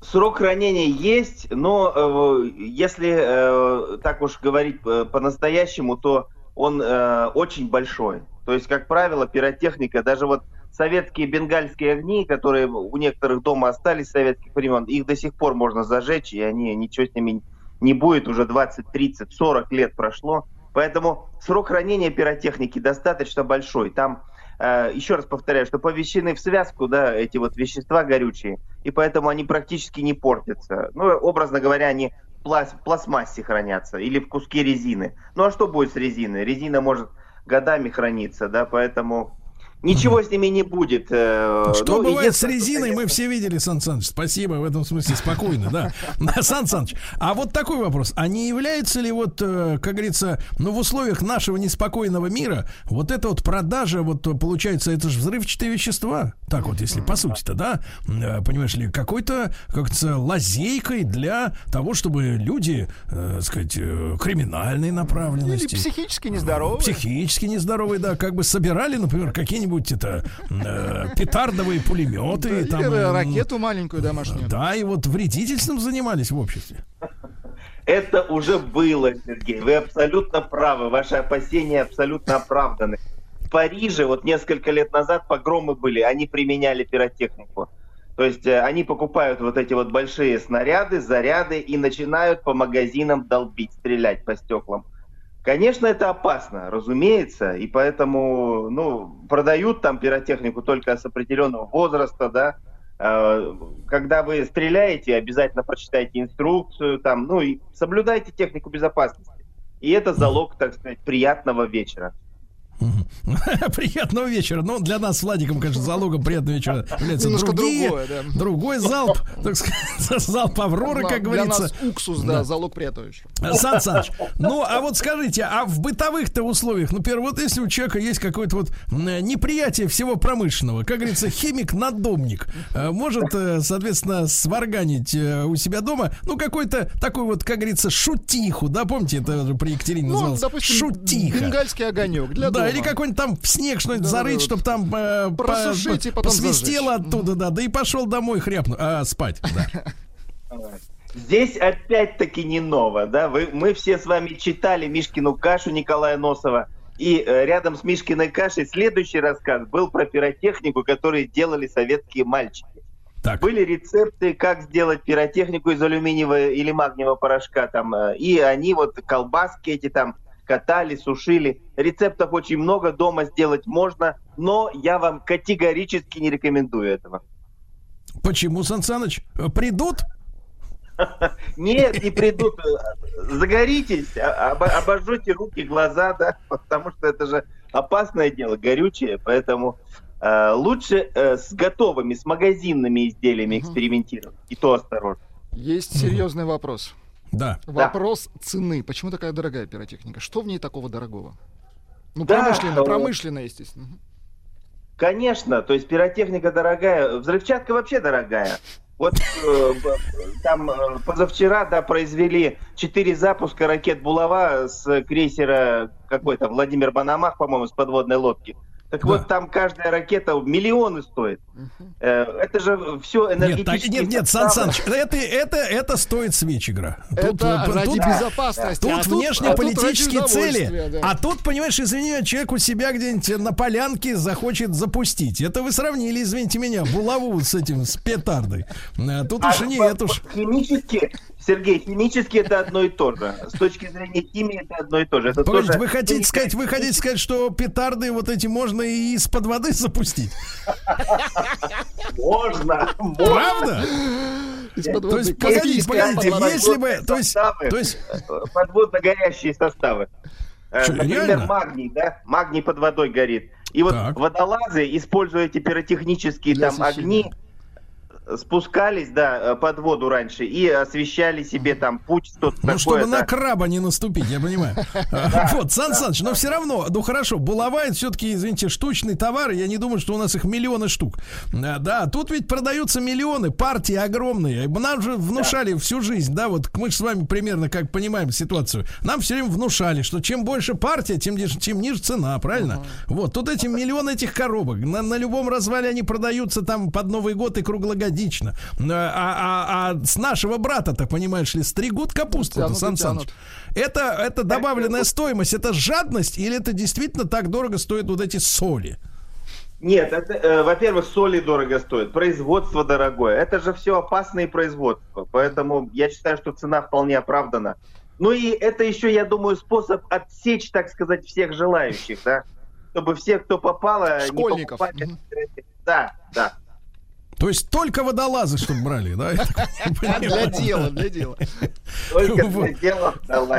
Срок хранения есть, но э, если э, так уж говорить э, по-настоящему, то он э, очень большой. То есть, как правило, пиротехника, даже вот советские бенгальские огни, которые у некоторых дома остались с советских времен, их до сих пор можно зажечь, и они ничего с ними не будет, уже 20, 30, 40 лет прошло, Поэтому срок хранения пиротехники достаточно большой. Там, э, еще раз повторяю, что помещены в связку, да, эти вот вещества горючие, и поэтому они практически не портятся. Ну, образно говоря, они в в пластмассе хранятся или в куске резины. Ну, а что будет с резиной? Резина может годами храниться, да, поэтому ничего с ними не будет. э, Что ну, бывает с резиной, мы все видели, Сан Саныч. Спасибо, в этом смысле спокойно, да. *laughs* Сан Саныч, а вот такой вопрос. А не является ли вот, э, как говорится, ну, в условиях нашего неспокойного мира, вот эта вот продажа, вот получается, это же взрывчатые вещества, так вот, если по сути-то, да, э, понимаешь ли, какой-то, как говорится, лазейкой для того, чтобы люди, э, сказать, криминальной Или направленности, психически нездоровые. психически нездоровые, да, как бы собирали, например, какие-нибудь это э, петардовые пулеметы, Или там, м, ракету маленькую домашнюю. да, и вот вредительством занимались в обществе. Это уже было, Сергей. Вы абсолютно правы. Ваши опасения абсолютно оправданы. В Париже вот несколько лет назад погромы были, они применяли пиротехнику. То есть э, они покупают вот эти вот большие снаряды, заряды и начинают по магазинам долбить, стрелять по стеклам. Конечно, это опасно, разумеется, и поэтому, ну, продают там пиротехнику только с определенного возраста, да. Э, Когда вы стреляете, обязательно прочитайте инструкцию, там, ну, и соблюдайте технику безопасности. И это залог, так сказать, приятного вечера. *laughs* Приятного вечера. Ну, для нас с Владиком, конечно, залогом приятного вечера является Немножко другие, другое, да. другой залп, так сказать, *laughs* залп Авроры, как Для говорится. нас уксус, да, залог приятного вечера. Сан Саныч, ну а вот скажите, а в бытовых-то условиях, например, вот если у человека есть какое-то вот неприятие всего промышленного, как говорится, химик-надомник, э, может, э, соответственно, сварганить э, у себя дома, ну, какой-то такой вот, как говорится, шутиху, да, помните, это при Екатерине Ну, называлось? допустим, Шутиха. бенгальский огонек для да, дома. или какой-нибудь там в снег что-нибудь Да, зарыть, да, чтобы там э, по- просушить и по- потом посвистело зажечь. оттуда, да, да и пошел домой хряпну, а, спать, да. Здесь опять-таки не ново, да, Вы, мы все с вами читали Мишкину кашу Николая Носова, и э, рядом с Мишкиной кашей следующий рассказ был про пиротехнику, которую делали советские мальчики. Так. Были рецепты, как сделать пиротехнику из алюминиевого или магниевого порошка, там, э, и они вот колбаски эти там катали, сушили. Рецептов очень много, дома сделать можно, но я вам категорически не рекомендую этого. Почему, Сан Саныч? Придут? *laughs* Нет, не придут. Загоритесь, а- обо- обожжете руки, глаза, да, потому что это же опасное дело, горючее, поэтому э, лучше э, с готовыми, с магазинными изделиями экспериментировать. И то осторожно. Есть серьезный вопрос. Да. Вопрос цены. Почему такая дорогая пиротехника? Что в ней такого дорогого? Ну, Да, промышленная, э, промышленная, естественно. Конечно, то есть пиротехника дорогая, взрывчатка вообще дорогая. Вот э, там э, позавчера, да, произвели четыре запуска ракет «Булава» с крейсера какой-то Владимир Банамах, по-моему, с подводной лодки. Так вот, там каждая ракета миллионы стоит. Э, Это же все Нет, так, энергетические нет, нет, Сан. Саныч, это, это, это стоит свеч игра. Это э, ради тут- безопасности. Тут а тут- внешнеполитические а тут цели. да. А тут, понимаешь, извини, человек у себя где-нибудь на полянке захочет запустить. Это вы сравнили, извините меня, булаву с этим, с петардой. А Тут А уж и нет по- уж. Химически, Сергей, химически это одно и то же. С точки зрения химии это одно и то же. Это Погодите, тоже- вы хотите сказать, вы хотите сказать, что петарды вот эти можно и из-под воды запустить? Можно, можно. Правда? Из-под То есть, погодите, погодите, если бы, то есть, Составы, то есть, подводно-горящие составы. Э, Например, реально? магний, да? Магний под водой горит. И вот Так. водолазы, используя эти пиротехнические Для там огни, спускались, да, э, под воду раньше и освещали себе там путь, что-то Ну, такое. чтобы да. на краба не наступить, я понимаю. *laughs* Вот, Сан Саныч, но все равно, ну хорошо, булава все-таки, извините, штучный товар, я не думаю, что у нас их миллионы штук. А, Да, тут ведь продаются миллионы, партии огромные. Нам же внушали всю жизнь, да, вот мы же с вами примерно как понимаем ситуацию. Нам все время внушали, что чем больше партия, тем, ниже- тем ниже цена, правильно? Вот, тут эти миллионы этих коробок. На, на любом развале они продаются там под Новый год и круглогодично. А, а- а с нашего брата-то, понимаешь ли, стригут капусту, Тянут Сан Саныч. Это, это добавленная стоимость, это жадность или это действительно так дорого стоят вот эти соли? Нет, это, э, во-первых, соли дорого стоит, производство дорогое. Это же все опасные производства. Поэтому я считаю, что цена вполне оправдана. Ну и это еще, я думаю, способ отсечь, так сказать, всех желающих, да? Чтобы все, кто попало, Школьников. не покупали. Да, да. То есть только водолазы, чтобы брали, да? Так Для дела, для дела.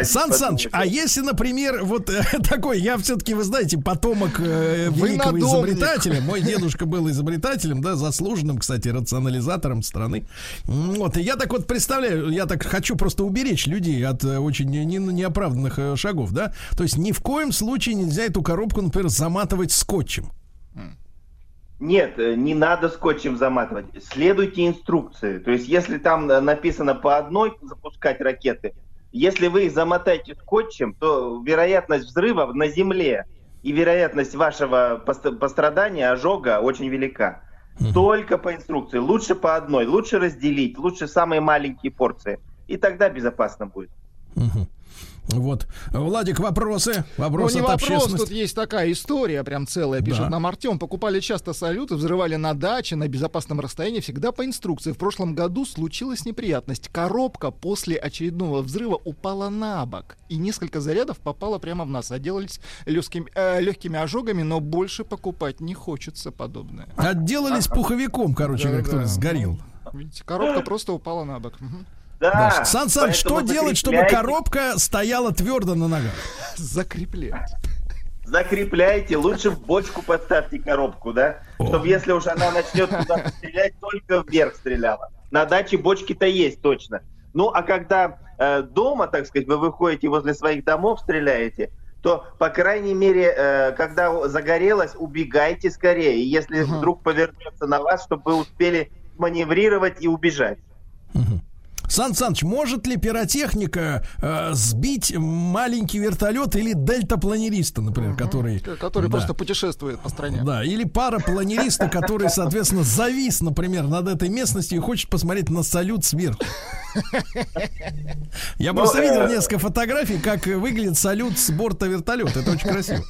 Сан Саныч, а если, например, вот э, *laughs* такой, я все-таки, вы знаете, потомок э, великого изобретателя, мой дедушка был изобретателем, да, заслуженным, кстати, рационализатором страны. Вот, и я так вот представляю, я так хочу просто уберечь людей от э, очень не- не- неоправданных шагов, да, то есть ни в коем случае нельзя эту коробку, например, заматывать скотчем. Нет, э, не надо скотчем заматывать. Следуйте инструкции. То есть, если там э, написано по одной запускать ракеты, если вы их замотаете скотчем, то вероятность взрыва на земле и вероятность вашего пост- пострадания, ожога очень велика. Только по инструкции. Лучше по одной. Лучше разделить. Лучше самые маленькие порции. И тогда безопасно будет. Мгм. Вот. Владик, вопросы? Вопросы ну, не вопрос, тут есть такая история, прям целая, пишет Да. нам Артем. Покупали часто салюты, взрывали на даче, на безопасном расстоянии, всегда по инструкции. В прошлом году случилась неприятность. Коробка после очередного взрыва упала на бок. И несколько зарядов попало прямо в нас. Отделались легкими, э, легкими ожогами, но больше покупать не хочется подобное. Отделались пуховиком, короче говоря, который Да-да. сгорел. Видите, коробка просто упала на бок. Да. Да. Сан Саныч, что делать, чтобы коробка стояла твердо на ногах? *laughs* Закреплять. Закрепляйте, лучше в бочку подставьте коробку, да? Чтобы если уж она начнет куда-то стрелять, только вверх стреляла. На даче бочки-то есть точно. Ну, а когда э, дома, так сказать, вы выходите возле своих домов, стреляете, то, по крайней мере, э, когда загорелось, убегайте скорее. Если вдруг повернется на вас, чтобы вы успели маневрировать и убежать. Сан Саныч, может ли пиротехника э, сбить маленький вертолет или дельтапланериста, например, который... К- Который Да. просто путешествует по стране. Да, или парапланериста, который, соответственно, завис, например, над этой местностью и хочет посмотреть на салют сверху. Я Ну, просто видел э, несколько фотографий, как выглядит салют с борта вертолета. Это очень красиво.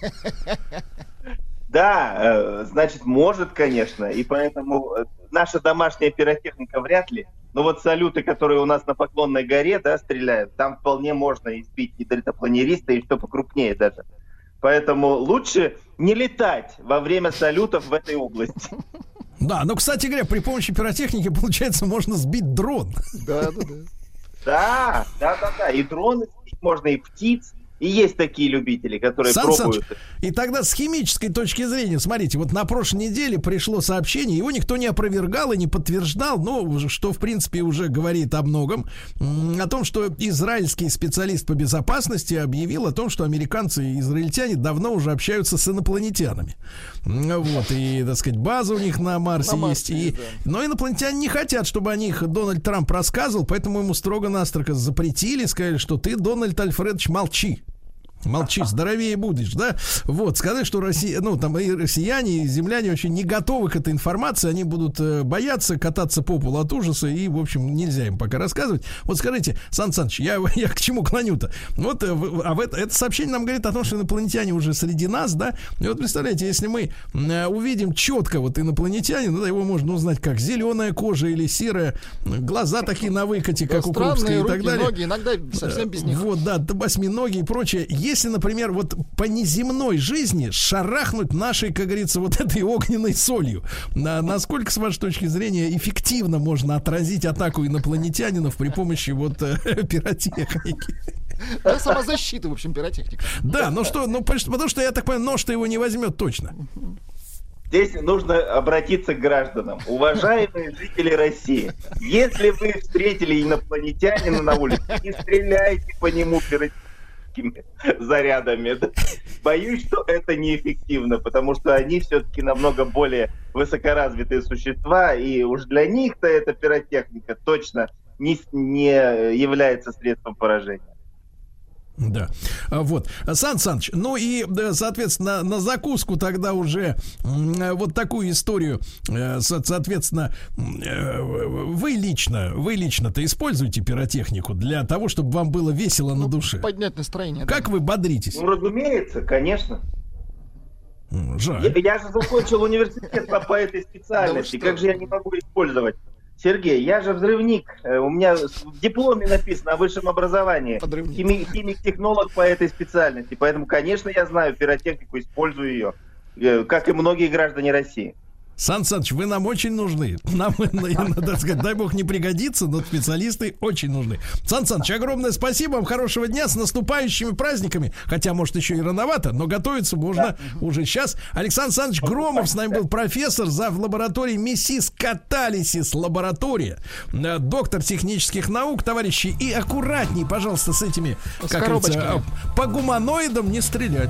Да, э, значит, может, конечно, и поэтому э, наша домашняя пиротехника вряд ли. Но вот салюты, которые у нас на Поклонной горе, да, стреляют, там вполне можно избить и дельтапланериста, и что покрупнее даже. Поэтому лучше не летать во время салютов в этой области. Да, но, кстати говоря, при помощи пиротехники, получается, можно сбить дрон. Да, да, да. Да, да, да, да. И дроны сбить можно, и птиц. И есть такие любители, которые Сан пробуют. Саныч, и тогда с химической точки зрения, смотрите, вот на прошлой неделе пришло сообщение, его никто не опровергал и не подтверждал, но что, в принципе, уже говорит о многом, о том, что израильский специалист по безопасности объявил о том, что американцы и израильтяне давно уже общаются с инопланетянами. Вот, и, так сказать, база у них на Марсе На есть. Марсе И, есть, да. но инопланетяне не хотят, чтобы о них Дональд Трамп рассказывал, поэтому ему строго-настрого запретили, сказали, что ты, Дональд Альфредович, молчи. Молчи, здоровее будешь, да? Вот, сказать, что Россия, ну, там и россияне, и земляне очень не готовы к этой информации, они будут э, бояться, кататься по полу от ужаса, и, в общем, нельзя им пока рассказывать. Вот скажите, Сан Саныч, я, *laughs* я к чему клоню-то? Вот, э, а в это, это сообщение нам говорит о том, что инопланетяне уже среди нас, да? И вот представляете, если мы э, увидим четко вот инопланетянина, да, его можно узнать как зеленая кожа или серая, глаза такие на выкате, как у Странные Крупской и так далее. ноги, иногда совсем без них. Вот, да, восьминогие и прочее. Если, например, вот по неземной жизни шарахнуть нашей, как говорится, вот этой огненной солью, на- насколько, с вашей точки зрения, эффективно можно отразить атаку инопланетянинов при помощи вот э, пиротехники? Да, самозащита, в общем, пиротехника. Да, ну что, ну потому что я так понимаю, нож-то его не возьмет точно. Здесь нужно обратиться к гражданам. Уважаемые жители России, если вы встретили инопланетянина на улице, не стреляйте по нему пиротическими *laughs* зарядами. да. Боюсь, что это неэффективно, потому что они все-таки намного более высокоразвитые существа, и уж для них-то эта пиротехника точно не, не является средством поражения. Да. А, Вот. Сан Саныч, ну и, да, соответственно, на закуску тогда уже э, вот такую историю, э, со- соответственно, э, вы лично, вы лично-то используете пиротехнику для того, чтобы вам было весело на душе. Поднять настроение. да. Как вы бодритесь? Ну, разумеется, конечно. Жаль. Я, я же закончил университет по, этой специальности. Да как же я не могу использовать Сергей, я же взрывник. Э, У меня в дипломе написано о высшем образовании. Хими- Химик-технолог по этой специальности. Поэтому, конечно, я знаю пиротехнику, использую ее. э, Как и многие граждане России. Сан Саныч, вы нам очень нужны. Нам, *laughs* надо сказать, дай бог не пригодится, но специалисты очень нужны. Сан Саныч, огромное спасибо вам, хорошего дня, с наступающими праздниками. Хотя, может, еще и рановато, но готовиться можно уже сейчас. Александр Александрович Громов с нами был профессор за в лаборатории Миссис Каталисис лаборатория, э, доктор технических наук, товарищи. И аккуратней, пожалуйста, с этими, С как говорится, э, по гуманоидам не стрелять.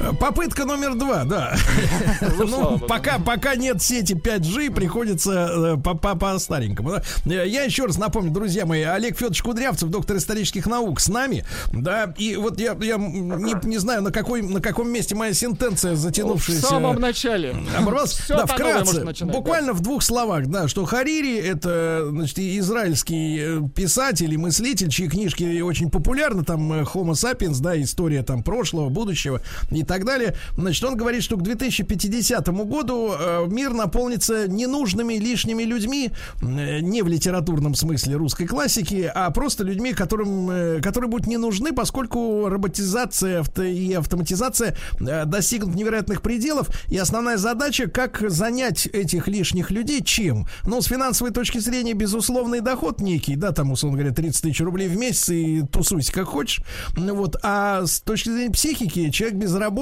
Э, Попытка номер два, да. *laughs* Ну, пока, пока нет сети 5G, приходится э, по, по, по старенькому. да. Э, Я еще раз напомню, друзья мои, Олег Федорович Кудрявцев, доктор исторических наук, с нами. Да, и вот я, я не, не знаю, на, какой, на каком месте моя сентенция В затянувшаяся. самом начале. Оборвалась. Да, вкратце, буквально в двух словах, да, что Харири это, значит, израильский писатель и мыслитель, чьи книжки очень популярны, там Homo sapiens, да, история там прошлого, будущего и так далее. Значит, он говорит, что к 2050 году э, мир наполнится ненужными лишними людьми, э, не в литературном смысле русской классики, а просто людьми, которым, э, которые будут не нужны, поскольку роботизация и автоматизация достигнут невероятных пределов. И основная задача, как занять этих лишних людей чем? Ну, с финансовой точки зрения, безусловный доход некий, да, там, условно говоря, 30 тысяч рублей в месяц и тусуйся как хочешь. Ну, Вот. А с точки зрения психики, человек без работы,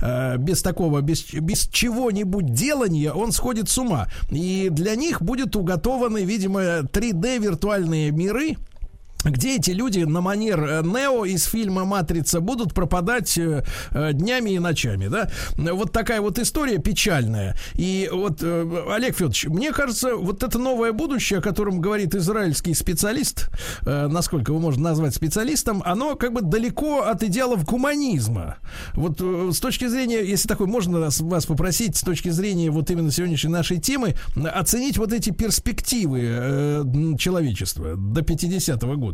э, без такого, без, без чего-нибудь делания, он сходит с ума. И для них будет уготованы, видимо, 3D виртуальные миры, где эти люди на манер э, Нео из фильма «Матрица» будут пропадать э, э, днями и ночами, да? Вот такая вот история печальная. И вот, Олег Федорович, мне кажется, вот это новое будущее, о котором говорит израильский специалист, насколько его можно назвать специалистом, оно как бы далеко от идеалов гуманизма. Вот с точки зрения, если такой, можно вас, попросить, с точки зрения вот именно сегодняшней нашей темы, оценить вот эти перспективы человечества до 50-го года.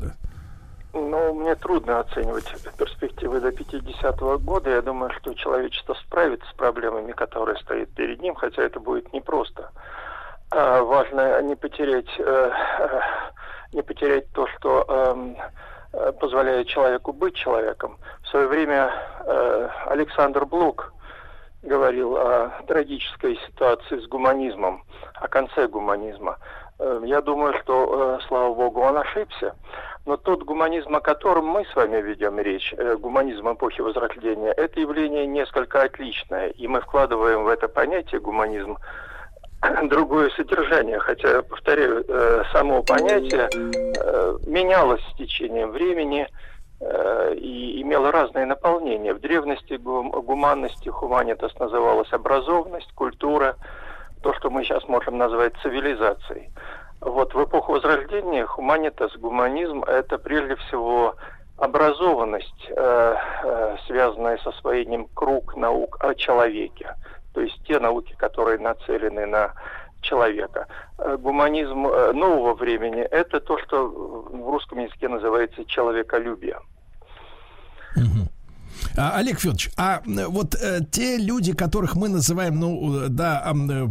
Ну, мне трудно оценивать перспективы до 50-го года. Я думаю, что человечество справится с проблемами, которые стоят перед ним, хотя это будет непросто. А, важно не потерять, э, э, не потерять то, что эм, э, позволяет человеку быть человеком. В свое время э, Александр Блок говорил о трагической ситуации с гуманизмом, о конце гуманизма. Э, Я думаю, что, э, слава богу, он ошибся. Но тот гуманизм, о котором мы с вами ведем речь, э, гуманизм эпохи Возрождения, это явление несколько отличное. И мы вкладываем в это понятие гуманизм *clears throat* другое содержание. Хотя, повторяю, э, само понятие менялось с течением времени и имело разное наполнение. В древности гум- гуманности хуманитас называлась образованность, культура, то, что мы сейчас можем назвать цивилизацией. Вот в эпоху Возрождения хуманитас, гуманизм – это прежде всего образованность, э, э, связанная с освоением круг наук о человеке, то есть те науки, которые нацелены на человека. Э, Гуманизм нового времени – это то, что в русском языке называется человеколюбие. А, Олег Федорович, а м, вот э, те люди, которых мы называем, ну, э, да, э,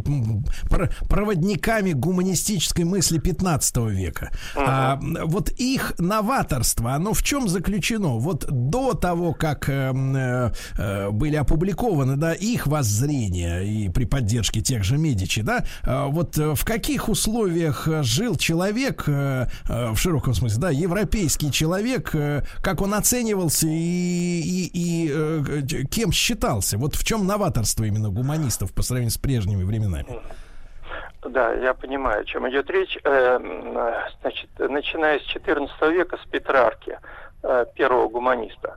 проводниками гуманистической мысли 15 века, а, м, вот их новаторство, оно в чем заключено? Вот до того, как э, м, э, э, были опубликованы, да, их воззрения и при поддержке тех же Медичи, да, э, вот э, в каких условиях э, жил человек, э, э, в широком смысле, да, европейский человек, э, как он оценивался и, и, и, э, кем считался? Вот в чем новаторство именно гуманистов по сравнению с прежними временами? Да, я понимаю, о чем идет речь. Э, Значит, начиная с XIV века, с Петрарки, э, первого гуманиста,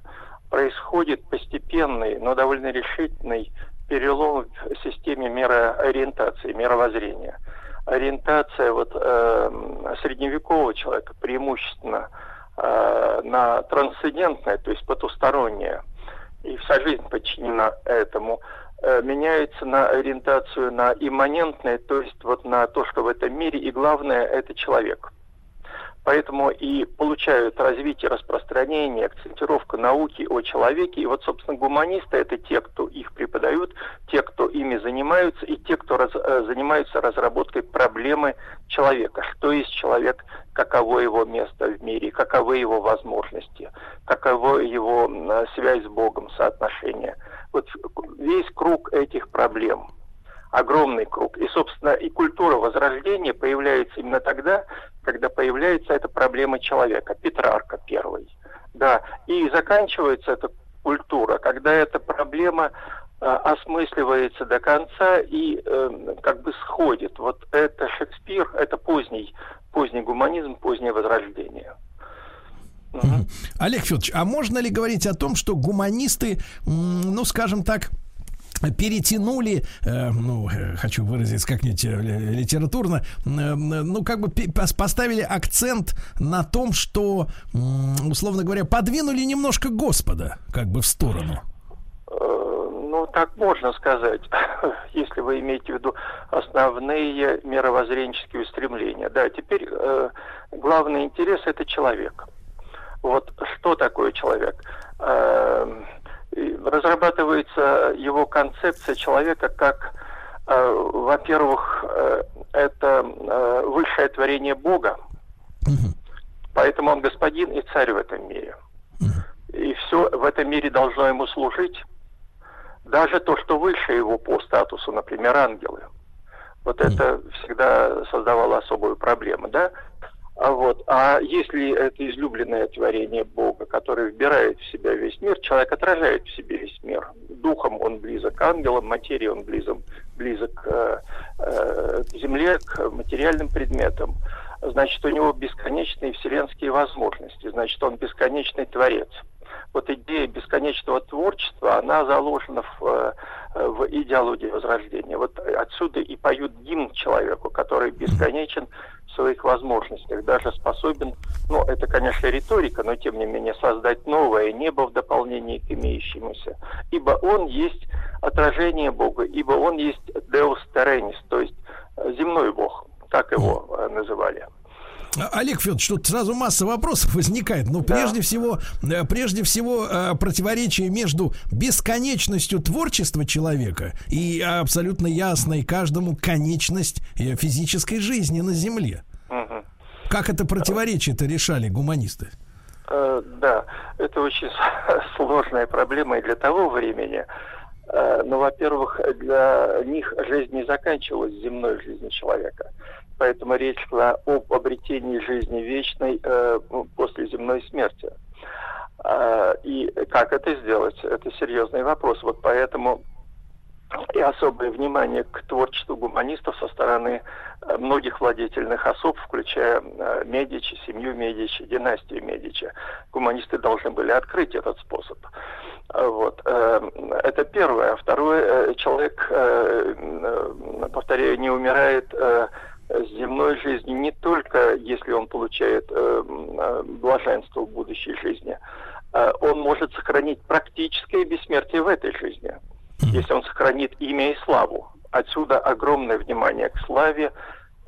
происходит постепенный, но довольно решительный перелом в системе мироориентации, мировоззрения. Ориентация вот, э, средневекового человека преимущественно э, на трансцендентное, то есть потустороннее, и вся жизнь подчинена этому. э, меняются на ориентацию на имманентное, то есть вот на то, что в этом мире, и главное, это человек. Поэтому и получают развитие, распространение, акцентировка науки о человеке. И вот, собственно, гуманисты – это те, кто их преподают, те, кто ими занимаются, и те, кто раз, э, занимаются разработкой проблемы человека. Что есть человек, каково его место в мире, каковы его возможности, каково его связь с Богом, соотношение. Вот весь круг этих проблем – огромный круг. И, собственно, и культура возрождения появляется именно тогда, когда появляется эта проблема человека, Петрарка первый. Да, и заканчивается эта культура, когда эта проблема э, осмысливается до конца и э, как бы сходит. Вот это Шекспир, это поздний, поздний гуманизм, позднее возрождение. Угу. Олег Федорович, а можно ли говорить о том, что гуманисты, ну, скажем так, перетянули, э, ну, э, хочу выразиться как-нибудь э, литературно, э, ну, как бы поставили акцент на том, что, условно говоря, подвинули немножко Господа, как бы в сторону. Э, ну, так можно сказать, *laughs* если вы имеете в виду основные мировоззренческие устремления. Да, теперь э, главный интерес это человек. Вот что такое человек? Э, разрабатывается его концепция человека как, э, во-первых, э, это э, высшее творение Бога, поэтому он господин и царь в этом мире. И все в этом мире должно ему служить. Даже то, что выше его по статусу, например, ангелы. Вот это всегда создавало особую проблему, да? А, вот. а если это излюбленное творение Бога, которое вбирает в себя весь мир, человек отражает в себе весь мир. Духом он близок к ангелам, материей он близок, близок э, э, к земле, к материальным предметам. Значит, у него бесконечные вселенские возможности, значит, он бесконечный творец. Вот идея бесконечного творчества, она заложена в, э, в идеологии Возрождения. Вот отсюда и поют гимн человеку, который бесконечен, в своих возможностях, даже способен, ну, это, конечно, риторика, но, тем не менее, создать новое небо в дополнение к имеющемуся. Ибо он есть отражение Бога, ибо он есть Deus Terrenis, то есть э, земной Бог, так его э, называли. Олег Федорович, тут сразу масса вопросов *laughs* возникает. Но да. прежде всего, э, прежде всего противоречие между бесконечностью творчества человека и абсолютно ясной каждому конечность физической жизни на Земле. Угу. Как это противоречие-то решали гуманисты? Э, да, это очень *laughs* сложная проблема и для того времени. Э, но, во-первых, для них жизнь не заканчивалась земной жизнью человека. Поэтому речь шла об обретении жизни вечной э, после земной смерти. Э, и как это сделать? Это серьезный вопрос. Вот поэтому и особое внимание к творчеству гуманистов со стороны э, многих владетельных особ, включая э, Медичи, семью Медичи, династию Медичи. Гуманисты должны были открыть этот способ. Э, вот. Это первое. А второе, человек, повторяю, не умирает земной жизни не только если он получает блаженство в будущей жизни, он может сохранить практическое бессмертие в этой жизни если он сохранит имя и славу. Отсюда огромное внимание к славе,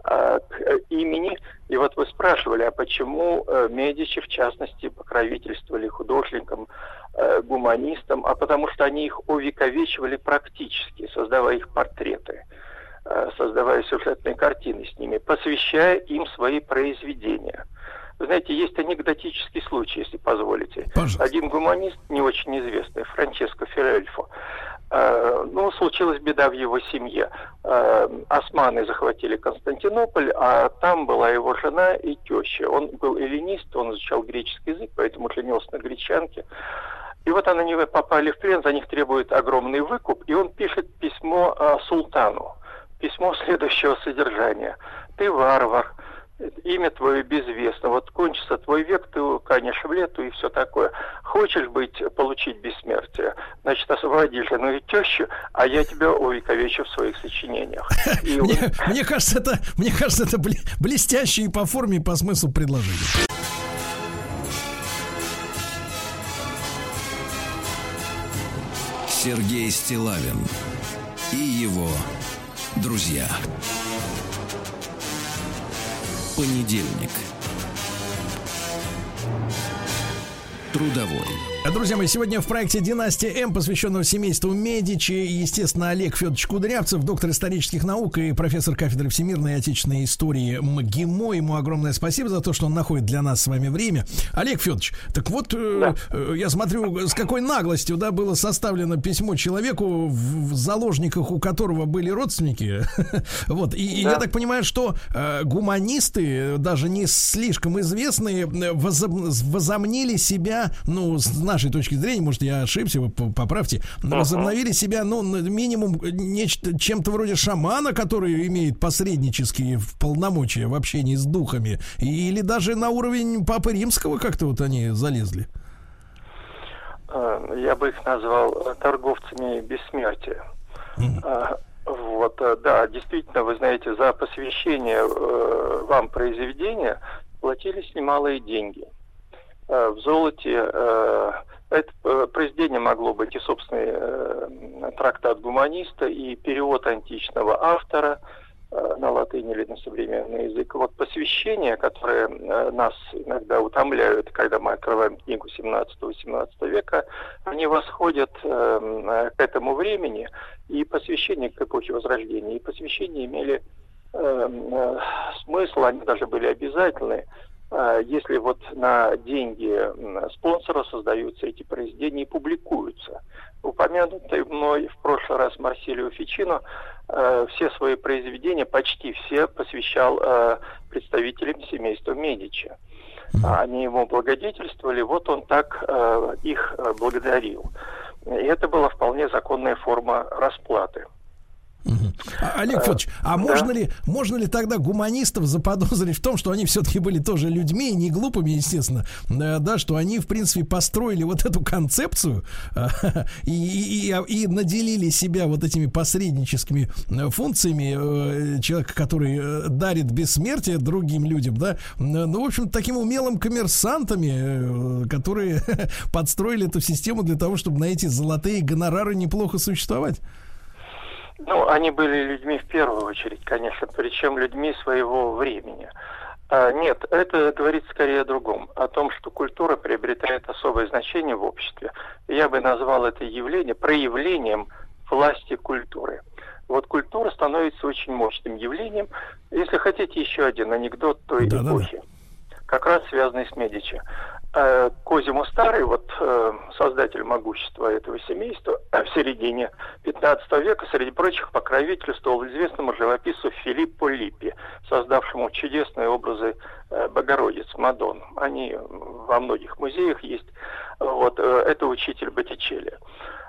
а, к э, имени. И вот вы спрашивали, а почему э, Медичи, в частности, покровительствовали художникам, э, гуманистам, а потому что они их увековечивали практически, создавая их портреты, создавая сюжетные картины с ними, посвящая им свои произведения. Вы знаете, есть анекдотический случай, если позволите. Пожалуйста. Один гуманист, не очень известный, Франческо Ферельфо, Э, ну, случилась беда в его семье. Э, османы захватили Константинополь, а там была его жена и теща. Он был эллинист, он изучал греческий язык, поэтому женился на гречанке. И вот они попали в плен, за них требует огромный выкуп, и он пишет письмо э, султану. Письмо следующего содержания. «Ты варвар, имя твое безвестно. Вот кончится твой век, ты канешь в лету и все такое. Хочешь быть, получить бессмертие, значит, освободи жену и тещу, а я тебя увековечу в своих сочинениях. *laughs* И мне, кажется, это, мне кажется, это блестящее по форме и по смыслу предложение. Сергей Стилавин и его друзья. Понедельник. Трудовой. Друзья мои, сегодня в проекте «Династия М», посвященного семейству Медичи, естественно, Олег Федорович Кудрявцев, доктор исторических наук и профессор кафедры всемирной и отечественной истории МГИМО. Ему огромное спасибо за то, что он находит для нас с вами время. Олег Федорович, так вот, э, э, я смотрю, с какой наглостью, да, было составлено письмо человеку, в, в заложниках у которого были родственники. *laughs* вот, и, и я так понимаю, что э, гуманисты, даже не слишком известные, э, возом- возомнили себя, ну, с нашей точки зрения, может, я ошибся, вы поправьте, возобновили себя, ну, минимум, нечто, чем-то вроде шамана, который имеет посреднические полномочия в общении с духами, или даже на уровень Папы Римского как-то вот они залезли. Э, Я бы их назвал э, торговцами бессмертия. А, Вот, э, да, действительно, вы знаете, за посвящение э, вам произведения платились немалые деньги. Э, В золоте э, это э, произведение могло быть и собственный э, трактат гуманиста, и перевод античного автора э, на латынь или на современный язык. Вот посвящения, которые э, нас иногда утомляют, когда мы открываем книгу 17-18 века, они восходят э, э, к этому времени, и посвящение к эпохе Возрождения, и посвящения имели э, э, смысл, они даже были обязательны, э, если вот на деньги спонсора создаются эти произведения и публикуются. Упомянутый мной в прошлый раз Марсилио Фичино э, все свои произведения, почти все, посвящал э, представителям семейства Медичи. А Они ему благодетельствовали, вот он так э, их благодарил. И это была вполне законная форма расплаты. А, Олег Федорович, а можно ли, можно ли тогда гуманистов заподозрить в том, что они все-таки были тоже людьми, и не глупыми, естественно, э, да, что они, в принципе, построили вот эту концепцию э, *laughs* и, и, и наделили себя вот этими посредническими э, функциями человека, который дарит бессмертие другим людям, да, ну, в общем, таким умелым коммерсантами, которые *laughs* подстроили эту систему для того, чтобы на эти золотые гонорары неплохо существовать. Ну, они были людьми в первую очередь, конечно, причем людьми своего времени. А, нет, это говорит скорее о другом, о том, что культура приобретает особое значение в обществе. Я бы назвал это явление проявлением власти культуры. Вот культура становится очень мощным явлением. Если хотите еще один анекдот той эпохи, как раз связанный с Медичи. Э, Козимо Старый, вот э, создатель могущества этого семейства, в середине 15 века, среди прочих, покровительствовал известному живописцу Филиппу Липпи, создавшему чудесные образы э, Богородиц, Мадон. Они во многих музеях есть. Вот, э, это учитель Боттичелли.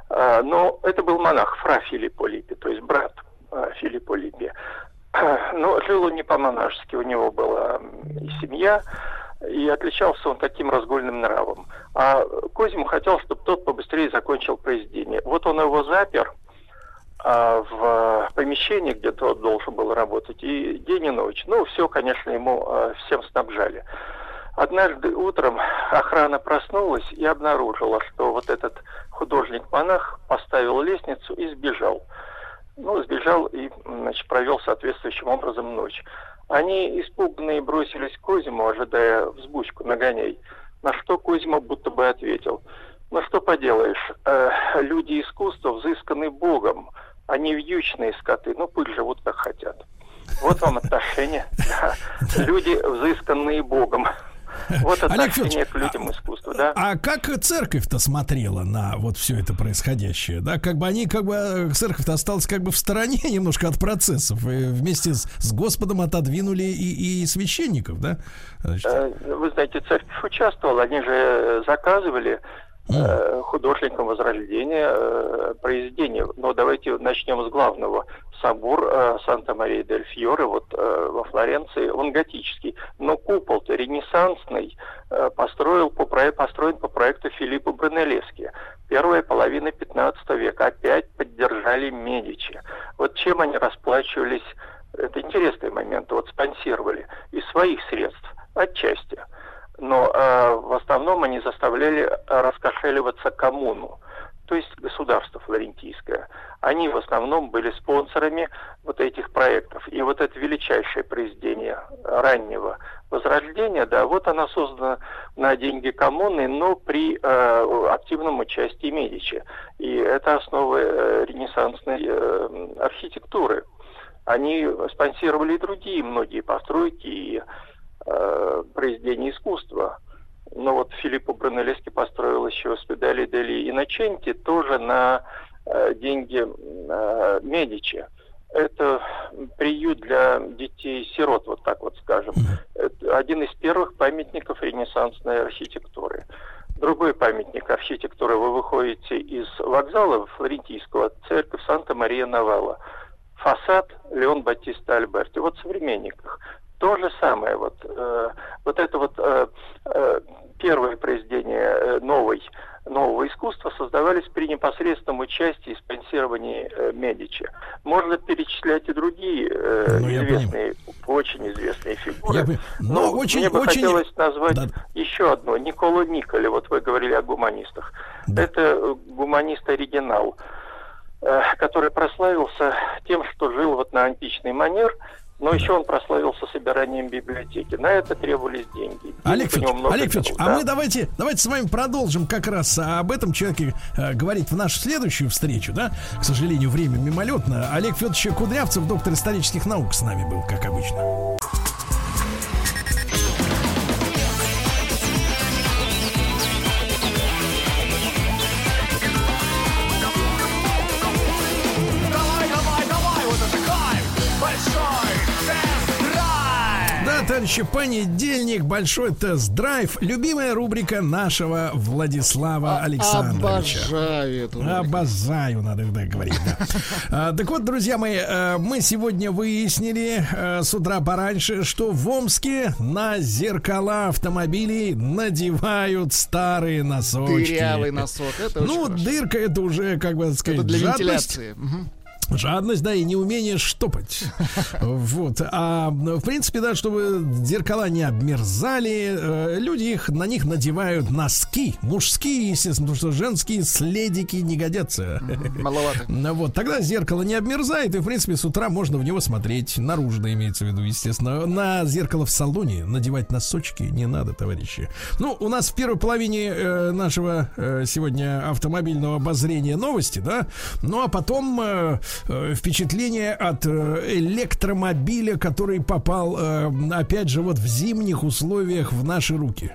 Э, Но это был монах, фра Филиппо Липпи, то есть брат э, Филиппо Липпи. Но жил он не по-монашески, у него была и семья, и отличался он таким разгульным нравом. А Козьму хотел, чтобы тот побыстрее закончил произведение. Вот он его запер а, в помещении, где тот должен был работать, и день и ночь. Ну, все, конечно, ему а, всем снабжали. Однажды утром охрана проснулась и обнаружила, что вот этот художник-монах поставил лестницу и сбежал. Ну, сбежал и, значит, провел соответствующим образом ночь. Они, испуганные, бросились к Козиму, ожидая взбучку, нагоняй. На что Козьма будто бы ответил. Ну, что поделаешь, э, люди искусства взысканы Богом, они вьючные скоты, ну, пусть живут как хотят. Вот вам отношения. *laughs* Люди, взысканные Богом. *laughs* Вот отношение к людям искусства, да? А как церковь-то смотрела на вот все это происходящее? Да, как бы они, как бы э, церковь-то осталась как бы в стороне *laughs* немножко от процессов. И вместе с, с Господом отодвинули и, и священников, да? Значит, Э, Вы знаете, церковь участвовала, они же э, заказывали э, художникам Возрождения э, произведения. Но давайте начнем с главного. Собор э, Санта-Мария-дель-Фьоре вот во Флоренции, он готический, но купол-то ренессансный, построил по, построен по проекту Филиппа Брунеллески. Первая половина 15 века опять поддержали Медичи. Вот чем они расплачивались, это интересный момент, вот спонсировали из своих средств, отчасти. Но э, в основном они заставляли раскошеливаться коммуну. То то есть государство флорентийское, они в основном были спонсорами вот этих проектов. И вот это величайшее произведение раннего возрождения, да, вот она создана на деньги коммуны, но при э, активном участии Медичи. И это основа э, ренессансной э, архитектуры. Они спонсировали и другие многие постройки и э, произведения искусства. Но вот Филиппо Брунеллески построил еще Спидали Дели Иноченти тоже на э, деньги э, Медичи. Это приют для детей-сирот, вот так вот скажем. Это один из первых памятников ренессансной архитектуры. Другой памятник архитектуры, вы выходите из вокзала флорентийского, церковь Санта-Мария-Новелла. Фасад Леон Батиста Альберти. Вот в современниках. То же самое, вот, э, вот это вот э, э, первое произведение э, новой, нового искусства создавались при непосредственном участии и спонсировании э, Медичи. Можно перечислять и другие э, Ну, известные, очень известные фигуры. Я. Но Ну, очень- мне бы очень- хотелось назвать Да. еще одно. Никола Николи, вот вы говорили о гуманистах. Это э, гуманист-оригинал, который прославился тем, что жил вот на античный манер, но еще он прославился собиранием библиотеки. На это требовались деньги. Олег Федорович, Олег Федорович, было, а да. мы давайте, давайте с вами продолжим как раз об этом человеке э, говорить в нашу следующую встречу, да? К сожалению, время мимолетно. Олег Федорович Кудрявцев, доктор исторических наук, с нами был, как обычно. Товарищи, понедельник, большой тест-драйв. Любимая рубрика нашего Владислава Александровича. Обожаю эту рубрику. Обожаю, надо так говорить. да. А, Так вот, друзья мои, э, мы сегодня выяснили э, с утра пораньше, что в Омске на зеркала автомобилей надевают старые носочки. Дырявый носок. Это Ну, дырка это уже, как бы сказать, Это для жадность. вентиляции. Жадность, да, и неумение штопать. *laughs* Вот. А в принципе, да, чтобы зеркала не обмерзали, э, люди их на них надевают носки. Мужские, естественно, потому что женские следики не годятся. *laughs* Маловато. Ну Вот, тогда зеркало не обмерзает, и, в принципе, с утра можно в него смотреть. Наружно имеется в виду, естественно. На зеркало в салоне надевать носочки не надо, товарищи. Ну, у нас в первой половине э, нашего э, сегодня автомобильного обозрения новости, да. Ну, а потом э, э, впечатление от э, электромобиля, который попал, э, опять же, вот в зимних условиях в наши руки.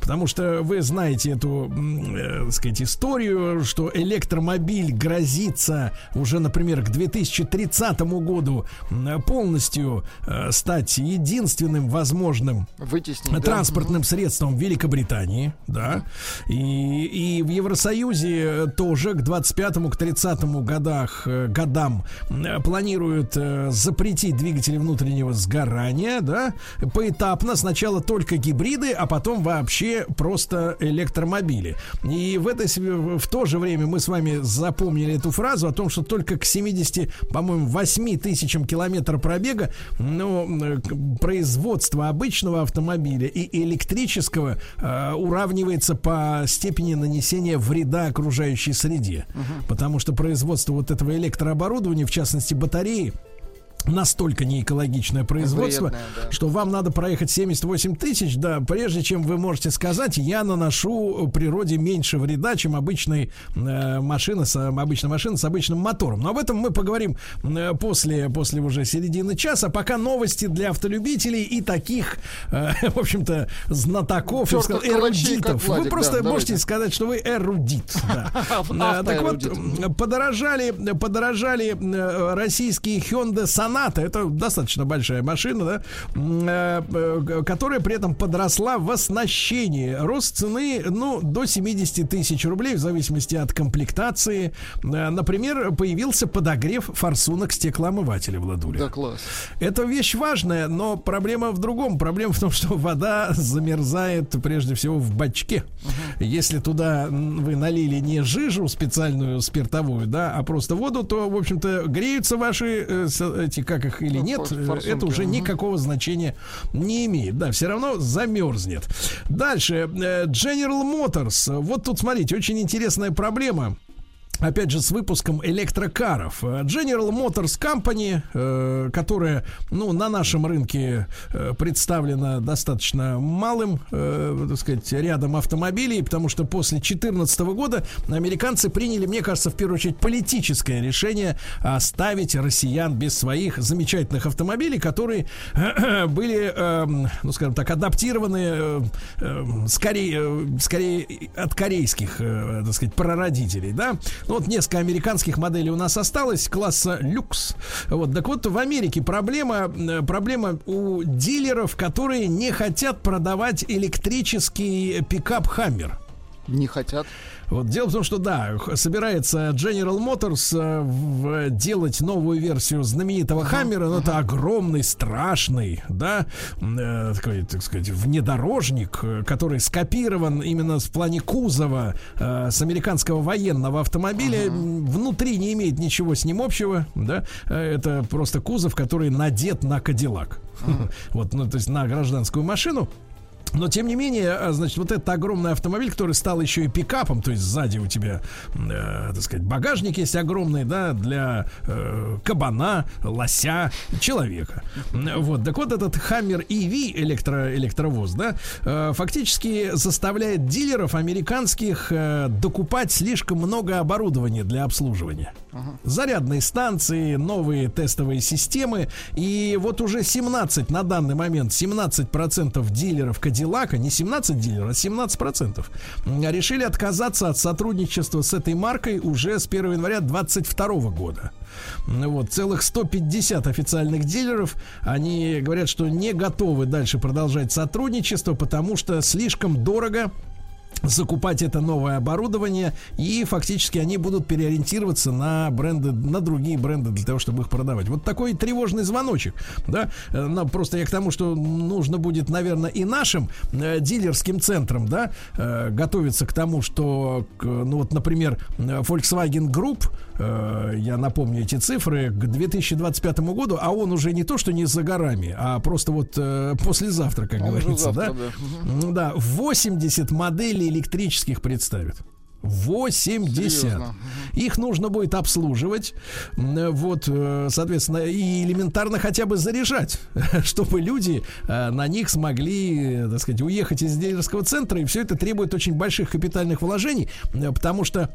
Потому что вы знаете эту, э, сказать, историю, что электромобиль грозится уже, например, к 2030 году полностью э, стать единственным возможным Вытеснить. да. транспортным средством в Великобритании, да, и, и в Евросоюзе тоже к 25-му, к 30-му годах, э, годам э, планируют э, запретить двигатели внутреннего сгорания, да, поэтапно, сначала только гибриды, а потом вообще просто электромобили. И в, этой, св- в то же время мы с вами запомнили эту фразу о том, что только к 70, по-моему, 8 тысячам километров пробега, ну, производство обычного автомобиля и электрического э, уравнивается по степени нанесения вреда окружающей среде. Потому что производство вот этого электрооборудования, в частности батареи, настолько неэкологичное производство, Вредное, да. что вам надо проехать 78 тысяч, да, прежде чем вы можете сказать, я наношу природе меньше вреда, чем обычной э, машина, с, обычная машина с обычным мотором. Но об этом мы поговорим э, после, после уже середины часа. Пока новости для автолюбителей и таких, э, *laughs* в общем-то, знатоков, я сказал, эрудитов. Вы Владик, просто да, можете давайте. сказать, что вы эрудит. *laughs* Э, Так вот, подорожали, подорожали э, российские Hyundai Sonata. Это достаточно большая машина, да, э, э, которая при этом подросла в оснащении. Рост цены, ну, до 70 тысяч рублей в зависимости от комплектации. Э, Например, появился подогрев форсунок стеклоомывателя, Владуля. Да, класс. Это вещь важная, но проблема в другом. Проблема в том, что вода замерзает прежде всего в бачке. Если туда вы налили не жижу специальную спиртовую, да, а просто воду, то, в общем-то, греются ваши э, эти, как их или Ну, нет, э, форсунки, это уже мгм. никакого значения не имеет. Да, все равно замерзнет. Дальше. э, General Motors. Вот тут, смотрите, очень интересная проблема. Опять же, с выпуском электрокаров. Э, General Motors Company, э, которая, ну, на нашем рынке э, представлена достаточно малым, так сказать, рядом автомобилей, потому что после 2014 года американцы приняли, мне кажется, в первую очередь политическое решение оставить россиян без своих замечательных автомобилей, которые *clears throat* были, ну, скажем так, адаптированы скорее, скорее от корейских, так сказать, прародителей, да. Ну, вот несколько американских моделей у нас осталось, класса люкс. Вот, так вот, в Америке проблема, э, проблема у дилеров, которые не хотят продавать электрический пикап Хаммер. Не хотят. Вот дело в том, что да, собирается General Motors э, в- делать новую версию знаменитого Хаммера, но это огромный, страшный, да, э, такой, так сказать, внедорожник, э, который скопирован именно в плане кузова э, с американского военного автомобиля. М, Внутри не имеет ничего с ним общего, да, Э, это просто кузов, который надет на Кадиллак. *laughs* Вот, ну, то есть на гражданскую машину. Но тем не менее, а, значит, вот этот огромный автомобиль, который стал еще и пикапом, то есть сзади у тебя, э, так сказать, багажник есть огромный, да, для э, кабана, лося, человека. Вот, так вот этот Хаммер EV электро, электровоз, да, э, фактически заставляет дилеров американских э, докупать слишком много оборудования для обслуживания. Зарядные станции, новые тестовые системы. И вот уже 17 на данный момент, 17% дилеров Кадиллака, не 17 дилеров, а 17% м, решили отказаться от сотрудничества с этой маркой уже с 1 января 2022 года. Вот, целых 150 официальных дилеров, они говорят, что не готовы дальше продолжать сотрудничество, потому что слишком дорого закупать это новое оборудование и фактически они будут переориентироваться на бренды, на другие бренды для того, чтобы их продавать. Вот такой тревожный звоночек, да. Э, но просто я к тому, что нужно будет, наверное, и нашим э, дилерским центрам, да, э, готовиться к тому, что, ну вот, например, Volkswagen Group, э, я напомню эти цифры, к 2025 году, а он уже не то, что не за горами, а просто вот э, послезавтра, как Он говорится, завтра, да. да. Да, 80 моделей электрических представят. 80. Серьезно? Их нужно будет обслуживать. Вот, э, соответственно, и элементарно хотя бы заряжать, *laughs* чтобы люди на них смогли, так сказать, уехать из дилерского центра. И все это требует очень больших капитальных вложений, потому что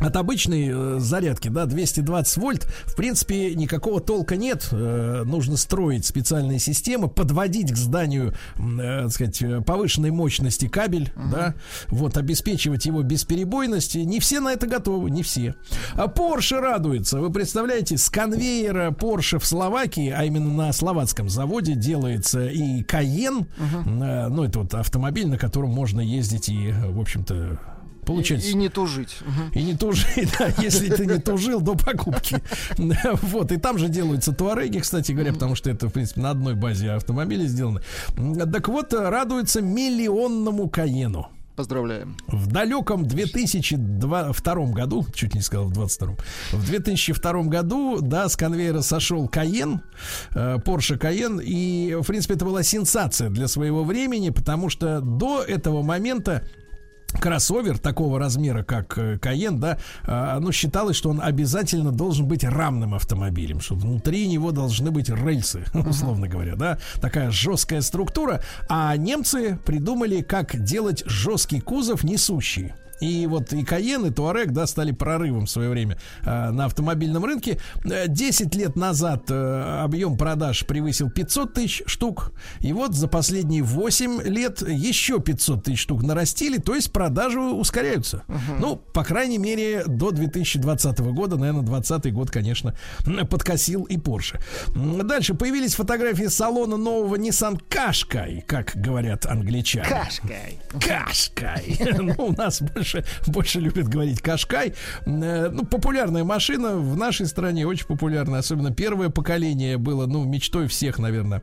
от обычной э, зарядки, да, 220 вольт, в принципе, никакого толка нет. Э, нужно строить специальные системы, подводить к зданию, э, так сказать, э, повышенной мощности кабель, да, вот, обеспечивать его бесперебойность. Не все на это готовы, не все. А Porsche радуется. Вы представляете, с конвейера Porsche в Словакии, а именно на словацком заводе делается и Cayenne, э, ну, это вот автомобиль, на котором можно ездить и, в общем-то, получать И, и не тужить. И не тужи, *laughs* да, если ты не тужил до покупки. *laughs* Вот, и там же делаются туареги, кстати говоря, потому что это, в принципе, на одной базе автомобиля сделано. Так вот, радуется миллионному Каену. Поздравляем. В далеком 2002 году, чуть не сказал в 22 в 2002 году, да, с конвейера сошел Каен, э, Porsche Cayenne, и, в принципе, это была сенсация для своего времени, потому что до этого момента кроссовер такого размера, как э, Каен, да, а, ну, считалось, что он обязательно должен быть рамным автомобилем, что внутри него должны быть рельсы, *laughs* условно говоря, да, такая жесткая структура, а немцы придумали, как делать жесткий кузов несущий. И вот и Каен, и Туарек, да, стали прорывом в свое время э, на автомобильном рынке. Э, 10 лет назад э, объем продаж превысил 500 тысяч штук. И вот за последние 8 лет еще 500 тысяч штук нарастили, то есть продажи ускоряются. Ну, по крайней мере, до 2020 года, наверное, 2020 год, конечно, подкосил и Porsche. Дальше появились фотографии салона нового Nissan Qashqai, как говорят англичане. Кашкой. Кашкай. *laughs* Ну, у нас больше, *laughs* больше любят говорить Кашкай. Э, Ну, популярная машина в нашей стране, очень популярная. Особенно первое поколение было, ну, мечтой всех, наверное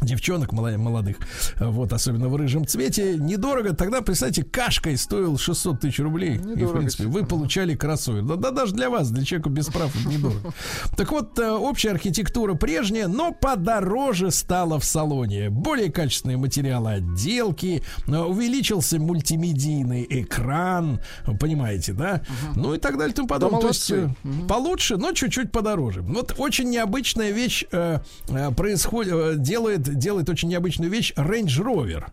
девчонок молодых, вот, особенно в рыжем цвете, недорого. Тогда, представьте, кашкой стоил 600 тысяч рублей. И, в Недорого, принципе, вы получали кроссовер. Да, да, даже для вас, для человека без прав, недорого. Так вот, э, общая архитектура прежняя, но подороже стала в салоне. Более качественные материалы отделки, э, увеличился мультимедийный экран, понимаете, да? Ну и так далее и тому подобное. Да То есть, э, получше, но чуть-чуть подороже. Вот очень необычная вещь э, происходит, делает, делает очень необычную вещь Range Rover.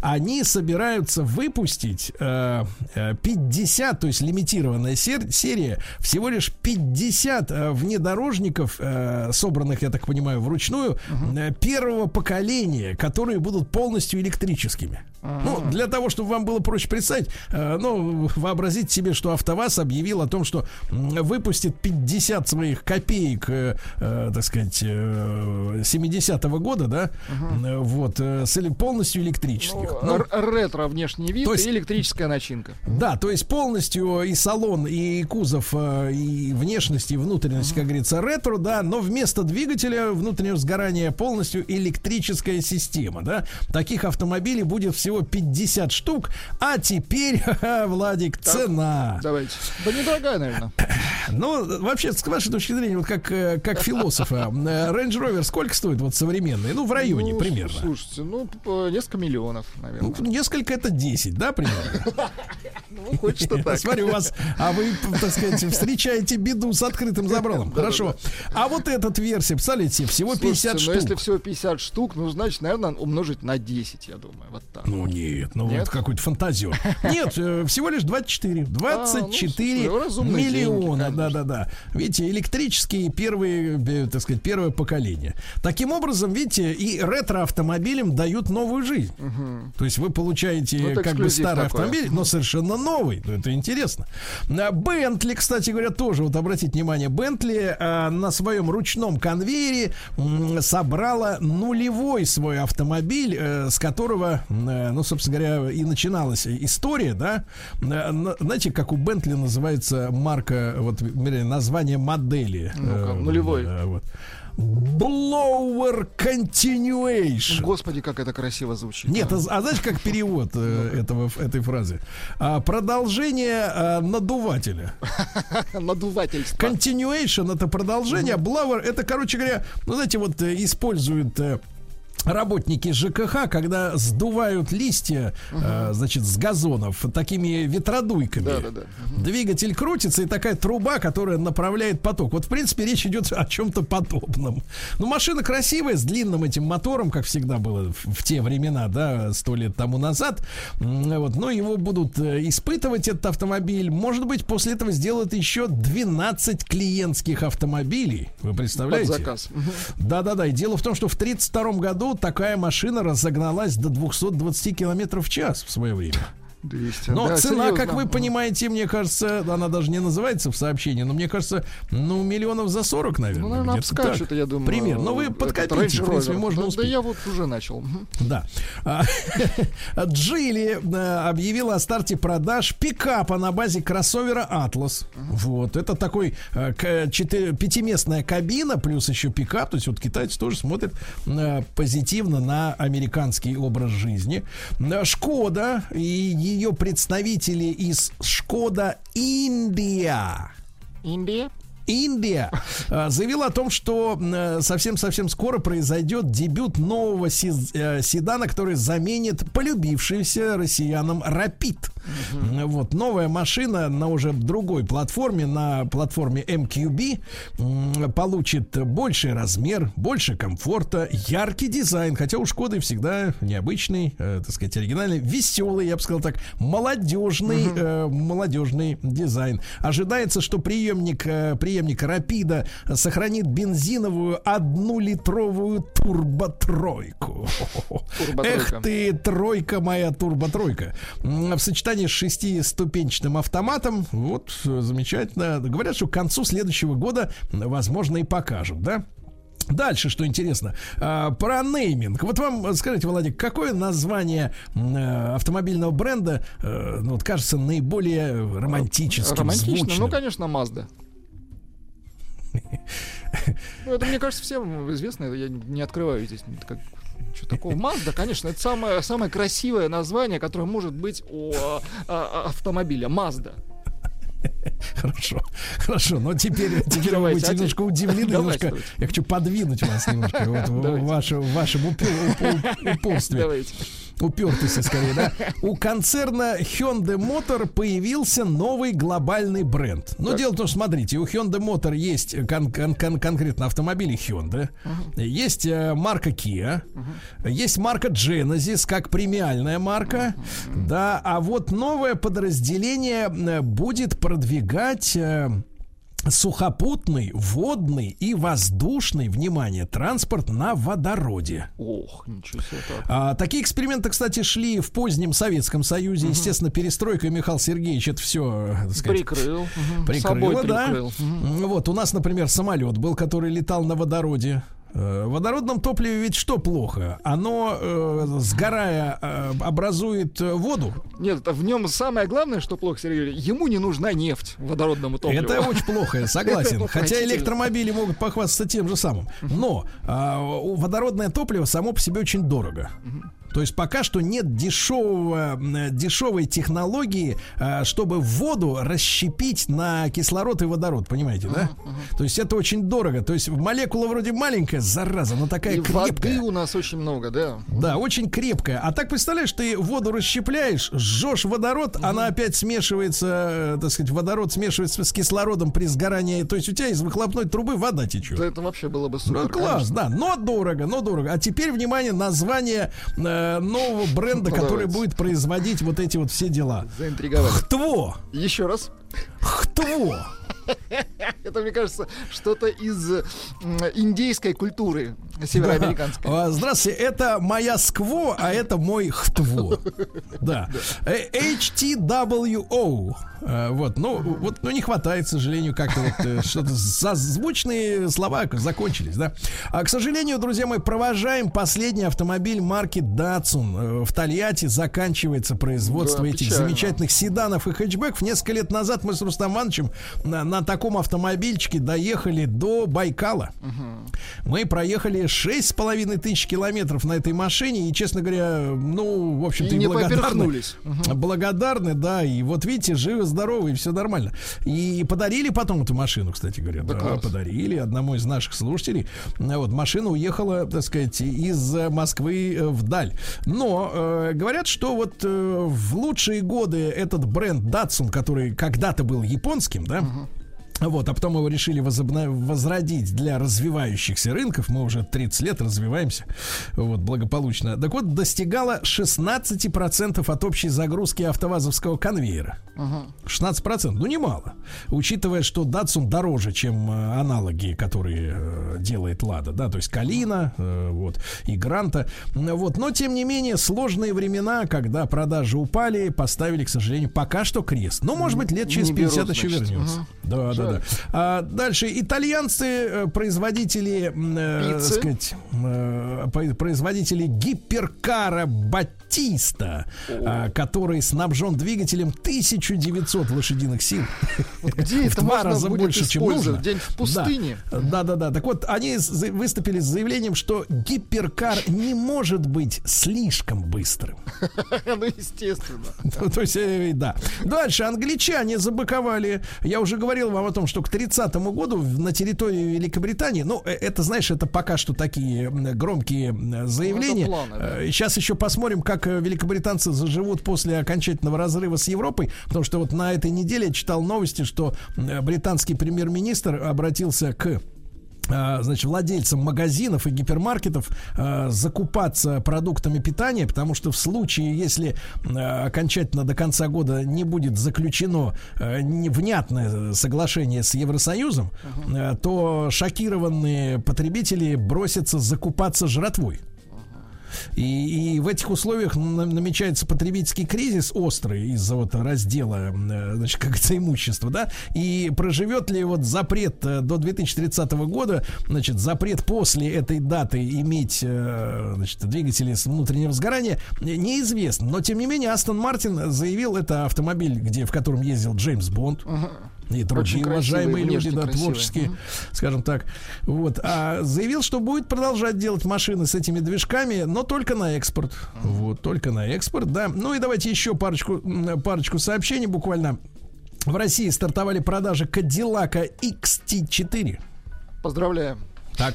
Они собираются выпустить э, э, 50, то есть лимитированная сер- серия, всего лишь 50 э, внедорожников, э, собранных, я так понимаю, вручную, э, первого поколения, которые будут полностью электрическими. Ну, для того, чтобы вам было проще представить, э, ну, вообразить себе, что АвтоВАЗ объявил о том, что выпустит 50 своих копеек, э, э, так сказать, э, 70-го года, да, э, вот, э, с полностью электрических. Ну, Р- ретро внешний вид есть- и электрическая начинка. да, то есть полностью и салон, и кузов, э, и внешность, и внутренность, как говорится, ретро, да, но вместо двигателя внутреннего сгорания полностью электрическая система, да. Таких автомобилей будет всего 50 штук, а теперь, *laughs* Владик, цена. Давайте. Да недорогая, наверное. *clears throat* Ну, вообще, с вашей точки зрения, вот как, как *laughs* философа, Range Rover сколько стоит вот современный? Ну, в районе Ну, примерно. Слушайте, ну, несколько миллионов, наверное. Ну, несколько это 10, да, примерно? *laughs* Ну, хочется *laughs* так. Смотрю, у вас, а вы, так сказать, встречаете беду с открытым забралом. Хорошо. А вот этот версия, представляете, себе, всего 50 Слушайте, штук. но если всего 50 штук, ну, значит, наверное, умножить на 10, я думаю. Вот так. Ну нет, ну вот какой-то фантазер. *laughs* Нет, э, всего лишь 24. 24 А, ну, миллиона, да-да-да. Видите, электрические первые, э, так сказать, первое поколение. Таким образом, видите, и ретро-автомобилям дают новую жизнь. То есть вы получаете Ну, как бы старый автомобиль, но совершенно новый. Ну, это интересно. А Бентли, кстати говоря, тоже, вот обратите внимание, Бентли а, на своем ручном конвейере собрала нулевой свой автомобиль, э, с которого, э, ну, собственно говоря, и начиналась история, да. Э, на- Знаете, как у Бентли называется марка, вот, название модели? Э, нулевой. э, вот. Blower Continuation. Господи, как это красиво звучит. Нет, а, а знаете, как перевод э, этого, этой фразы? А, продолжение а, надувателя. *laughs* Надувательство. Continuation это продолжение, а blower это, короче говоря, ну знаете, вот э, используют э, работники ЖКХ, когда сдувают листья, э, значит, с газонов такими ветродуйками. Да-да-да. Двигатель крутится, и такая труба, которая направляет поток. Вот, в принципе, речь идет о чем-то подобном. Ну, машина красивая, с длинным этим мотором, как всегда было в, в те времена, да, сто лет тому назад. Вот, но его будут э, испытывать, этот автомобиль. Может быть, после этого сделают еще 12 клиентских автомобилей. Вы представляете? Под заказ. Да-да-да. И дело в том, что в 1932 году такая машина разогналась до 220 километров в час в свое время. 200. Но Да, цена, серьезно. как вы понимаете, мне кажется, она даже не называется в сообщении, но мне кажется, ну, миллионов за 40, наверное. Ну, наверное, обскачут, я думаю. Пример. Но вы этот подкопите, в принципе, можно Да, успеть. Да я вот уже начал. Да. А, *laughs* Джили объявила о старте продаж пикапа на базе кроссовера Атлас. Вот. Это такой э, пятиместная кабина, плюс еще пикап. То есть вот китайцы тоже смотрят э, позитивно на американский образ жизни. Э, Шкода и ее представители из Шкода Индия. Индия? Индия э, заявила о том, что э, совсем-совсем скоро произойдет дебют нового э, седана, который заменит полюбившийся россиянам Rapid. Вот новая машина на уже другой платформе, на платформе MQB, получит больший размер, больше комфорта, яркий дизайн, хотя у Шкоды всегда необычный, э, так сказать, оригинальный, веселый, я бы сказал так, молодежный, э, молодежный дизайн. Ожидается, что приемник, э, приемник Рапида сохранит бензиновую одну-литровую турботройку. Эх ты, тройка моя, турботройка. М, В сочетании с шестиступенчатым автоматом, вот, э, замечательно. Говорят, что к концу следующего года, возможно, и покажут, да? Дальше, что интересно, а, про нейминг. Вот вам э, скажите, Владик, какое название э, автомобильного бренда, ну, вот, кажется наиболее романтическим, Романтично? звучным? Ну, конечно, Мазда. *laughs* Ну, это, мне кажется, всем известно. Я не открываю здесь. как- Что такого? Мазда, конечно, это самое, самое красивое название, которое может быть у а, а, автомобиля. Мазда. Хорошо, хорошо, но теперь, теперь вы Давайте, будете немножко удивлены, немножко, я хочу подвинуть вас немножко вот, в вашем, упорстве. Давайте. Упертости скорее, да? У концерна Hyundai Motor появился новый глобальный бренд. Но дело в том, что, смотрите, у Hyundai Motor есть кон- кон- кон- конкретно автомобили Hyundai, есть э, марка Kia, есть марка Genesis как премиальная марка, да, а вот новое подразделение э, будет продвигать э, сухопутный, водный и воздушный, внимание, транспорт на водороде. Ох, ничего себе так. А, такие эксперименты, кстати, шли в позднем Советском Союзе. Естественно, перестройка Михаил Сергеевич это все, так сказать, Прикрыл. Мгм. прикрыла, Собой да. прикрыл. М, Вот у нас, например, самолет был, который летал на водороде. Э, В водородном топливе ведь что плохо? Оно, э, сгорая, э, образует э, воду. Нет, в нем самое главное, что плохо, Сергей, Юрьевич, ему не нужна нефть водородному топливу. Это очень плохо, согласен. *laughs* Хотя электромобили могут похвастаться тем же самым. Но у- водородное топливо само по себе очень дорого. То есть пока что нет дешевого, дешевой технологии, а, чтобы воду расщепить на кислород и водород, понимаете, да? То есть это очень дорого. То есть молекула вроде маленькая, зараза, но такая И крепкая. воды у нас очень много, да. Да, очень крепкая. А так представляешь, ты воду расщепляешь, жжешь водород, она опять смешивается, э, так сказать, водород смешивается с кислородом при сгорании. То есть у тебя из выхлопной трубы вода течет. Да это вообще было бы супер. Ну, класс, да, но дорого, но дорого. А теперь, внимание, название э, нового бренда, Ну, который будет производить вот эти вот все дела. Заинтриговали. Хтво! Еще раз. Хтво! *laughs* Это, мне кажется, что-то из индейской культуры североамериканской. А, Здравствуйте, это моя скво, а это мой хтво. *laughs* Да. Э, HTWO. Э, Вот, ну, вот, ну, не хватает, к сожалению, как-то вот э, что-то созвучные слова закончились, да. А, к сожалению, друзья мои, провожаем последний автомобиль марки Datsun. В Тольятти заканчивается производство Да, этих печально. замечательных седанов и хэтчбеков. Несколько лет назад мы с Рустам Ивановичем на, на таком автомобильчике доехали до Байкала. Мы проехали шесть с половиной тысяч километров на этой машине. И, честно говоря, ну, в общем-то, И и благодарны. Мгм. Благодарны, да. И вот видите, живы, здоровы, и все нормально. И подарили потом эту машину, кстати говоря. Да Да, класс. подарили одному из наших слушателей. А Вот машина уехала, так сказать, из э, Москвы э, вдаль. Но э, говорят, что вот э, в лучшие годы этот бренд Datsun, который когда-то был японским, да, Вот, а потом его решили возобна- возродить для развивающихся рынков. Мы уже 30 лет развиваемся. Вот, благополучно. Так вот, достигала 16% от общей загрузки автовазовского конвейера. 16%, ну немало. Учитывая, что Datsun дороже, чем э, аналоги, которые э, делает Лада, да, то есть Калина, э, вот, и Гранта. Вот, но тем не менее, сложные времена, когда продажи упали, поставили, к сожалению, пока что крест. Но, может быть, лет через Не берут, 50 еще вернется. Да, да, Жаль. да. А дальше итальянцы, э, производители, э, так сказать, э, производители гиперкара Батиста, а, который снабжен двигателем 1900 лошадиных сил. Где *laughs* в два раза больше, чем нужно. Где-нибудь в пустыне? Да, да, да. Так вот, они выступили с заявлением, что гиперкар не может быть слишком быстрым. *laughs* Ну, естественно. *laughs* То есть, э, да. Дальше англичане забыковали. Я уже говорил вам о том, что к 30 году на территории Великобритании, ну, э, это, знаешь, это пока что такие громкие заявления. Ну, планы, да. Сейчас еще посмотрим, как э, великобританцы заживут после окончательного разрыва с Европой. Потому что вот на этой неделе я читал новости, что британский премьер-министр обратился к значит, владельцам магазинов и гипермаркетов а, закупаться продуктами питания, потому что в случае, если а, окончательно до конца года не будет заключено а, не- внятное соглашение с Евросоюзом, а, то шокированные потребители бросятся закупаться жратвой. И, и в этих условиях на- намечается потребительский кризис острый из-за вот раздела, э, значит, как говорится, имущества, да, и проживет ли вот запрет э, до 2030 года, значит, запрет после этой даты иметь, э, значит, двигатели с внутреннего сгорания, э, неизвестно. Но, тем не менее, Астон Мартин заявил, это автомобиль, где, в котором ездил Джеймс Бонд, и Очень другие красивые, уважаемые люди, да, красивые. творческие, скажем так. Вот. А заявил, что будет продолжать делать машины с этими движками, но только на экспорт. Вот, только на экспорт, да. Ну и давайте еще парочку, парочку сообщений буквально. В России стартовали продажи Кадиллака XT4. Поздравляем. Так.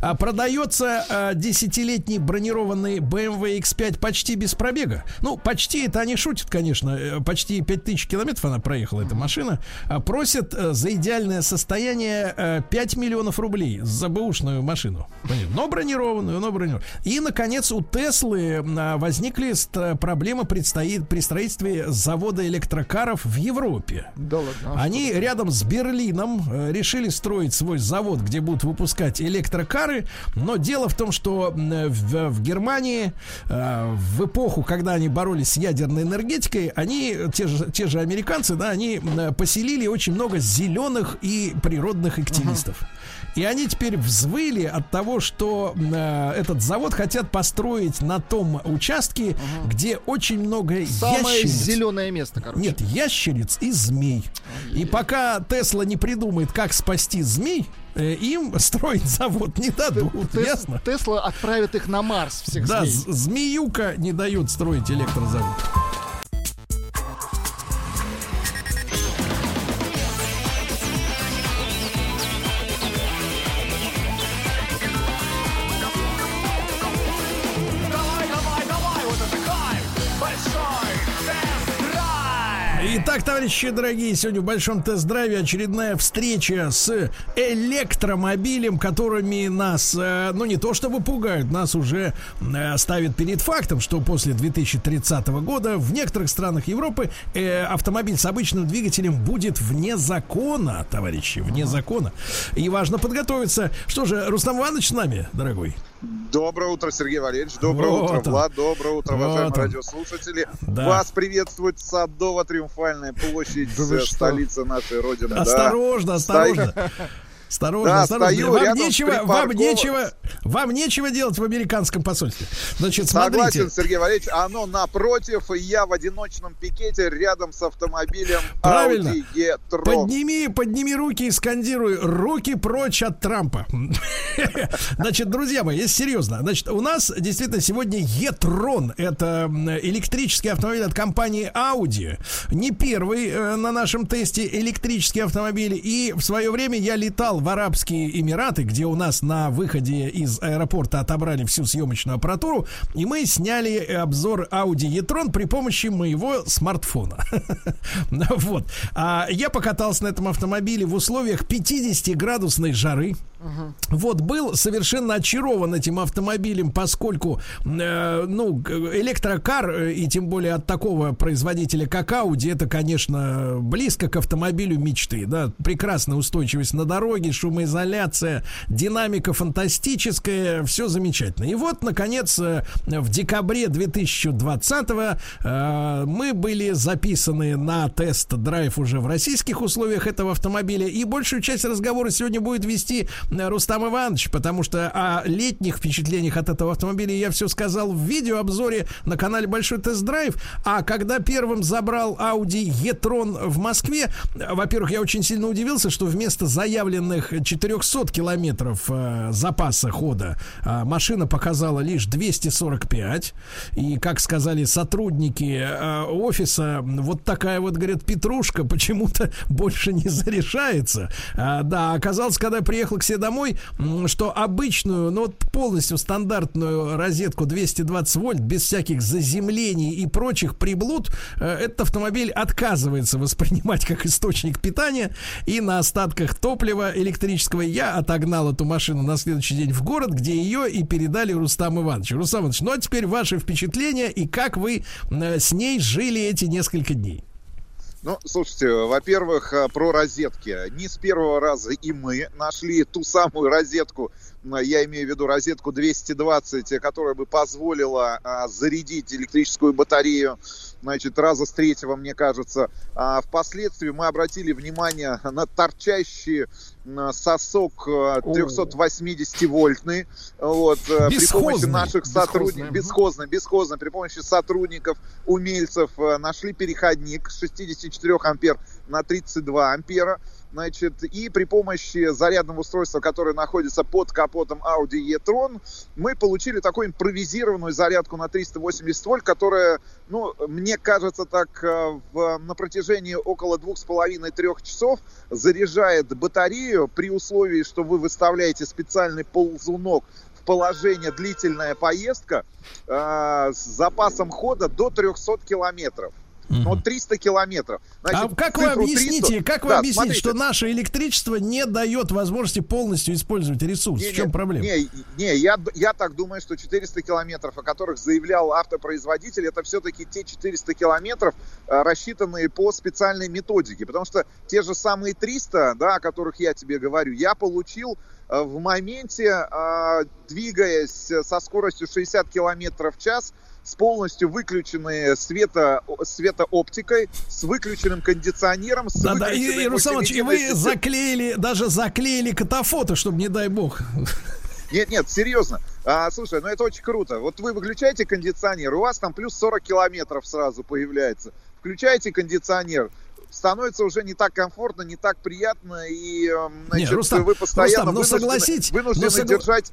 А, продается а, десятилетний бронированный BMW X5 почти без пробега. Ну, почти это они шутят, конечно. Э, Почти 5000 километров она проехала, эта машина. А, просят э, за идеальное состояние э, 5 миллионов рублей за бэушную машину. Но бронированную, но бронированную. И, наконец, у Теслы а, возникли проблемы предстоит при строительстве завода электрокаров в Европе. Да ладно. а Они рядом с Берлином решили строить свой завод, где будут выпускать электрокары. Но дело в том, что в, в Германии э, в эпоху, когда они боролись с ядерной энергетикой, они, те же, те же американцы, да, они поселили очень много зеленых и природных активистов. И они теперь взвыли от того, что э, этот завод хотят построить на том участке, где очень много Самое ящериц. зеленое место, короче. Нет, ящериц и змей. И пока Тесла не придумает, как спасти змей, им *laughs* строить завод не дадут, Тес- ясно? Тесла отправит их на Марс всех Да, змеюка не дает строить электрозавод. Итак, товарищи дорогие, сегодня в большом тест-драйве очередная встреча с электромобилем, которыми нас, э, ну не то чтобы пугают, нас уже э, ставят перед фактом, что после 2030 года в некоторых странах Европы э, автомобиль с обычным двигателем будет вне закона, товарищи, вне закона. И важно подготовиться. Что же, Рустам Иванович с нами, дорогой? Доброе утро, Сергей Валерьевич. Доброе Вот утро, он. Влад. Доброе утро, Вот уважаемые он. радиослушатели. Да. Вас приветствует Садово-Триумфальная площадь, Да э, столица нашей Родины. да. Осторожно, Стоит- осторожно. Да, осторожно. стою Вам нечего, вам нечего, вам нечего делать в американском посольстве. Значит, Согласен, смотрите. Сергей Валерьевич. Оно напротив, и я в одиночном пикете рядом с автомобилем Правильно. Audi e-tron. Подними, подними руки и скандируй руки прочь от Трампа. *laughs* Значит, друзья мои, если серьезно, значит, у нас действительно сегодня e-tron. Это электрический автомобиль от компании Audi. Не первый э, на нашем тесте электрический автомобиль. И в свое время я летал в Арабские Эмираты, где у нас на выходе из аэропорта отобрали всю съемочную аппаратуру, и мы сняли обзор Audi e-tron при помощи моего смартфона. *laughs* Вот. А я покатался на этом автомобиле в условиях 50-градусной жары. Вот был совершенно очарован этим автомобилем, поскольку э, ну электрокар э, и тем более от такого производителя как Audi это, конечно, близко к автомобилю мечты, да, прекрасная устойчивость на дороге, шумоизоляция, динамика фантастическая, все замечательно. И вот, наконец, э, в декабре 2020 э, мы были записаны на тест-драйв уже в российских условиях этого автомобиля, и большую часть разговора сегодня будет вести Рустам Иванович, потому что о летних впечатлениях от этого автомобиля я все сказал в видеообзоре на канале Большой тест-драйв, а когда первым забрал Audi e-tron в Москве, во-первых, я очень сильно удивился, что вместо заявленных 400 километров э, запаса хода э, машина показала лишь 245, и, как сказали сотрудники э, офиса, вот такая вот, говорят, петрушка почему-то *laughs* больше не зарешается. А, да, оказалось, когда я приехал к себе домой, что обычную, ну вот полностью стандартную розетку 220 вольт, без всяких заземлений и прочих приблуд, э, этот автомобиль отказывается воспринимать как источник питания, и на остатках топлива электрического я отогнал эту машину на следующий день в город, где ее и передали Рустаму Ивановичу. Рустам Иванович, ну а теперь ваши впечатления и как вы э, с ней жили эти несколько дней? Ну, слушайте, во-первых, э, про розетки. Не с первого раза и мы нашли ту самую розетку, э, я имею в виду розетку 220, э, которая бы позволила зарядить электрическую батарею. Значит, раза с третьего, мне кажется. А впоследствии мы обратили внимание на торчащий сосок э, 380-вольтный. Вот, э, при помощи Бесхозный. наших сотрудников, бесхозно, бесхозно, при помощи сотрудников, умельцев э, нашли переходник с 64 ампер на 32 ампера. Значит, и при помощи зарядного устройства, которое находится под капотом Audi e-tron, мы получили такую импровизированную зарядку на 380 вольт, которая, ну, мне кажется, так э, в- на протяжении около двух с половиной-трех часов заряжает батарею при условии, что вы выставляете специальный ползунок положение длительная поездка э, с запасом хода до 300 километров. Ну, вот 300 километров. А как вы объясните, 300 как вы Да, объясните, смотрите. что наше электричество не дает возможности полностью использовать ресурс? Не, в чем не, проблема? Не, не, я, я так думаю, что 400 километров, о которых заявлял автопроизводитель, это все-таки те 400 километров, э, рассчитанные по специальной методике. Потому что те же самые 300, да, о которых я тебе говорю, я получил э, в моменте, э, двигаясь со скоростью 60 километров в час, с полностью выключенной свето, светооптикой, с выключенным кондиционером, с Да, да, и, и, вы заклеили, даже заклеили катафото, чтобы, не дай бог. Нет, нет, серьезно. А, слушай, ну это очень круто. Вот вы выключаете кондиционер, у вас там плюс 40 километров сразу появляется. Включаете кондиционер, становится уже не так комфортно, не так приятно, и эм, значит, Рустам, вы постоянно Рустам, ну вынуждены, согласитесь, вынуждены ну согла- держать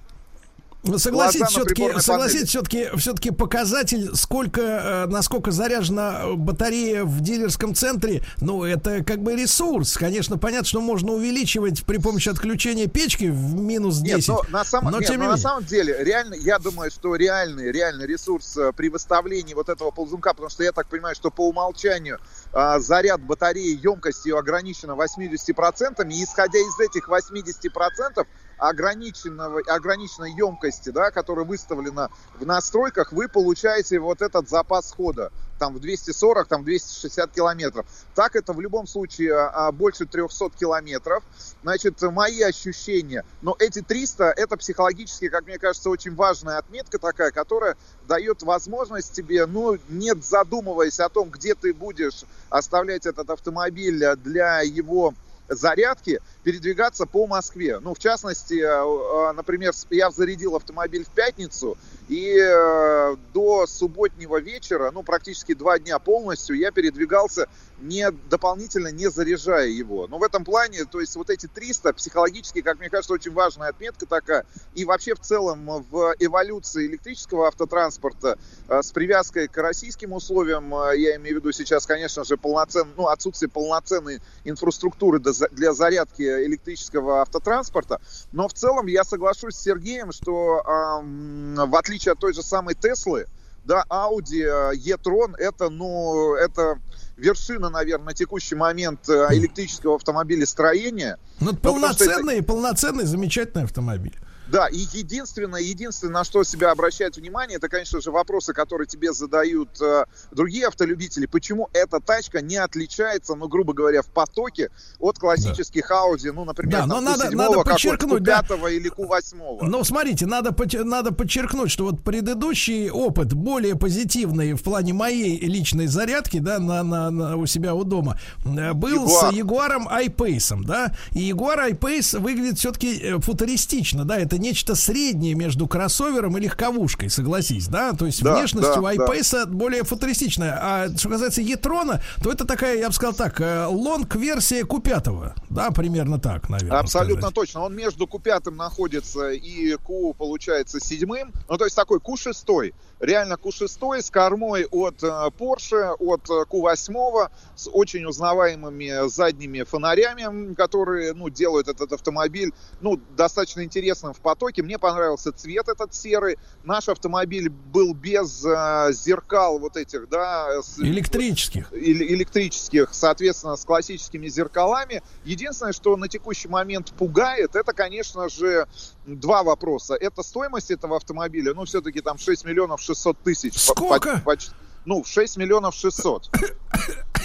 согласитесь, все-таки, согласитесь, все-таки, все-таки показатель, сколько, э, насколько заряжена батарея в дилерском центре, ну, это как бы ресурс. Конечно, понятно, что можно увеличивать при помощи отключения печки в минус 10. Нет, но на, самом, но нет, тем но на самом деле, реально, я думаю, что реальный, реальный ресурс э, при выставлении вот этого ползунка, потому что я так понимаю, что по умолчанию а, заряд батареи емкостью ограничена 80%, и исходя из этих 80% ограниченного, ограниченной емкости, да, которая выставлена в настройках, вы получаете вот этот запас хода там в 240, там 260 километров. Так это в любом случае а, больше 300 километров. Значит, мои ощущения, но эти 300, это психологически, как мне кажется, очень важная отметка такая, которая дает возможность тебе, ну, не задумываясь о том, где ты будешь оставлять этот автомобиль для его зарядки, передвигаться по Москве. Ну, в частности, э, э, например, я зарядил автомобиль в пятницу, и э, до субботнего вечера, ну, практически два дня полностью, я передвигался не дополнительно не заряжая его. Но в этом плане, то есть вот эти 300 психологически, как мне кажется, очень важная отметка такая. И вообще в целом в эволюции электрического автотранспорта э, с привязкой к российским условиям, э, я имею в виду сейчас, конечно же, полноцен, ну, отсутствие полноценной инфраструктуры для зарядки электрического автотранспорта. Но в целом я соглашусь с Сергеем, что ам, в отличие от той же самой Теслы, да, Audi э, e-tron это, ну, это вершина, наверное, на текущий момент э, электрического автомобилестроения. Ну, что это- полноценный, полноценный, замечательный автомобиль. Да, и единственное, единственное, на что себя обращает внимание, это, конечно же, вопросы, которые тебе задают э, другие автолюбители. Почему эта тачка не отличается, ну, грубо говоря, в потоке от классических Audi, ну, например, Да, но там, надо- Q7, надо какой-то подчеркнуть, да. Q5 или Q8. Ну, смотрите, надо, надо подчеркнуть, что вот предыдущий опыт более позитивный в плане моей личной зарядки, да, на, на, на- у себя у дома, э, был Jaguar. с Ягуаром I-Pace, да, и Ягуар I-Pace выглядит все-таки футуристично, да, это нечто среднее между кроссовером и легковушкой, согласись, да, то есть Да, внешность да, у да. I-Pace более футуристичная, а что касается Етрона, то это такая, я бы сказал так, э, лонг-версия Q5, да, примерно так, наверное. Абсолютно сказать. точно. Он между Q5 находится и Q, получается, седьмым. Ну, то есть такой Q6. Реально Q6 с кормой от э, Porsche, от э, Q8, с очень узнаваемыми задними фонарями, которые, ну, делают этот автомобиль, ну, достаточно интересным в потоке. Мне понравился цвет этот серый. Наш автомобиль был без э, зеркал вот этих, да, с- Электрических. эле- электрических, соответственно, с классическими зеркалами. Единственное, что на текущий момент пугает, это, конечно же, два вопроса. Это стоимость этого автомобиля, ну, все-таки там 6 миллионов 600 тысяч. По- Сколько? по- поч- ну, 6 миллионов 600.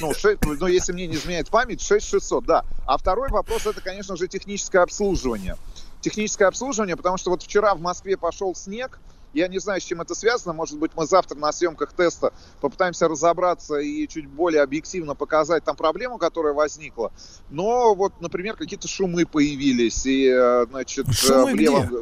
Ну, шесть- ну, если мне не изменяет память, 6 600, да. А второй вопрос, это, конечно же, техническое обслуживание. Техническое обслуживание, потому что вот вчера в Москве пошел снег, Я не знаю, с чем это связано. Может быть, мы завтра на съемках теста попытаемся разобраться и чуть более объективно показать там проблему, которая возникла. Но вот, например, какие-то шумы появились. И, э, значит, э, Шумы в левом... где?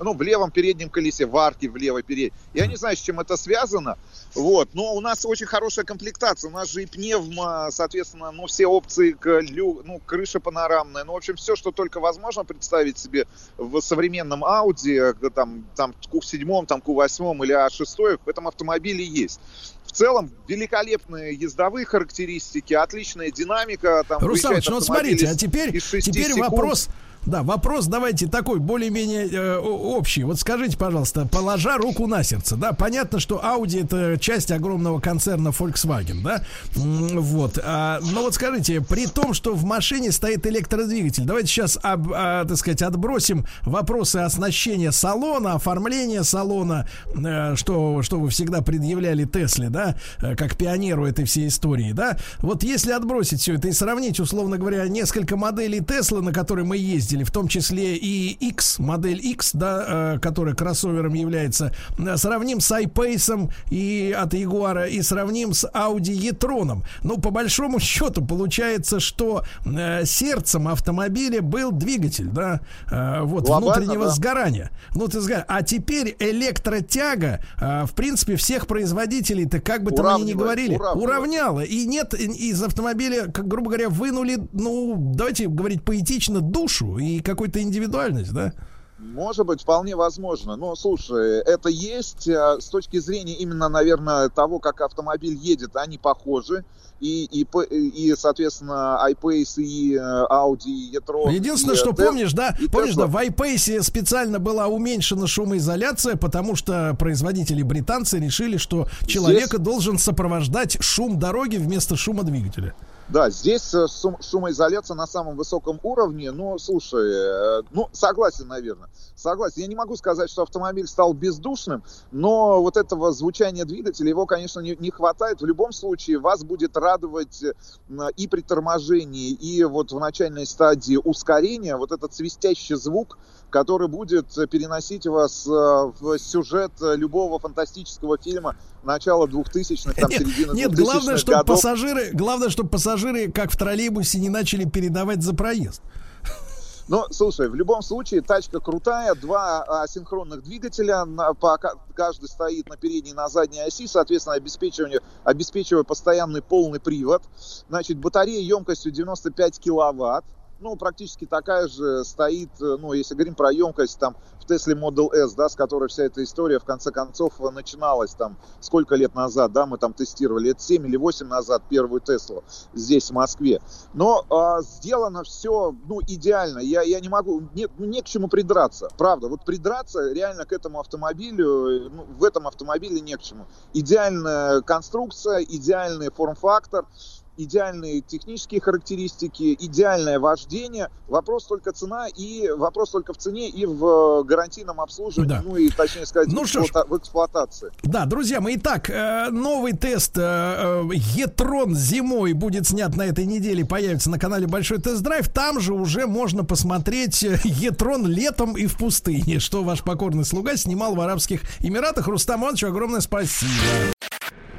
Ну, в левом переднем колесе, в арке в левой передней. Я не знаю, с чем это связано, вот, но у нас очень хорошая комплектация, у нас же и пневма, соответственно, ну, все опции, к лю, ну, крыша панорамная, ну, в общем, все, что только возможно представить себе в современном Audi, э, там, там, Q7, там, Q8 или A6, в этом автомобиле есть. В целом, великолепные ездовые характеристики, отличная динамика. Там, выезжает ну вот смотрите, а теперь, теперь секунд. вопрос. Да, вопрос давайте такой, более-менее э, общий. Вот скажите, пожалуйста, положа руку на сердце, да, понятно, что Audi это часть огромного концерна Volkswagen, да, вот. а, но вот скажите, при том, что в машине стоит электродвигатель, давайте сейчас, об- а, так сказать, отбросим вопросы оснащения салона, оформления салона, э, что, что вы всегда предъявляли Тесле, да, э, как пионеру этой всей истории, да. Вот если отбросить все это и сравнить, условно говоря, несколько моделей Тесла, на которые мы ездили, в том числе и X, модель X, да, э, которая кроссовером является, сравним с iPace и от Ягуара и сравним с Audi e-tron. Ну, по большому счету, получается, что э, сердцем автомобиля был двигатель, да, э, вот, Глобально, внутреннего да. сгорания. Внутреннего сгорания. А теперь электротяга, в принципе, всех производителей-то, как бы там они ни говорили, уравняла. И нет, из автомобиля, как, грубо говоря, вынули, ну, давайте говорить поэтично, душу и какую-то индивидуальность, да? Может быть, вполне возможно. Но, слушай, это есть э, с точки зрения именно, наверное, того, как автомобиль едет, они похожи. И, и, и соответственно, iPace, и э, Audi, и e-tron. Единственное, и, что Tesla, помнишь, да, и помнишь, да, Tesla. в iPace специально была уменьшена шумоизоляция, потому что производители британцы решили, что человека должен сопровождать шум дороги вместо шума двигателя. Да, здесь э, шум- шумоизоляция на самом высоком уровне. Но, слушай, э, ну, согласен, наверное. Согласен. Я не могу сказать, что автомобиль стал бездушным, но вот этого звучания двигателя, его, конечно, не, не хватает. В любом случае, вас будет радовать э, и при торможении, и вот в начальной стадии ускорения вот этот свистящий звук, который будет э, переносить вас э, в сюжет э, любого фантастического фильма начала 2000-х, там, середины Нет, 2000-х главное, чтобы годов. пассажиры, главное, чтобы пассажиры, как в троллейбусе, не начали передавать за проезд. Ну, слушай, в любом случае, тачка крутая, два асинхронных двигателя, на- по- ка- каждый стоит на передней и на задней оси, соответственно, обеспечивание, обеспечивая постоянный полный привод. Значит, батарея емкостью 95 киловатт, ну, практически такая же стоит, э, ну, если говорим про емкость, там, в Tesla Model S, да, с которой вся эта история, в конце концов, э, начиналась, там, сколько лет назад, да, мы там тестировали, лет 7 или 8 назад первую Теслу здесь, в Москве. Но а, сделано все, ну, идеально. Я, я не могу, нет, ну, не к чему придраться. Правда, вот придраться реально к этому автомобилю, э, ну, в этом автомобиле не к чему. Идеальная конструкция, идеальный форм-фактор, идеальные технические характеристики, идеальное вождение. Вопрос только цена и вопрос только в цене и в э, гарантийном обслуживании, Да. ну и точнее сказать, Ну в, ж. в эксплуатации. Да, друзья мои, итак, э, новый тест э, e-tron зимой будет снят на этой неделе, появится на канале Большой Тест-Драйв. Там же уже можно посмотреть e-tron летом и в пустыне, что ваш покорный слуга снимал в Арабских Эмиратах. Рустам Ивановичу огромное спасибо.